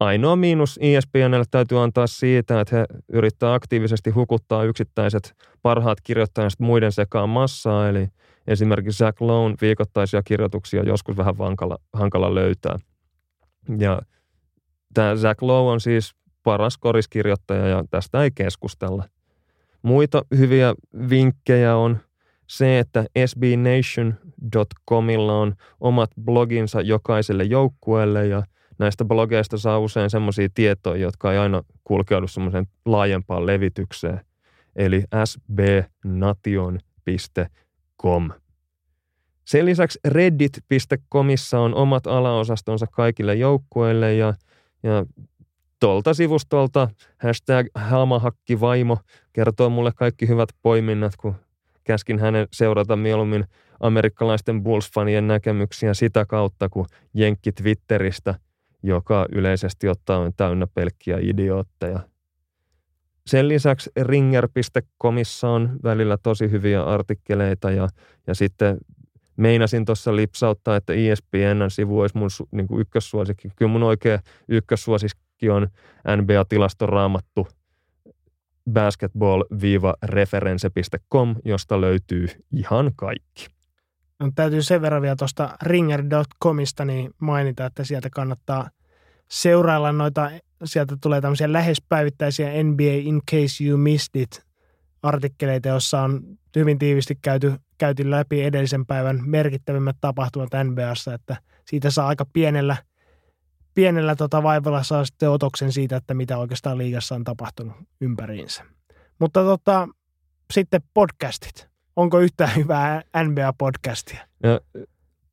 Ainoa miinus ESPNlle täytyy antaa siitä, että he yrittää aktiivisesti hukuttaa yksittäiset parhaat kirjoittajat muiden sekaan massaa, eli esimerkiksi Zach Lowe viikoittaisia kirjoituksia joskus vähän vankala, hankala löytää. Ja tämä Zach Lowe on siis paras koriskirjoittaja ja tästä ei keskustella. Muita hyviä vinkkejä on se, että sbnation.comilla on omat bloginsa jokaiselle joukkueelle ja – näistä blogeista saa usein semmoisia tietoja, jotka ei aina kulkeudu semmoiseen laajempaan levitykseen. Eli sbnation.com. Sen lisäksi reddit.comissa on omat alaosastonsa kaikille joukkueille ja, ja tuolta sivustolta hashtag Halmahakkivaimo kertoo mulle kaikki hyvät poiminnat, kun käskin hänen seurata mieluummin amerikkalaisten Bulls-fanien näkemyksiä sitä kautta, kuin Jenkki Twitteristä, joka yleisesti ottaa on täynnä pelkkiä idiootteja. Sen lisäksi ringer.comissa on välillä tosi hyviä artikkeleita ja, ja sitten meinasin tuossa lipsauttaa, että ESPN-sivu olisi mun niin kuin ykkössuosikki. Kyllä mun oikea ykkössuosikki on NBA-tilastoraamattu basketball-reference.com, josta löytyy ihan kaikki. No, täytyy sen verran vielä tuosta ringer.comista niin mainita, että sieltä kannattaa seurailla noita, sieltä tulee tämmöisiä lähes päivittäisiä NBA in case you missed it artikkeleita, jossa on hyvin tiivisti käyty, käyty läpi edellisen päivän merkittävimmät tapahtumat NBAssa, että siitä saa aika pienellä, pienellä tota vaivalla saa sitten otoksen siitä, että mitä oikeastaan liigassa on tapahtunut ympäriinsä. Mutta tota, sitten podcastit. Onko yhtään hyvää NBA-podcastia? No,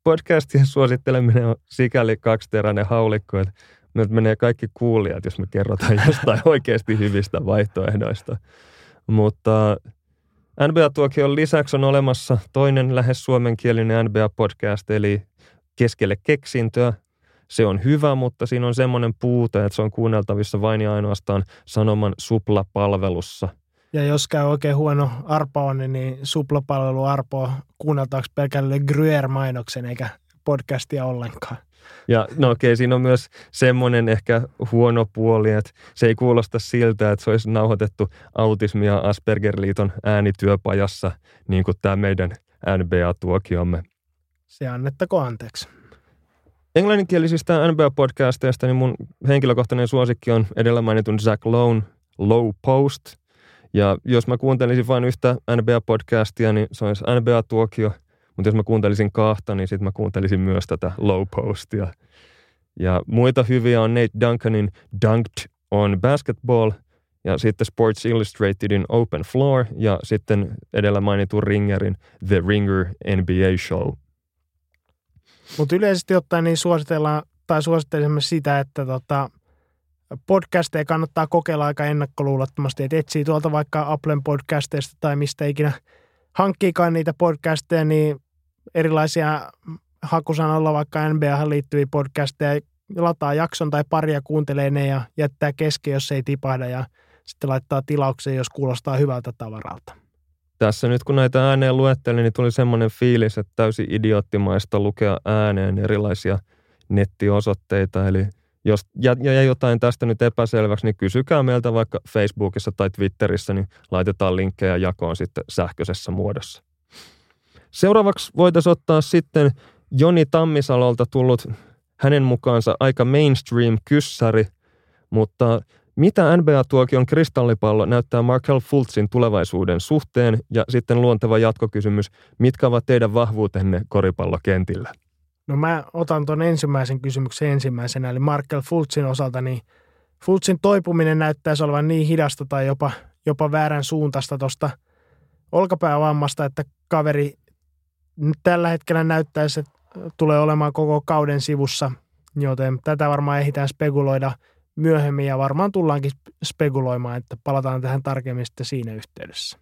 podcastien suositteleminen on sikäli kaksiteräinen haulikko, että nyt menee kaikki kuulijat, jos me kerrotaan jostain oikeasti hyvistä vaihtoehdoista. Mutta NBA-tuokion lisäksi on olemassa toinen lähes suomenkielinen NBA-podcast, eli Keskelle keksintöä. Se on hyvä, mutta siinä on semmoinen puute, että se on kuunneltavissa vain ja ainoastaan Sanoman suplapalvelussa. Ja jos käy oikein huono arpo niin suplapalvelu arpo kuunneltaako pelkälle Gruyère-mainoksen eikä podcastia ollenkaan. Ja no okei, okay, siinä on myös semmoinen ehkä huono puoli, että se ei kuulosta siltä, että se olisi nauhoitettu autismi- ja Asperger-liiton äänityöpajassa, niin kuin tämä meidän NBA-tuokiomme. Se annettako anteeksi. Englanninkielisistä NBA-podcasteista niin mun henkilökohtainen suosikki on edellä mainitun Zach Lone Low Post. Ja jos mä kuuntelisin vain yhtä NBA-podcastia, niin se olisi NBA-tuokio – mutta jos mä kuuntelisin kahta, niin sitten mä kuuntelisin myös tätä low postia. Ja muita hyviä on Nate Duncanin Dunked on Basketball ja sitten Sports Illustratedin Open Floor ja sitten edellä mainitun Ringerin The Ringer NBA Show. Mutta yleisesti ottaen niin suositellaan tai suosittelemme sitä, että tota, podcasteja kannattaa kokeilla aika ennakkoluulottomasti, että etsii tuolta vaikka Applen podcasteista tai mistä ikinä hankkiikaan niitä podcasteja, niin erilaisia hakusanalla vaikka NBA liittyviä podcasteja, lataa jakson tai paria, kuuntelee ne ja jättää kesken, jos ei tipahda ja sitten laittaa tilaukseen, jos kuulostaa hyvältä tavaralta. Tässä nyt kun näitä ääneen luettelin, niin tuli semmoinen fiilis, että täysin idioottimaista lukea ääneen erilaisia nettiosoitteita. Eli jos jäi jotain tästä nyt epäselväksi, niin kysykää meiltä vaikka Facebookissa tai Twitterissä, niin laitetaan linkkejä jakoon sitten sähköisessä muodossa. Seuraavaksi voitaisiin ottaa sitten Joni Tammisalolta tullut hänen mukaansa aika mainstream-kyssäri, mutta mitä NBA-tuokion kristallipallo näyttää Markel Fultzin tulevaisuuden suhteen ja sitten luonteva jatkokysymys, mitkä ovat teidän vahvuutenne koripallokentillä? No mä otan tuon ensimmäisen kysymyksen ensimmäisenä, eli Markel Fultzin osalta, niin Fultzin toipuminen näyttäisi olevan niin hidasta tai jopa, jopa väärän suuntaista tuosta olkapäävammasta, että kaveri tällä hetkellä näyttäisi, että tulee olemaan koko kauden sivussa, joten tätä varmaan ehditään spekuloida myöhemmin ja varmaan tullaankin spekuloimaan, että palataan tähän tarkemmin sitten siinä yhteydessä.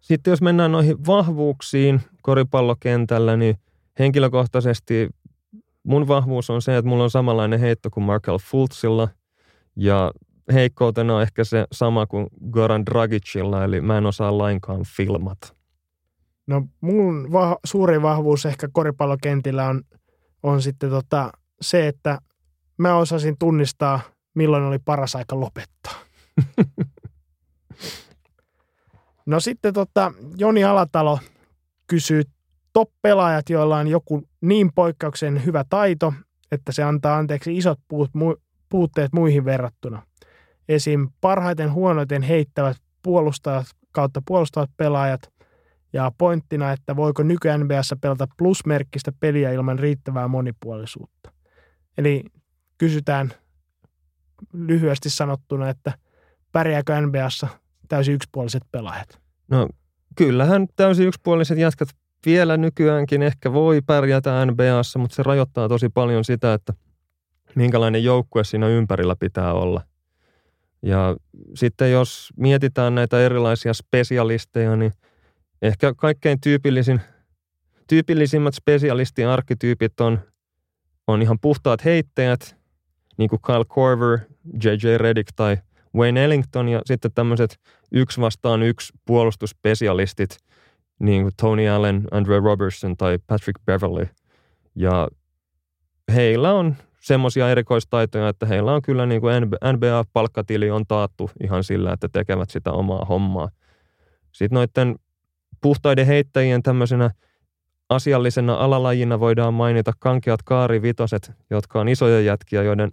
Sitten jos mennään noihin vahvuuksiin koripallokentällä, niin henkilökohtaisesti mun vahvuus on se, että mulla on samanlainen heitto kuin Markel Fultzilla ja heikkoutena on ehkä se sama kuin Goran Dragicilla, eli mä en osaa lainkaan filmata. No mun va- suuri vahvuus ehkä koripallokentillä on, on sitten tota se, että mä osasin tunnistaa, milloin oli paras aika lopettaa. no sitten tota, Joni Alatalo kysyy top-pelaajat, joilla on joku niin poikkeuksen hyvä taito, että se antaa anteeksi isot puut, puutteet muihin verrattuna. Esim. parhaiten huonoiten heittävät puolustajat kautta puolustavat pelaajat – ja pointtina, että voiko nyky NBAssa pelata plusmerkkistä peliä ilman riittävää monipuolisuutta. Eli kysytään lyhyesti sanottuna, että pärjääkö NBAssa täysin yksipuoliset pelaajat? No kyllähän täysin yksipuoliset jätkät vielä nykyäänkin ehkä voi pärjätä NBAssa, mutta se rajoittaa tosi paljon sitä, että minkälainen joukkue siinä ympärillä pitää olla. Ja sitten jos mietitään näitä erilaisia spesialisteja, niin – ehkä kaikkein tyypillisin, tyypillisimmät spesialisti-arkkityypit on, on ihan puhtaat heittäjät, niin kuin Kyle Korver, J.J. Redick tai Wayne Ellington, ja sitten tämmöiset yksi vastaan yksi puolustusspesialistit, niin kuin Tony Allen, Andre Robertson tai Patrick Beverly. Ja heillä on semmoisia erikoistaitoja, että heillä on kyllä niin kuin NBA-palkkatili on taattu ihan sillä, että tekevät sitä omaa hommaa. Sitten noiden puhtaiden heittäjien tämmöisenä asiallisena alalajina voidaan mainita kankeat kaarivitoset, jotka on isoja jätkiä, joiden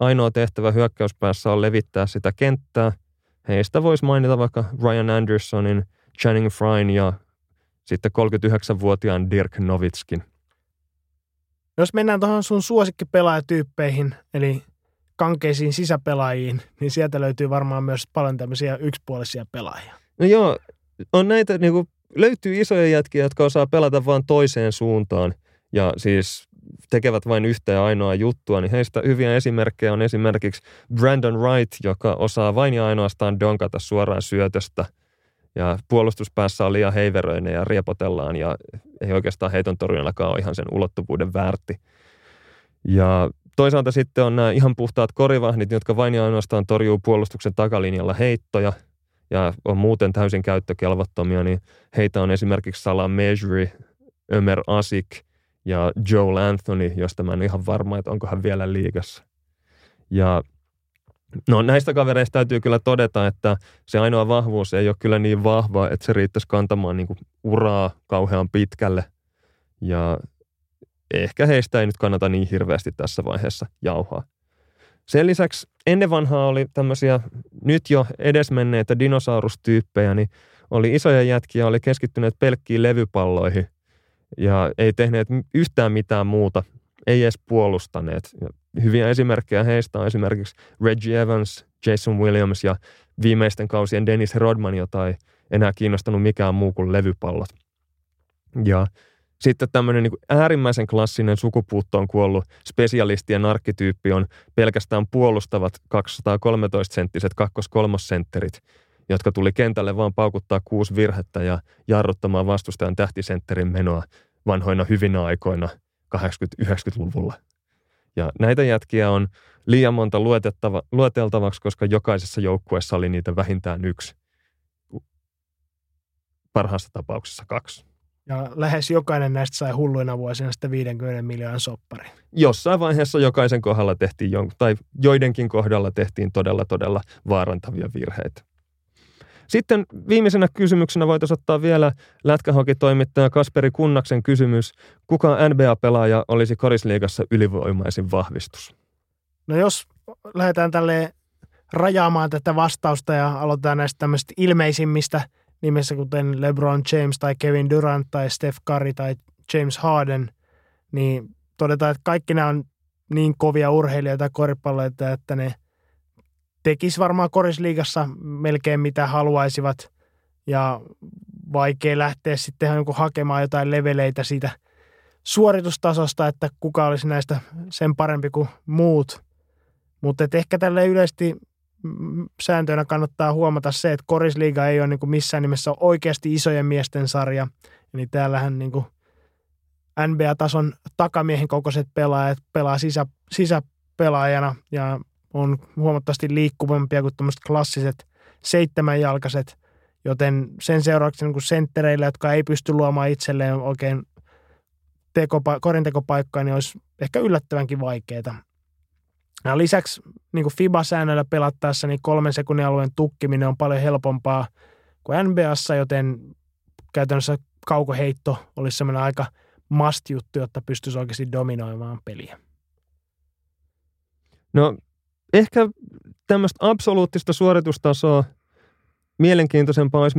ainoa tehtävä hyökkäyspäässä on levittää sitä kenttää. Heistä voisi mainita vaikka Ryan Andersonin, Channing Fryn ja sitten 39-vuotiaan Dirk Novitskin. Jos mennään tuohon sun suosikkipelaajatyyppeihin, eli kankeisiin sisäpelaajiin, niin sieltä löytyy varmaan myös paljon tämmöisiä yksipuolisia pelaajia. No joo, on näitä, niin kuin, löytyy isoja jätkiä, jotka osaa pelata vain toiseen suuntaan ja siis tekevät vain yhtä ja ainoa juttua, niin heistä hyviä esimerkkejä on esimerkiksi Brandon Wright, joka osaa vain ja ainoastaan donkata suoraan syötöstä – ja puolustuspäässä on liian heiveröinen ja riepotellaan ja ei oikeastaan heiton torjunnallakaan ole ihan sen ulottuvuuden väärti. Ja toisaalta sitten on nämä ihan puhtaat korivahdit, jotka vain ja ainoastaan torjuu puolustuksen takalinjalla heittoja ja on muuten täysin käyttökelvottomia, niin heitä on esimerkiksi Salah Mejri, Ömer Asik ja Joel Anthony, josta mä en ihan varma, että onko hän vielä liigassa. Ja No näistä kavereista täytyy kyllä todeta, että se ainoa vahvuus ei ole kyllä niin vahva, että se riittäisi kantamaan niin uraa kauhean pitkälle. Ja ehkä heistä ei nyt kannata niin hirveästi tässä vaiheessa jauhaa. Sen lisäksi ennen vanhaa oli tämmöisiä nyt jo edesmenneitä dinosaurustyyppejä, niin oli isoja jätkiä, oli keskittyneet pelkkiin levypalloihin ja ei tehneet yhtään mitään muuta, ei edes puolustaneet. Hyviä esimerkkejä heistä on esimerkiksi Reggie Evans, Jason Williams ja viimeisten kausien Dennis Rodman, jota ei enää kiinnostanut mikään muu kuin levypallot. Ja sitten tämmöinen niin äärimmäisen klassinen sukupuuttoon kuollut spesialistien arkkityyppi on pelkästään puolustavat 213-senttiset kakkos-kolmosentterit, jotka tuli kentälle vaan paukuttaa kuusi virhettä ja jarruttamaan vastustajan tähtisentterin menoa vanhoina hyvinä aikoina 80-90-luvulla. Ja näitä jätkiä on liian monta luetettava, lueteltavaksi, koska jokaisessa joukkueessa oli niitä vähintään yksi. Parhaassa tapauksessa kaksi. Ja lähes jokainen näistä sai hulluina vuosina sitä 50 miljoonan soppari. Jossain vaiheessa jokaisen kohdalla tehtiin, tai joidenkin kohdalla tehtiin todella, todella vaarantavia virheitä. Sitten viimeisenä kysymyksenä voitaisiin ottaa vielä lätkähokitoimittaja Kasperi Kunnaksen kysymys. Kuka NBA-pelaaja olisi korisliigassa ylivoimaisin vahvistus? No jos lähdetään tälle rajaamaan tätä vastausta ja aloitetaan näistä tämmöistä ilmeisimmistä nimessä, kuten LeBron James tai Kevin Durant tai Steph Curry tai James Harden, niin todetaan, että kaikki nämä on niin kovia urheilijoita koripalloita, että ne tekisi varmaan korisliigassa melkein mitä haluaisivat ja vaikea lähteä sitten niin hakemaan jotain leveleitä siitä suoritustasosta, että kuka olisi näistä sen parempi kuin muut. Mutta ehkä tälle yleisesti sääntöönä kannattaa huomata se, että korisliiga ei ole niin missään nimessä oikeasti isojen miesten sarja. Eli täällähän niin NBA-tason takamiehen kokoiset pelaajat pelaa sisä, sisäpelaajana ja on huomattavasti liikkuvampia kuin tämmöiset klassiset seitsemänjalkaiset, joten sen seuraavaksi niin senttereillä, jotka ei pysty luomaan itselleen oikein tekopa- korintekopaikkaa, niin olisi ehkä yllättävänkin vaikeaa. Ja lisäksi niin kuin FIBA-säännöillä pelattaessa niin kolmen sekunnin alueen tukkiminen on paljon helpompaa kuin NBAssa, joten käytännössä kaukoheitto olisi semmoinen aika must-juttu, jotta pystyisi oikeasti dominoimaan peliä. No ehkä tämmöistä absoluuttista suoritustasoa mielenkiintoisempaa olisi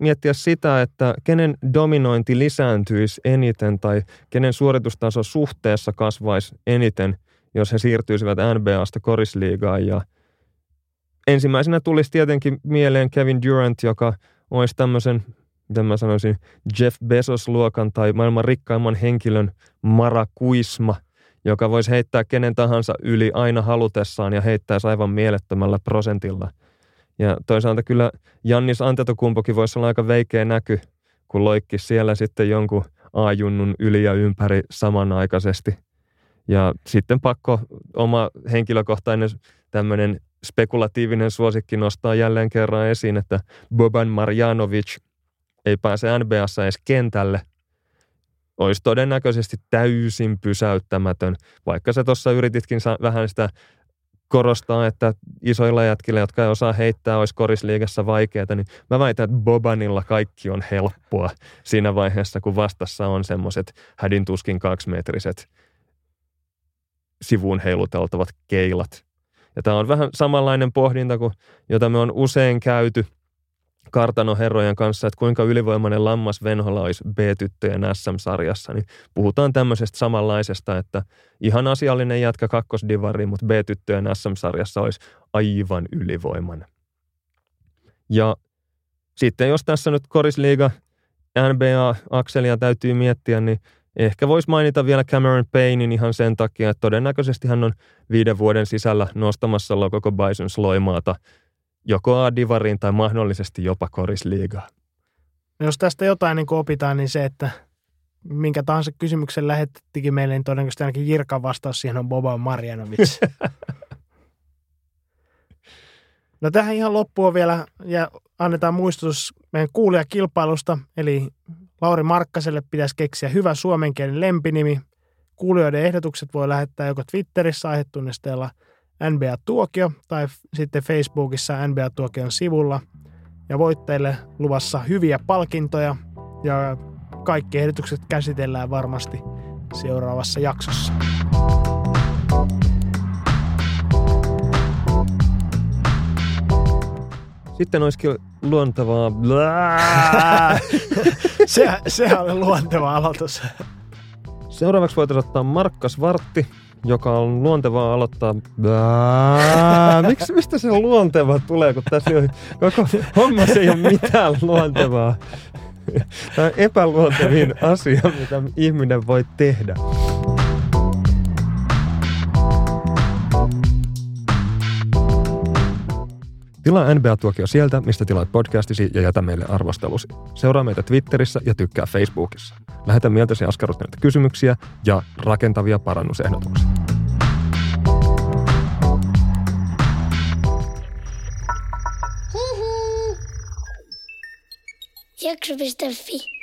miettiä sitä, että kenen dominointi lisääntyisi eniten tai kenen suoritustaso suhteessa kasvaisi eniten, jos he siirtyisivät NBAsta korisliigaan. Ja ensimmäisenä tulisi tietenkin mieleen Kevin Durant, joka olisi tämmöisen, miten mä sanoisin, Jeff Bezos-luokan tai maailman rikkaimman henkilön marakuisma – joka voisi heittää kenen tahansa yli aina halutessaan ja heittäisi aivan mielettömällä prosentilla. Ja toisaalta kyllä Jannis Antetokumpokin voisi olla aika veikeä näky, kun loikki siellä sitten jonkun A-junnun yli ja ympäri samanaikaisesti. Ja sitten pakko oma henkilökohtainen tämmöinen spekulatiivinen suosikki nostaa jälleen kerran esiin, että Boban Marjanovic ei pääse NBAssa edes kentälle. Olisi todennäköisesti täysin pysäyttämätön, vaikka sä tuossa yrititkin vähän sitä korostaa, että isoilla jätkillä, jotka ei osaa heittää, olisi korisliigassa vaikeaa, niin mä väitän, että Bobanilla kaikki on helppoa siinä vaiheessa, kun vastassa on semmoiset hädin tuskin kaksimetriset sivuun heiluteltavat keilat. Ja tämä on vähän samanlainen pohdinta kuin jota me on usein käyty kartanoherrojen kanssa, että kuinka ylivoimainen lammas Venhola olisi B-tyttöjen SM-sarjassa, niin puhutaan tämmöisestä samanlaisesta, että ihan asiallinen jatka kakkosdivari, mutta B-tyttöjen SM-sarjassa olisi aivan ylivoimainen. Ja sitten jos tässä nyt Korisliiga NBA-akselia täytyy miettiä, niin Ehkä voisi mainita vielä Cameron Paynein ihan sen takia, että todennäköisesti hän on viiden vuoden sisällä nostamassa koko Bison Sloimaata joko A-divariin tai mahdollisesti jopa korisliigaa. No jos tästä jotain niin opitaan, niin se, että minkä tahansa kysymyksen lähettikin meille, niin todennäköisesti ainakin Jirkan vastaus siihen on Boba Marjanovic. no tähän ihan loppuun vielä ja annetaan muistutus meidän kuulijakilpailusta, eli Lauri Markkaselle pitäisi keksiä hyvä suomenkielinen lempinimi. Kuulijoiden ehdotukset voi lähettää joko Twitterissä aihetunnisteella NBA-tuokio tai sitten Facebookissa NBA-tuokion sivulla. Ja voitteille luvassa hyviä palkintoja ja kaikki ehdotukset käsitellään varmasti seuraavassa jaksossa. Sitten olisikin luontevaa... se, sehän oli luonteva aloitus. Seuraavaksi voitaisiin ottaa Markkas Vartti, joka on luontevaa aloittaa... Miksi, mistä se luonteva tulee, kun tässä on, koko hommassa ei ole mitään luontevaa. Tämä on epäluontevin asia, mitä ihminen voi tehdä. Tilaa NBA-tuokio sieltä, mistä tilaat podcastisi ja jätä meille arvostelusi. Seuraa meitä Twitterissä ja tykkää Facebookissa. Lähetä mieltäsi askarruttaneita kysymyksiä ja rakentavia parannusehdotuksia. Jakso.fi